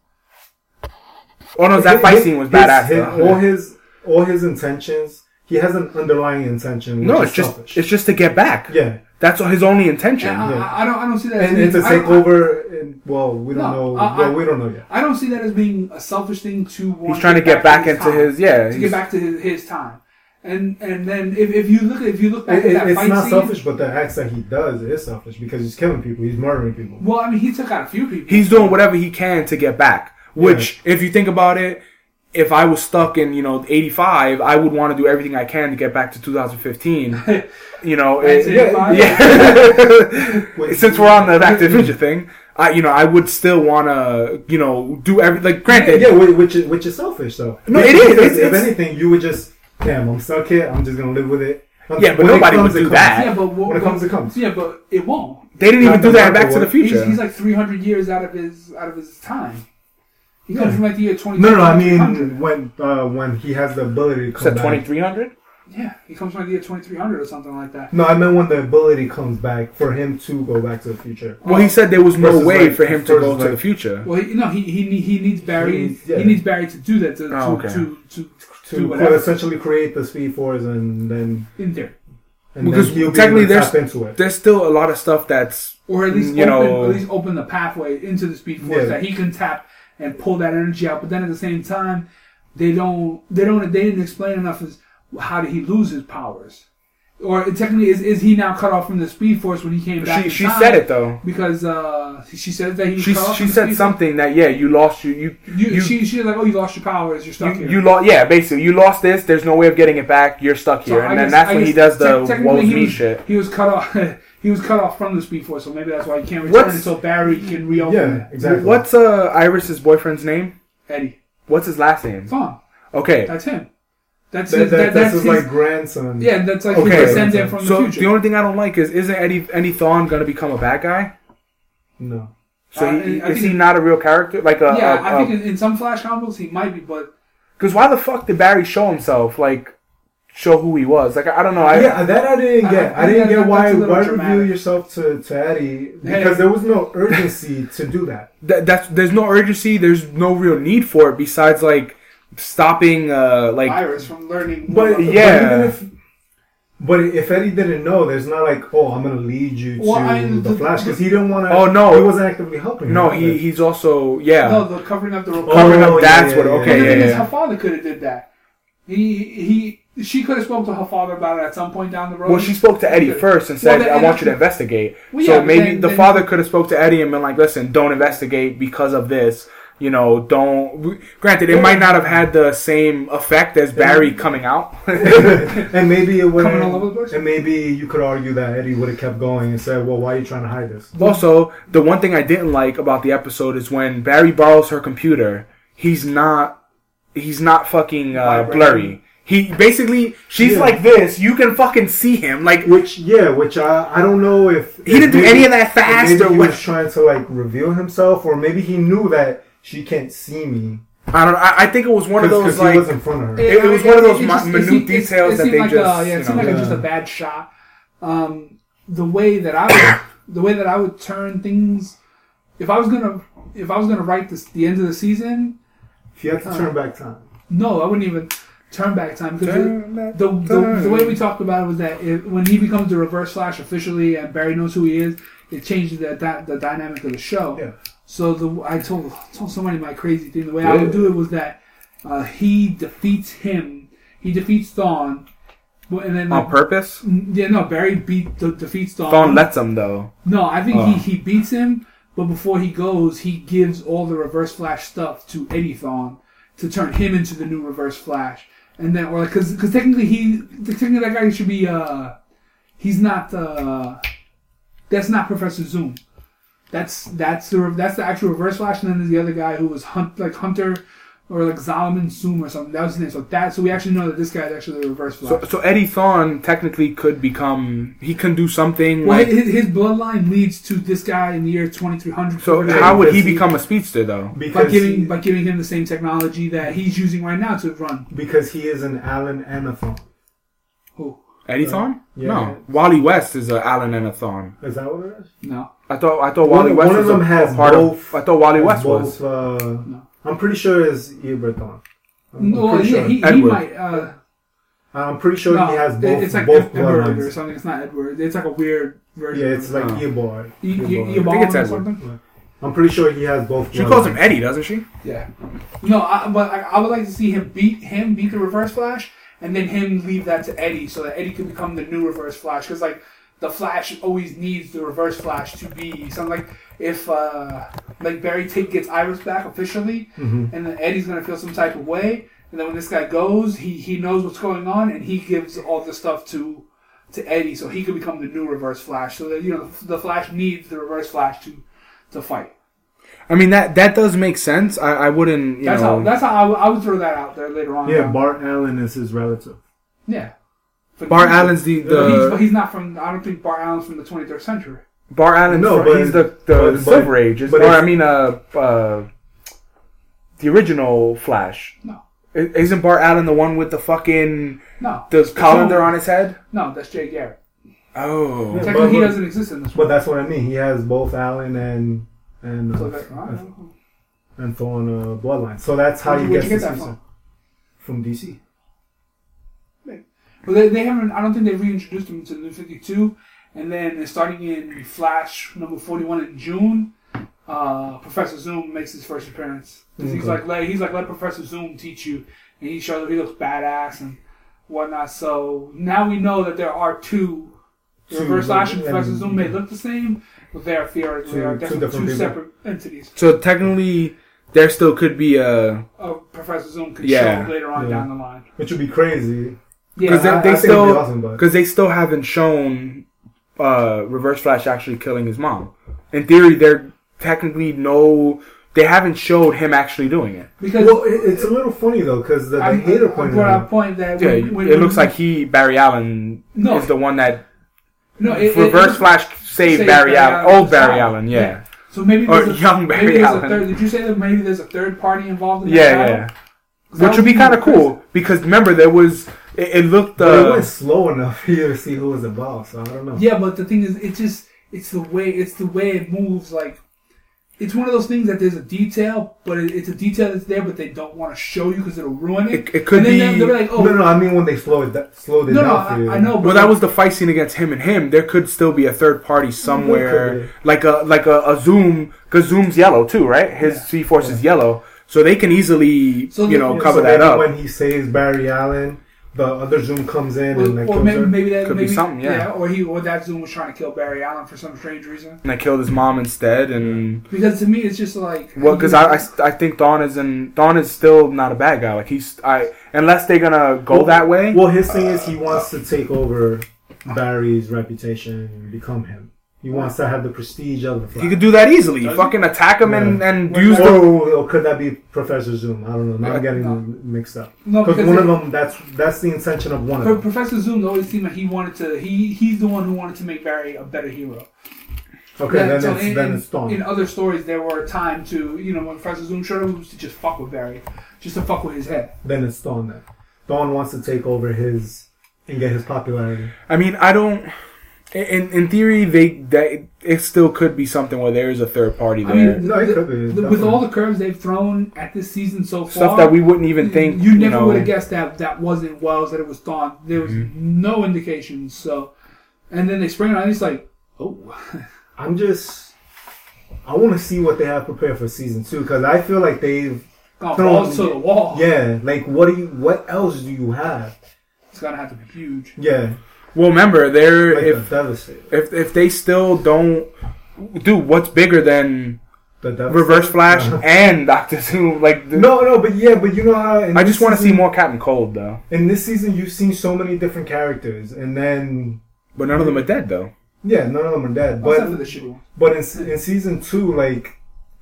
Oh no, that fight scene was his- badass. his- though. all his all his intentions, he has an underlying intention. Which no, is it's just selfish. it's just to get back. yeah, That's his only intention. And I, Yeah. I, I don't I don't see that. and, as and to being- I take over. And, well, we don't No, know. I- well, I- we don't know yet. I don't see that as being a selfish thing to want He's trying to get back into time. his yeah. to get back to his, his time. And and then if, if you look at if you look back It- at that it's fight not scene, selfish, but the acts that he does is selfish because he's killing people. He's murdering people. well, I mean, he took out a few people. he's doing whatever he can to get back. Which, if you think about it, if I was stuck in you know '85, I would want to do everything I can to get back to 2015. You know, it- 1985? Eh, yeah. Since we're on the Back to the Future thing, I you know I would still want to you know do every like granted. Yeah, whi- which is which is selfish though. No, it is. It's- if it's- anything, you would just, damn, I'm stuck here. I'm just gonna live with it. Yeah, but it nobody comes, would do that. yeah, but what, When it comes, it comes. Yeah, but it won't. They didn't even do that in Back to the Future. He's, he's like 300 years out of his out of his time. He comes Yeah. from like the year 20. No, no, no. I mean when uh, when he has the ability to come Said back. 2300. yeah, he comes from like the year 2300 or something like that. No, I meant when the ability comes back for him to go back to the future. Well, he said there was no Versus, way like, for him to versus, go to like- the future. Well, he, no, he he he needs Barry. He He needs- needs, yeah. Barry to do that to to, Oh, okay. to, to, To do whatever. essentially create the Speed Force and then in there, and Because then he'll be technically able to there's- tap into it. There's still a lot of stuff that's or at least You open know- at least open the pathway into the Speed Force Yeah. that he can tap and pull that energy out. But then at the same time, they don't they don't they didn't explain enough as how did he lose his powers, or technically is is he now cut off from the Speed Force when he came back? she she said it though. because uh, she said that he She she said something that yeah you lost you you You, you- she she was like, oh, you lost your powers. You're stuck you, here. you lost yeah basically you lost this. There's no way of getting it back. You're stuck So here, I and then guess- that's I when he does the woe's me shit. He was cut off. he was cut off from the Speed Force, so maybe that's why he can't return What's- until Barry can reopen Yeah, it. exactly. What's uh Iris's boyfriend's name? Eddie, What's his last name? Thawne. Okay, That's him. That's That, his, that, that, that's that's his, his, like grandson. yeah. That's like Okay. his descendant from so the the, only thing I don't like is isn't Eddie Eddie Thawne gonna become a bad guy? No. So Uh, he, I is think he it- not a real character? Like a yeah, I think a, in, in some Flash comics he might be, but because why the fuck did Barry show himself? Like show who he was? Like I don't know. I, yeah, that I didn't get. I- I, didn't get why that's a little why reveal yourself to, to Eddie Hey. because there was no urgency to do that. that, that's there's no urgency. There's no real need for it besides like stopping uh like Iris from learning. But about- yeah. but, even if, but if Eddie didn't know, there's not like, oh, I'm gonna lead you to Well, I- the, the- Flash because he didn't want to. Oh, no. he wasn't actively helping. no him he either. he's also yeah no, the covering up the report. covering Oh, up. yeah, That's yeah, what yeah. Okay the yeah thing is, yeah. her father could have did that. He he she could have spoke to her father about it at some point down the road. Well, she spoke to Eddie first and said, Well, then- "I and want you to investigate." Well, so yeah, but maybe then- the then- father could have spoke to Eddie and been like, "Listen, don't investigate because of this." You know, don't. Granted, it might not have had the same effect as Barry coming out. and maybe it would. Coming all over the place? And maybe you could argue that Eddie would have kept going and said, "Well, why are you trying to hide this?" also, the one thing I didn't like about the episode is when Barry borrows her computer. He's not. He's not fucking uh, Vibrating. blurry. He basically, she's Yeah. like this. You can fucking see him. Like Which, yeah, which I I don't know if he didn't do any of that fast Maybe or he what. was trying to like reveal himself, or maybe he knew that she can't see me I don't. I, I think it was one of because those he like. was in front of her. It- it was one of those mi- just- minute seemed- details that they like just, A, yeah, it seemed know. like a, just a bad shot. Um, the way that I would, the way that I would turn things, if I was gonna, if I was gonna write this the end of the season, If you had to turn back time, no, I wouldn't even turn back time because Turn back the, the, time. the way we talked about it was that if, when he becomes the Reverse Flash officially and Barry knows who he is, it changes the the, the dynamic of the show. Yeah. So the I told told somebody my crazy thing. The way I would do it was that uh, he defeats him. He defeats Thawne. well, And then on purpose. yeah, no, Barry beat the, defeats Thawne. Thawne lets him though. no, I think Oh. he, he beats him, but before he goes, he gives all the Reverse Flash stuff to Eddie Thawne, to turn him into the new Reverse Flash, and or like because because technically he technically that guy should be uh he's not uh that's not Professor Zoom. That's that's the that's the actual Reverse Flash, and then there's the other guy who was hunt like Hunter or like Solomon Zoom or something. That was his name. So that so we actually know that this guy is actually the Reverse Flash. So, so Eddie Thawne technically could become. He can do something well, like. his, his bloodline leads to this guy in the year 2300. So how would he become a speedster though? by giving he, by giving him the same technology that he's using right now to run. because he is an Alan and a Who? Eddie Uh, Thawne? yeah. No, Wally West is a Alan and a Thawne. Is that what it is? No. I thought I thought One- Wally West one of was a- them has a part both- of. I thought Wally West both, was. Uh, No. I'm pretty sure it's Eber Thawne. I'm, No, I'm pretty yeah, sure. he, he might. Uh, I'm pretty sure no, he has both it's like both Ed- Edward or something. It's not Edward. It's like a weird version. Yeah, it's it. like Oh. Eobard. E- Eobard. Eobard I think it's Edward. something. I'm pretty sure he has both. She calls him. Eddie, doesn't she? Yeah. No, I, but I, I would like to see him beat him beat the Reverse Flash, and then him leave that to Eddie, so that Eddie could become the new Reverse Flash. Because like the Flash always needs the Reverse Flash to be something like if uh like Barry Tate gets Iris back officially, Mhm. and then Eddie's gonna feel some type of way, and then when this guy goes, he he knows what's going on, and he gives all the stuff to to Eddie, so he could become the new Reverse Flash. So that you know the Flash needs the Reverse Flash to to fight. I mean that that does make sense. I, I wouldn't. You That's know, how that's how I would, throw that out there later on. Yeah, down. Bart Allen is his relative. Yeah. But Bart he's- Allen's the but he's, but he's not from. I don't think Bart Allen's from the 23rd century. Bart Allen. No, No, but- he's the the but- but- Silver Age. but or I mean, uh, uh, the original Flash. No. Isn't Bart Allen the one with the fucking No, the colander on his head? no, that's Jay Garrick. Oh, Yeah. Technically, he but- doesn't exist in this But one. that's what I mean. He has both Allen and and So uh, that, I don't know. and Thawne uh, bloodline. So that's how Where'd you you get get that season from DC. But they, they haven't. I don't think they reintroduced him to the New 52. And then starting in Flash number 41 in June, uh, Professor Zoom makes his first appearance. 'Cause He's like, let, he's like, let Professor Zoom teach you, and he shows he looks badass and whatnot. So now we know that there are two. Two Reverse Flash and and- Professor Zoom may look the same, but they are, they are, Two- are two definitely different two people. separate entities. so technically, there still could be a Uh, Professor Zoom could Yeah. show up later on Yeah. down the line. Which would be crazy. Yeah, because I- they, I they think it'd be awesome, but- because they still haven't shown uh, Reverse Flash actually killing his mom. In theory, they're technically no. They haven't showed him actually doing it. because Well, it, it's a little funny though because the, the I, hater I pointed brought out. point that Yeah, when, when, it looks like he Barry Allen No. is the one that no it, Reverse it, Flash saved saved Barry Barry Allen, Allen old Barry time. Allen, yeah, So maybe Or there's a, young Barry there's Allen. A third, did you say that maybe there's a third party involved in yeah, that? yeah. battle? 'Cause that Which would be kinda cool because remember there was it, it looked But it uh, went slow enough for you to see who was involved. So I don't know. Yeah, but the thing is, it's just it's the way it's the way it moves. Like it's one of those things that there's a detail, but it, it's a detail that's there, but they don't want to show you because it'll ruin it. It- it could and then be- they'll, they'll be like, oh. No, no, I mean when they slow it, da- slowed it No, no, down for you. I, I know. But well that was the fight scene against him and him. There could still be a third party somewhere, like a like a, a Zoom because Zoom's yellow too, right? His Yeah. C Force is yellow, so they can easily So you know Yeah, cover so that maybe up. when he saves Barry Allen, the other Zoom comes in Or, and like or kills maybe, maybe that Could be something, yeah. Or he or that Zoom was trying to kill Barry Allen for some strange reason. and I killed his mom instead, and Because to me, it's just like well, because I, I, I think Thawne is in Thawne is still not a bad guy. Like he's I unless they're gonna go Well- that way. Well, his thing is he wants to take over Barry's reputation and become him. He wants to have the prestige of the Flash. he could do that easily. Does he? Fucking attack him and Yeah. and When use that- the or, or could that be Professor Zoom? I don't know. Now I'm getting no. mixed up. no, Because because one they- of them, that's that's the intention of one of Pro- them. Professor Zoom always seemed like he wanted to. He he's the one who wanted to make Barry a better hero. Okay, Yeah, then so it's in, then it's Thawne. in other stories, there were a time to you know when Professor Zoom showed up, was to just fuck with Barry, just to fuck with his head. Then it's Thawne. Then Thawne wants to take over his and get his popularity. I mean, I don't. In in theory, they that it still could be something where there is a third party I mean, No, it the- could be, the- with all the curves they've thrown at this season so far, Stuff that we wouldn't even think. you never know, would have guessed that that wasn't Wells, that it was Thawne. There was Mm-hmm. no indications. So, and then they spring it on. It's like, oh, I'm just. I want to see what they have prepared for season two because I feel like they've. gone Throw- balls to the wall. Yeah, like what do you? What else do you have? It's gonna have to be huge. Yeah, Well, remember, they're like if the if if they still don't do what's bigger than the. Reverse Flash Uh-huh. and Doctor Zoom. Like, the, No, no, but yeah, but you know how. in I just want to see more Captain Cold though. In this season, you've seen so many different characters, and then But none of them are dead though. yeah, none of them are dead. But the but in, in season two, like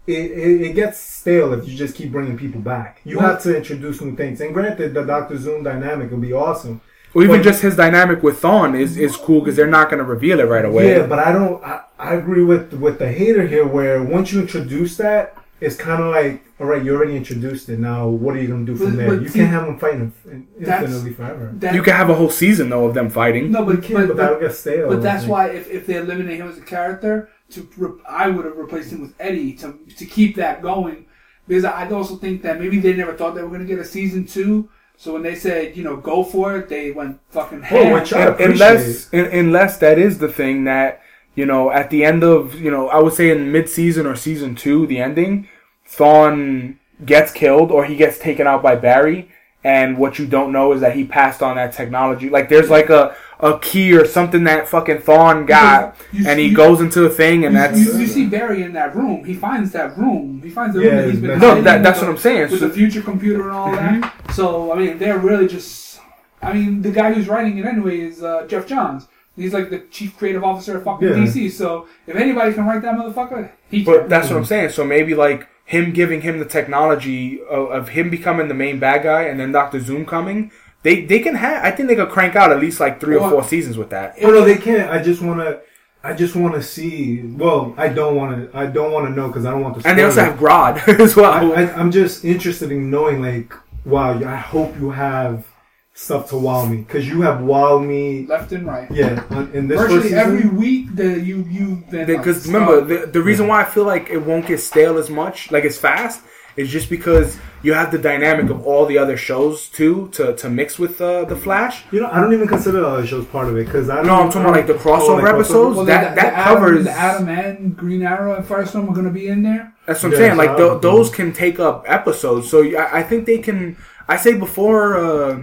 it, it, it gets stale if you just keep bringing people back. You Well- have to introduce new things. And granted, the Doctor Zoom dynamic will be awesome. Or even But- just his dynamic with Thawne is, is cool because they're not going to reveal it right away. Yeah, but I don't. I, I agree with with the hater here, where once you introduce that, it's kind of like, all right, you already introduced it. Now, what are you gonna do from But- there? but you see, can't have them fighting in- infinitely forever. That, you can have a whole season though of them fighting. no, but can, but, but, but, that'll get stale. but that's why if, if they eliminate him as a character, to re- I would have replaced him with Eddie to to keep that going. Because I also think that maybe they never thought they were going to get a season two. So when they said, you know, go for it, they went fucking oh, ham. which I appreciate unless un- unless that is the thing that you know at the end of you know I would say in mid season or season two the ending, Thawne gets killed or he gets taken out by Barry, and what you don't know is that he passed on that technology. Like there's like a a key or something that fucking Thawne got, You- and he you- goes into a thing, and you, that's you, you see Barry in that room. He finds that room. He finds the room Yeah, that he's been that's- no that with that's the- what I'm saying. with So- the future computer and all that. So I mean, they're really just. I mean, the guy who's writing it anyway is uh, Geoff Johns. He's like the chief creative officer of fucking Yeah. DC. So if anybody can write that motherfucker, he But can. that's what I'm saying. So maybe like him giving him the technology of, of him becoming the main bad guy, and then Doctor Zoom coming. They they can have. I think they could crank out at least like three or four seasons with that. Oh no, they can't. I just wanna. I just want to see. Well, I don't want to. I don't want to know because I don't want to. And they also have Grodd as well. I, I, I'm just interested in knowing, like, wow. I hope you have stuff to wow me because you have wowed me. left and right. Yeah, on- in this first Virtually every week, the you you been Because like, remember, the, the reason why I feel like it won't get stale as much, like it's fast, is just because you have the dynamic of all the other shows too to, to mix with uh, the Flash. you know, I don't even consider the other shows part of it because I. Don't, No, I'm talking about, like, the crossover episodes. well, that- the, that the Atom, covers- the Atom and Green Arrow and Firestorm are going to be in there. That's what I'm Yeah, saying. Like I th- would- those can take up episodes. So I, I think they can. I say before, uh,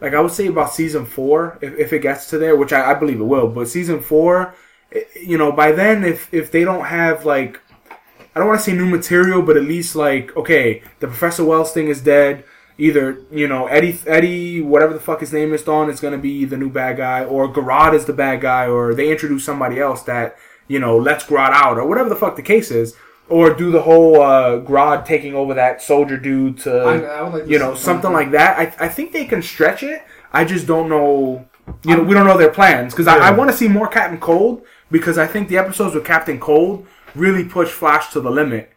like I would say about season four, if, if it gets to there, which I, I believe it will. But season four, eh, you know, by then, if if they don't have like, I don't want to say new material, but at least like, okay, the Professor Wells thing is dead. Either you know Eddie Eddie whatever the fuck his name is Thawne is gonna be the new bad guy, or Grodd is the bad guy, or they introduce somebody else that you know lets Grodd out, or whatever the fuck the case is, or do the whole uh, Grodd taking over that soldier dude to I, I like to you know something like that. I I think they can stretch it. I just don't know. You know, we don't know their plans because I, I want to see more Captain Cold because I think the episodes with Captain Cold really push Flash to the limit.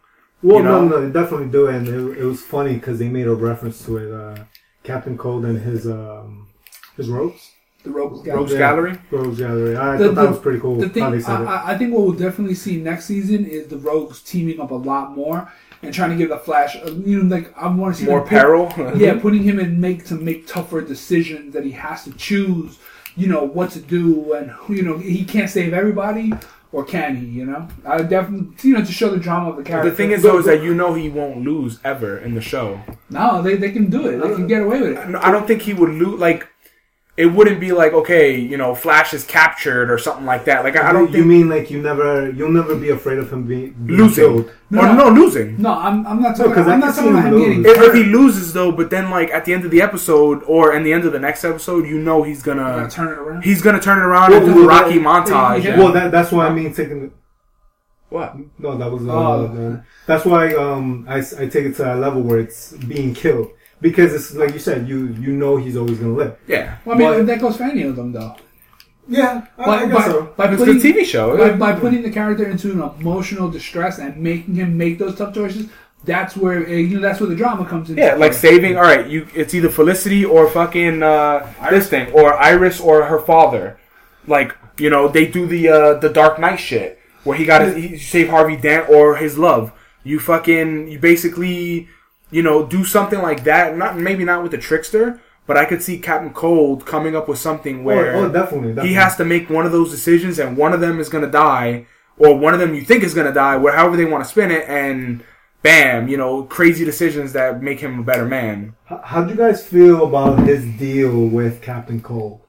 Well, you know? no, no, they definitely do, and it, it was funny because they made a reference to it. Uh, Captain Cold and his um, his ropes. the Rogues guy. Rogues Gallery. Rogues Gallery. I The- thought that the- was pretty cool. The thing, I, they said it. I- I think what we'll definitely see next season is the Rogues teaming up a lot more and trying to give the Flash, uh, you know, like I want to see More them put- peril. yeah, putting him in make to make tougher decisions that he has to choose. You know what to do, and you know he can't save everybody, or can he? You know, I definitely you know to show the drama of the character. The thing is, though, is that you know he won't lose ever in the show. no, they, they can do it. They can get away with it. I don't think he would lose. Like, it wouldn't be like, okay, you know, Flash is captured or something like that. Like, I, I don't you think mean like you never, you'll never be afraid of him being, being losing. killed. No, or no. no, losing. No, I'm, I'm not talking. 'cause I I'm not talking about him him getting. If, if he loses, though, but then like at the end of the episode or in the end of the next episode, you know he's Gonna gonna turn it around. he's gonna turn it around Well, and do well, a Rocky well, montage. yeah. Well, that, that's why I mean taking. The, what? no, that was. Uh, Oh. uh, that's why um, I, s- I take it to that level where it's being killed because it's like you said, you you know he's always gonna live. Yeah, Well, I mean, But- that goes for any of them, though. Yeah, I, By, I guess by, so. by it's the putting, TV show. by, by putting the character into an emotional distress and making him make those tough choices, that's where uh, you know that's where the drama comes in. Yeah, like saving. All right, you. It's either Felicity or fucking uh, this thing, or Iris or her father. Like you know, they do the uh, the Dark Knight shit where he got to he save Harvey Dent or his love. You fucking you basically you know do something like that. Not maybe not with the trickster, but I could see Captain Cold coming up with something oh, where oh, oh, definitely, definitely. he has to make one of those decisions, and one of them is gonna die, or one of them you think is gonna die, where however they want to spin it, and bam, you know, crazy decisions that make him a better man. How how'd you guys feel about his deal with Captain Cold?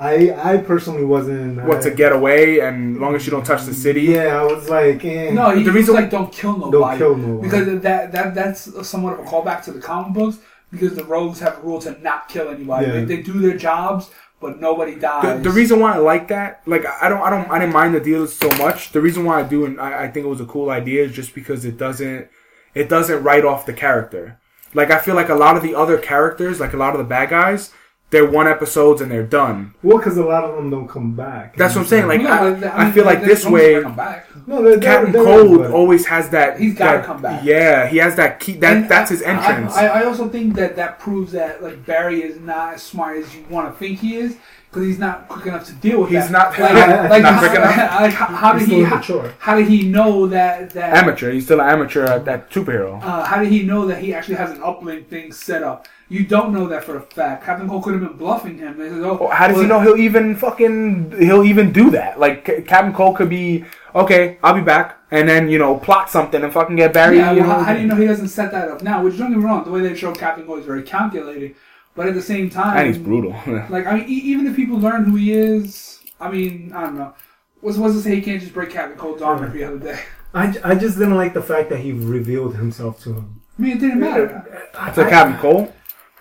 I I personally wasn't. What to get away, and as long as you don't touch the city. Yeah, I was like, eh. No, The the reason- reason like don't kill nobody. Don't kill nobody. Because that that that's somewhat of a callback to the comic books. Because the rogues have a rule to not kill anybody. Yeah. They, they do their jobs, but nobody dies. the reason why I like that, like I don't, I don't, I didn't mind the deal so much. The reason why I do, and I, I think it was a cool idea, is just because it doesn't, it doesn't write off the character. Like I feel like a lot of the other characters, like a lot of the bad guys, they're one episodes and they're done. well, because a lot of them don't come back. That's what I'm saying. Like Yeah, I, I mean, feel like this they don't way, come back. no, they're, Captain they're, Cold always has that. He's gotta come back. Yeah, he has that key. That And that's his entrance. I, I also think that that proves that like Barry is not as smart as you want to think he is because he's not quick enough to deal with He's that. not- like, Yeah, like, not how- quick enough. like, how, how He's did he still how, immature. how did he know that that amateur. He's still an amateur at that superhero. uh, how did he know that he actually has an uplink thing set up? You don't know that for a fact. Captain Cold could have been bluffing him. They said, oh, How does he know he'll even fucking he'll even do that? Like C- Captain Cold could be okay. I'll be back, and then you know plot something and fucking get Barry. Yeah, you well, know, how, how do you know he doesn't set that up now? Which don't get me wrong, the way they show Captain Cold is very calculated, but at the same time, and he's brutal. Like I mean, e- even if people learn who he is, I mean, I don't know. What's what's to say he can't just break Captain Cold's arm every other day? I, I just didn't like the fact that he revealed himself to him. I mean, it didn't matter. Uh, to Captain Cold,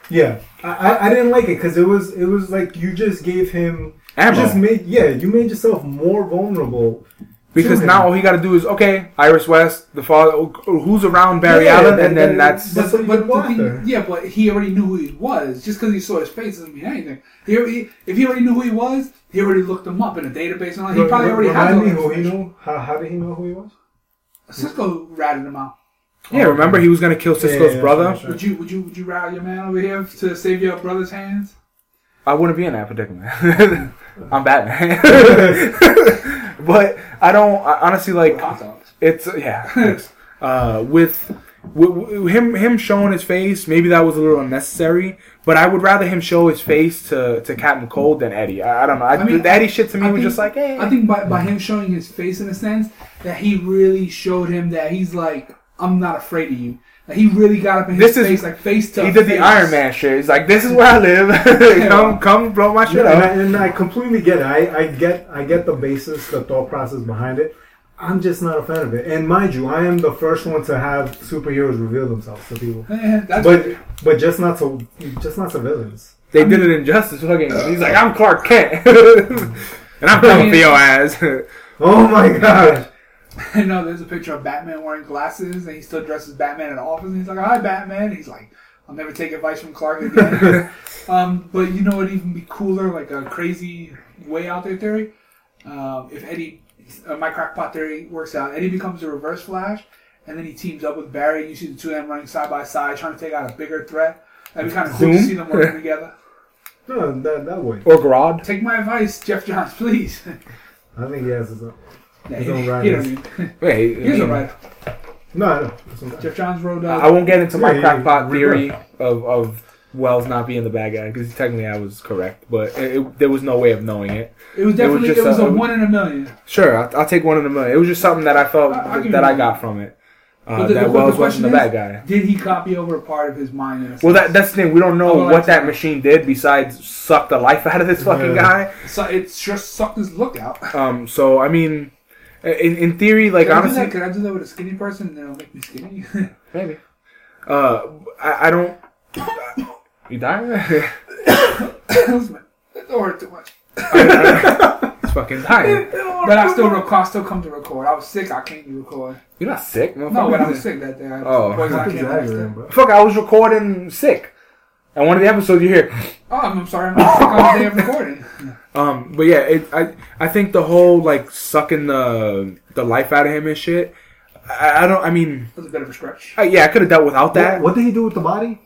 Yeah, I, I, I didn't like it because it was it was like you just gave him you ammo. just made yeah you made yourself more vulnerable because now all he got to do is okay. Iris West, the father, who's around Barry Yeah, Allen, that- and then that- that's That's what but the thing, yeah, but he already knew who he was. Just because he saw his face doesn't mean anything. He, already, if he already knew who he was, he already looked him up in a database and all. He probably already had Remind all me that who he information. knew. How, how did he know who he was? Cisco ratted him out. Yeah. Remember, he was gonna kill Cisco's Yeah, yeah, brother. sure, sure. Would you would you would you rat your man over here to save your brother's hands? I wouldn't be in that predicament. I'm Batman, but I don't. I, honestly, like It's yeah. thanks. uh, with, with, with him him showing his face, maybe that was a little unnecessary. But I would rather him show his face to, to Captain Cold than Eddie. I, I don't know. I, I mean, the Eddie shit to me I was think- just like, eh. I think by, by him showing his face in a sense that he really showed him that he's like I'm not afraid of you. Like he really got up in his This is- face like face to he did the. Iron Man shit. He's like, this is where I live. come come blow my shit Yeah, and, I, up. and I completely get it. I, I get I get the basis, the thought process behind it. I'm just not a fan of it. And mind you, I am the first one to have superheroes reveal themselves to people, that's but but just not to just not to villains. They did it in Justice. Fucking, uh, he's like, I'm Clark Kent, and I'm coming for your ass. Oh my gosh! I know there's a picture of Batman wearing glasses and he still dresses Batman in the office and he's like, Hi Batman. He's like, I'll never take advice from Clark again. um, but you know what even be cooler, like a crazy way out there theory? Um, if Eddie uh, my crackpot theory works out, Eddie becomes a reverse flash and then he teams up with Barry and you see the two of them running side by side trying to take out a bigger threat. That'd be kind of cool to see them working together. No, that that way. or Grodd. Take my advice, Geoff Johns, please. I think he has his own. Yeah, His he, own he don't writers. need- Wait, I He's a mean, writer. No, I know. That's Geoff Johns wrote. Uh, I won't get into my Yeah, crackpot yeah, theory of, of Wells not being the bad guy because technically I was correct, but it, it, there was no way of knowing it. It was definitely it just was, a- a, one in a million. Sure, I'll, I'll take one in a million. It was just something that I felt I- that I got from it. Uh, the- that the- Wells the wasn't the bad guy. Did he copy over a part of his mind? In a Well, that that's the thing. We don't know Oh, what that machine did besides suck the life out of this fucking Yeah. so it just sucked his look out. Um, so I mean, in in theory, like Could I, honestly, that? Could I do that with a skinny person and it'll make me skinny? maybe. Uh, I, I don't. You dying? Or hurt too much. He's fucking dying. But I still rec- I still come to record. I was sick. I can't record. You're not sick, No, but I was sick that day. I Oh. poison I can't exaggerating, understand. bro. Fuck, I was recording sick. And one of the episodes you hear. Oh, I'm, I'm sorry. I'm sick on the day of recording. Um, but yeah, it, I I think the whole like sucking the the life out of him and shit. I, I don't. I mean, That was a bit of a stretch. I, yeah, I could have dealt without that. What, what did he do with the body?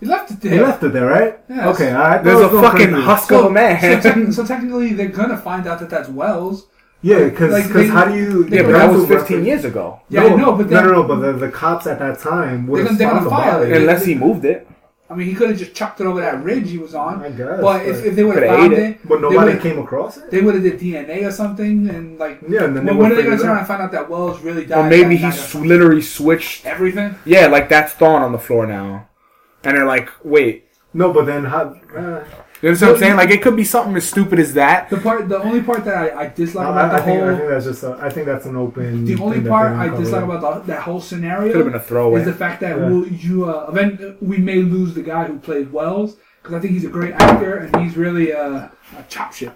He left it there. He left it there, right? Yes. Okay, I thought There's a fucking crazy. husk of a man. So, te- so technically, they're gonna find out that that's Wells. Yeah, because Like, they- how do you? yeah, but that was 15 reference. years ago. Yeah, I know, but no, then, no, no. But the, the cops at that time would They're have gonna- they're found the gonna file body. it. Unless he moved it. I mean, he could have just chucked it over that ridge he was on. I guess. But if, if they would have found it, it. but they nobody would've- came across it. they would have did DNA or something, and like, Yeah, and then they when, when are would they going to it turn out. around and find out that Wells really died? Or maybe he s- literally switched. everything. Yeah, like that's Thawne on the floor now. And they're like, wait. No, but then how? Uh, You know what I'm saying? Like it could be something as stupid as that. The part, the only part that I, I dislike I, about I the think, I whole, think that's just. A, I think that's an open. the only part I uncovered. dislike about the, that whole scenario Could have been a throwaway. is the fact that Yeah. we'll, you uh, event, we may lose the guy who played Wells because I think he's a great actor and he's really uh, a chop shit.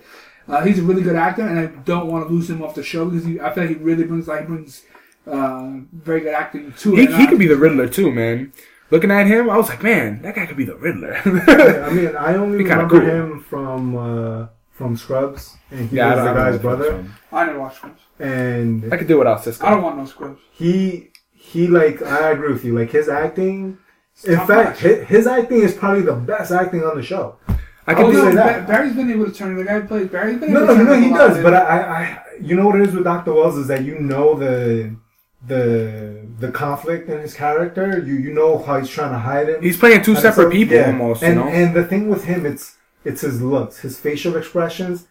Uh, he's a really good actor, and I don't want to lose him off the show because he, I feel like he really brings like he brings uh, very good acting to He, it. And he could be the Riddler too, man. Looking at him, I was like, man, that guy could be the Riddler. Yeah, I mean, I only Be kinda remember cool. him from uh, from Scrubs, and he yeah, I was the guy's brother. it's him. I never watched Scrubs. And I could do without Cisco. I don't want no Scrubs. he he like I agree with you. Like his acting. In top fact, notch. his, his acting is probably the best acting on the show. I Oh, could do say that. Barry's been able to turn the guy who plays Barry's been No, able no, to no, turn he does. But. I, I, I, you know what it is with Doctor Wells is that you know the the the conflict in his character. You you know how he's trying to hide it. He's playing two And separate so- people yeah. almost, And you know. and the thing with him, it's it's his looks, his facial expressions.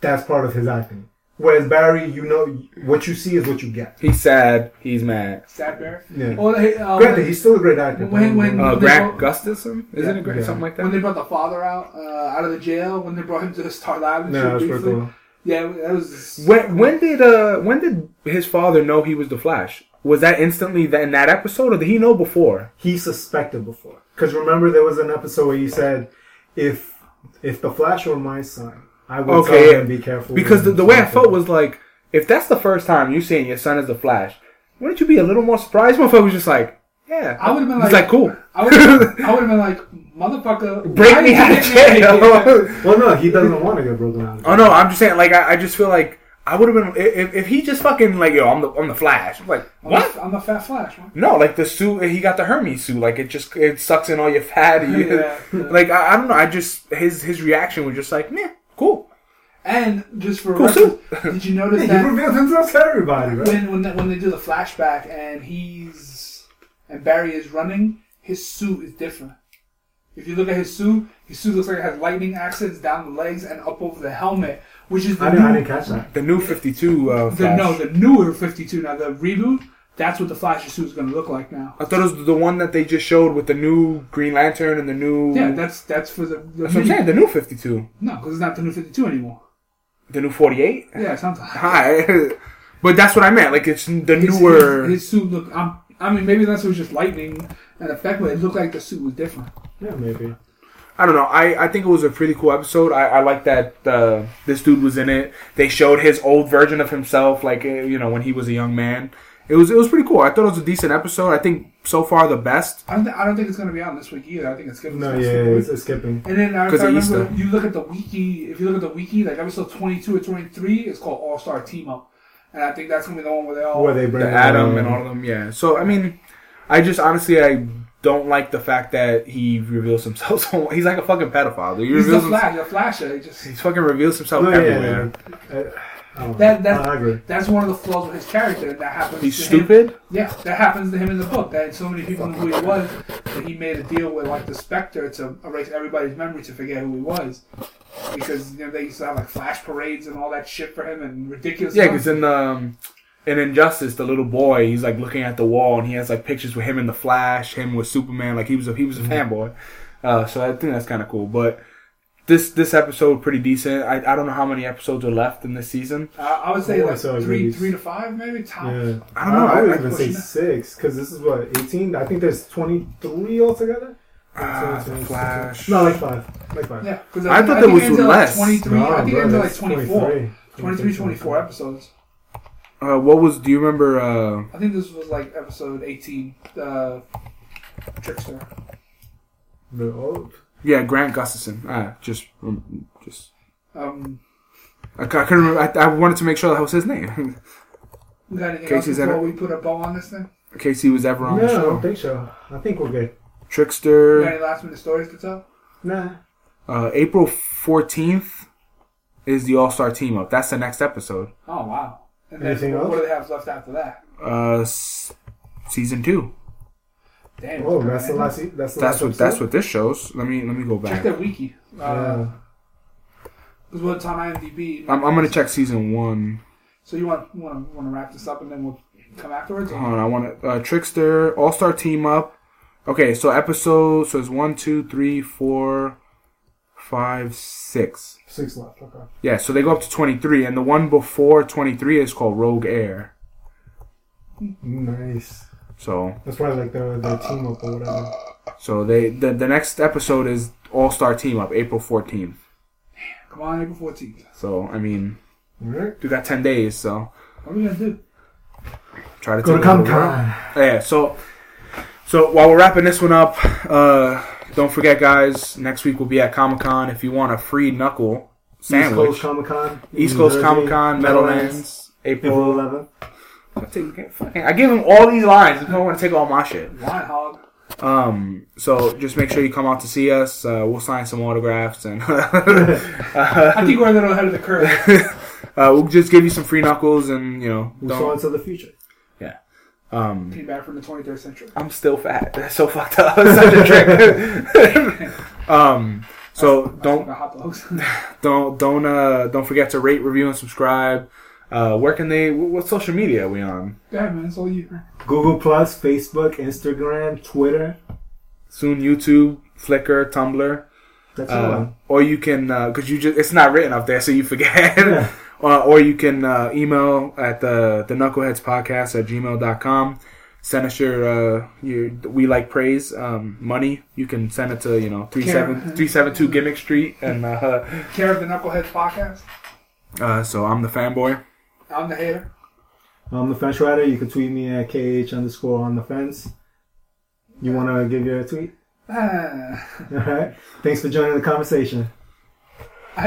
That's part of his acting. Whereas Barry, you know, what you see is what you get. he's sad. He's mad. Sad Barry. Yeah. Well, hey, uh, Granted, when- he's still a great actor. When- when- Uh, they Grant go- Gustafson, isn't Yeah, it? Grant? yeah. Something like that. when they brought the father out uh, out of the jail, when they brought him to the Star Lab and no, shit that was pretty cool. Yeah, that was. When when did uh when did his father know he was the Flash? Was that instantly that in that episode, or did he know before? He suspected before, because remember there was an episode where he said, "If if the Flash were my son, I would Okay, tell him be careful." Because the, the way I him." felt was like, if that's the first time you're seeing your son as the Flash, wouldn't you be a little more surprised? Motherfucker was just like, yeah. I would've been like- like, cool. I would I would have been like, motherfucker, Break me out of get me out of here?" jail. Well, no, he doesn't want to get broken out. Oh no, I'm just saying. Like, I, I just feel like I would have been if, if he just fucking like, yo, I'm the I'm the Flash. I'm like, I'm what? the- I'm the fat Flash, man. No, like the suit. He got the Hermes suit. Like it just it sucks in all your fat. Yeah, yeah. Like I, I don't know. I just his his reaction was just like, yeah, cool. And just for Cool reference, did you notice he that revealed himself to everybody, right? when when they, when they do the flashback and he's and Barry is running, his suit is different. If you look at his suit, his suit looks like it has lightning accents down the legs and up over the helmet, which is the I didn't, I new, didn't catch that. The new Fifty Two uh, the, no the newer Fifty Two. Now the reboot, that's what the Flash's suit is going to look like now. I thought it was the one that they just showed with the new Green Lantern and the new. Yeah, that's that's for the, the that's what I'm saying. The new Fifty Two, no, because it's not the new Fifty Two anymore. the new Forty Eight. Yeah, sometimes. Hi, but that's what I meant. Like it's the His, newer. his, his suit look. Um, I mean, maybe that's was just lightning and effect, but it looked like the suit was different. Yeah, maybe. I don't know. I, I think it was a pretty cool episode. I, I like that uh, this dude was in it. They showed his old version of himself, like uh, you know when he was a young man. It was it was pretty cool. I thought it was a decent episode. I think so far the best. I don't, th- I don't think it's going to be out this week either. I think it's going to No, yeah, it's, it's skipping. And then uh, I of remember, Easter. you look at the wiki. If you look at the wiki, like episode twenty-two or twenty-three, it's called All Star Team Up, and I think that's gonna be the one where they all. Where they bring The Atom um, and all of them. Yeah. So I mean, I just honestly I don't like the fact that he reveals himself. So he's like a fucking pedophile. He He's the reveals him- Flash, the Flasher. He just He fucking reveals himself No, yeah, everywhere. yeah. I don't. That- that- I agree. that's one of the flaws with his character. That happens. He's to stupid. Him. Yeah, that happens to him in the book. That so many people knew who he was that he made a deal with like the Spectre to erase everybody's memory to forget who he was. Because you know they used to have like flash parades and all that shit for him and ridiculous. Yeah, because in um, in Injustice, the little boy, he's like looking at the wall, and he has like pictures with him in the Flash, him with Superman. Like he was a he was a fanboy. Uh, so I think that's kind of cool. But this this episode pretty decent. I, I don't know how many episodes are left in this season. Uh, I would say Oh, like so three, maybe- three to five, maybe top. Yeah. I don't know. I, would I- even I- say six because this is what eighteen. I think there's twenty three altogether. Ah, the Flash. No, like five. Like five. Yeah, because I thought there was like less. 23. No, I think bro, it ended like 24. 23. 23, 24 episodes. Uh, what was? Do you remember? Uh, I think this was like episode 18. Uh, Trickster. The old. yeah, Grant Gustafson. Ah, just um, just. Um, I, I couldn't remember. I, I wanted to make sure that was his name. we got anything Casey's else in before it. we put a bow on this thing? in case he was ever on No, the I don't think so. I think we're good. You got Trickster. any last minute stories to tell? Nah. Uh, April fourteenth is the All Star Team Up. That's the next episode. Oh, wow. And then Anything what, what else? do they have left after that? Uh, s- season two. Damn. Oh, it's that's the last. e- That's the That's last what that's episode? what this shows. Let me let me go back. Check back. their wiki. Yeah. Uh, Because what's on IMDb. I'm, I'm gonna check season one. So you want want to want to wrap this up and then we'll come afterwards? Hold on, I want to uh, Trickster All Star Team Up. Okay, so episode so it's one, two, three, four, five, six. Six left. Okay. Yeah, so they go up to 23, and the one before 23 is called Rogue Air. Nice. So, That's probably like their their team up or whatever. so they the, the next episode is All Star Team Up, April 14th. Come on, April 14th. So, I mean, All right. we got 10 days, so What are we gonna do? try to Go to take over Comic. Con. Yeah, so so while we're wrapping this one up, uh, don't forget, guys. Next week we'll be at Comic Con. If you want a free knuckle East Coast Comic Con. East Coast Comic Con, Meadowlands, April April. 11th. I take- I give him all these lines. Don't want to take all my shit, Wine hog. um, so just make sure you come out to see us. Uh, we'll sign some autographs and I think we're a little ahead of the curve. uh, we'll just give you some free knuckles and you know, We saw don't, into the future. Yeah, um, Came back from the 23rd century. I'm still fat. That's so fucked up. It's such a trick. um, so don't About hot dogs. don't don't uh don't forget to rate, review, and subscribe. Uh, where can they? What, what social media are we on? Go ahead, man. It's all you. Google Plus, Facebook, Instagram, Twitter. Soon YouTube, Flickr, Tumblr. That's all. Uh, or you can because you just it's not written up there, so you forget. Yeah. uh, or you can uh, email at the the knuckleheads podcast at gmail.com. Send us your uh your we like praise um money. You can send it to you know three seven three seven two Gimmick Street and uh, Care of the Knuckleheads podcast. uh so I'm the fanboy. I'm the hater. I'm the fence rider. You can tweet me at kh underscore on the fence. You want to give your tweet? Ah. All right. Thanks for joining the conversation.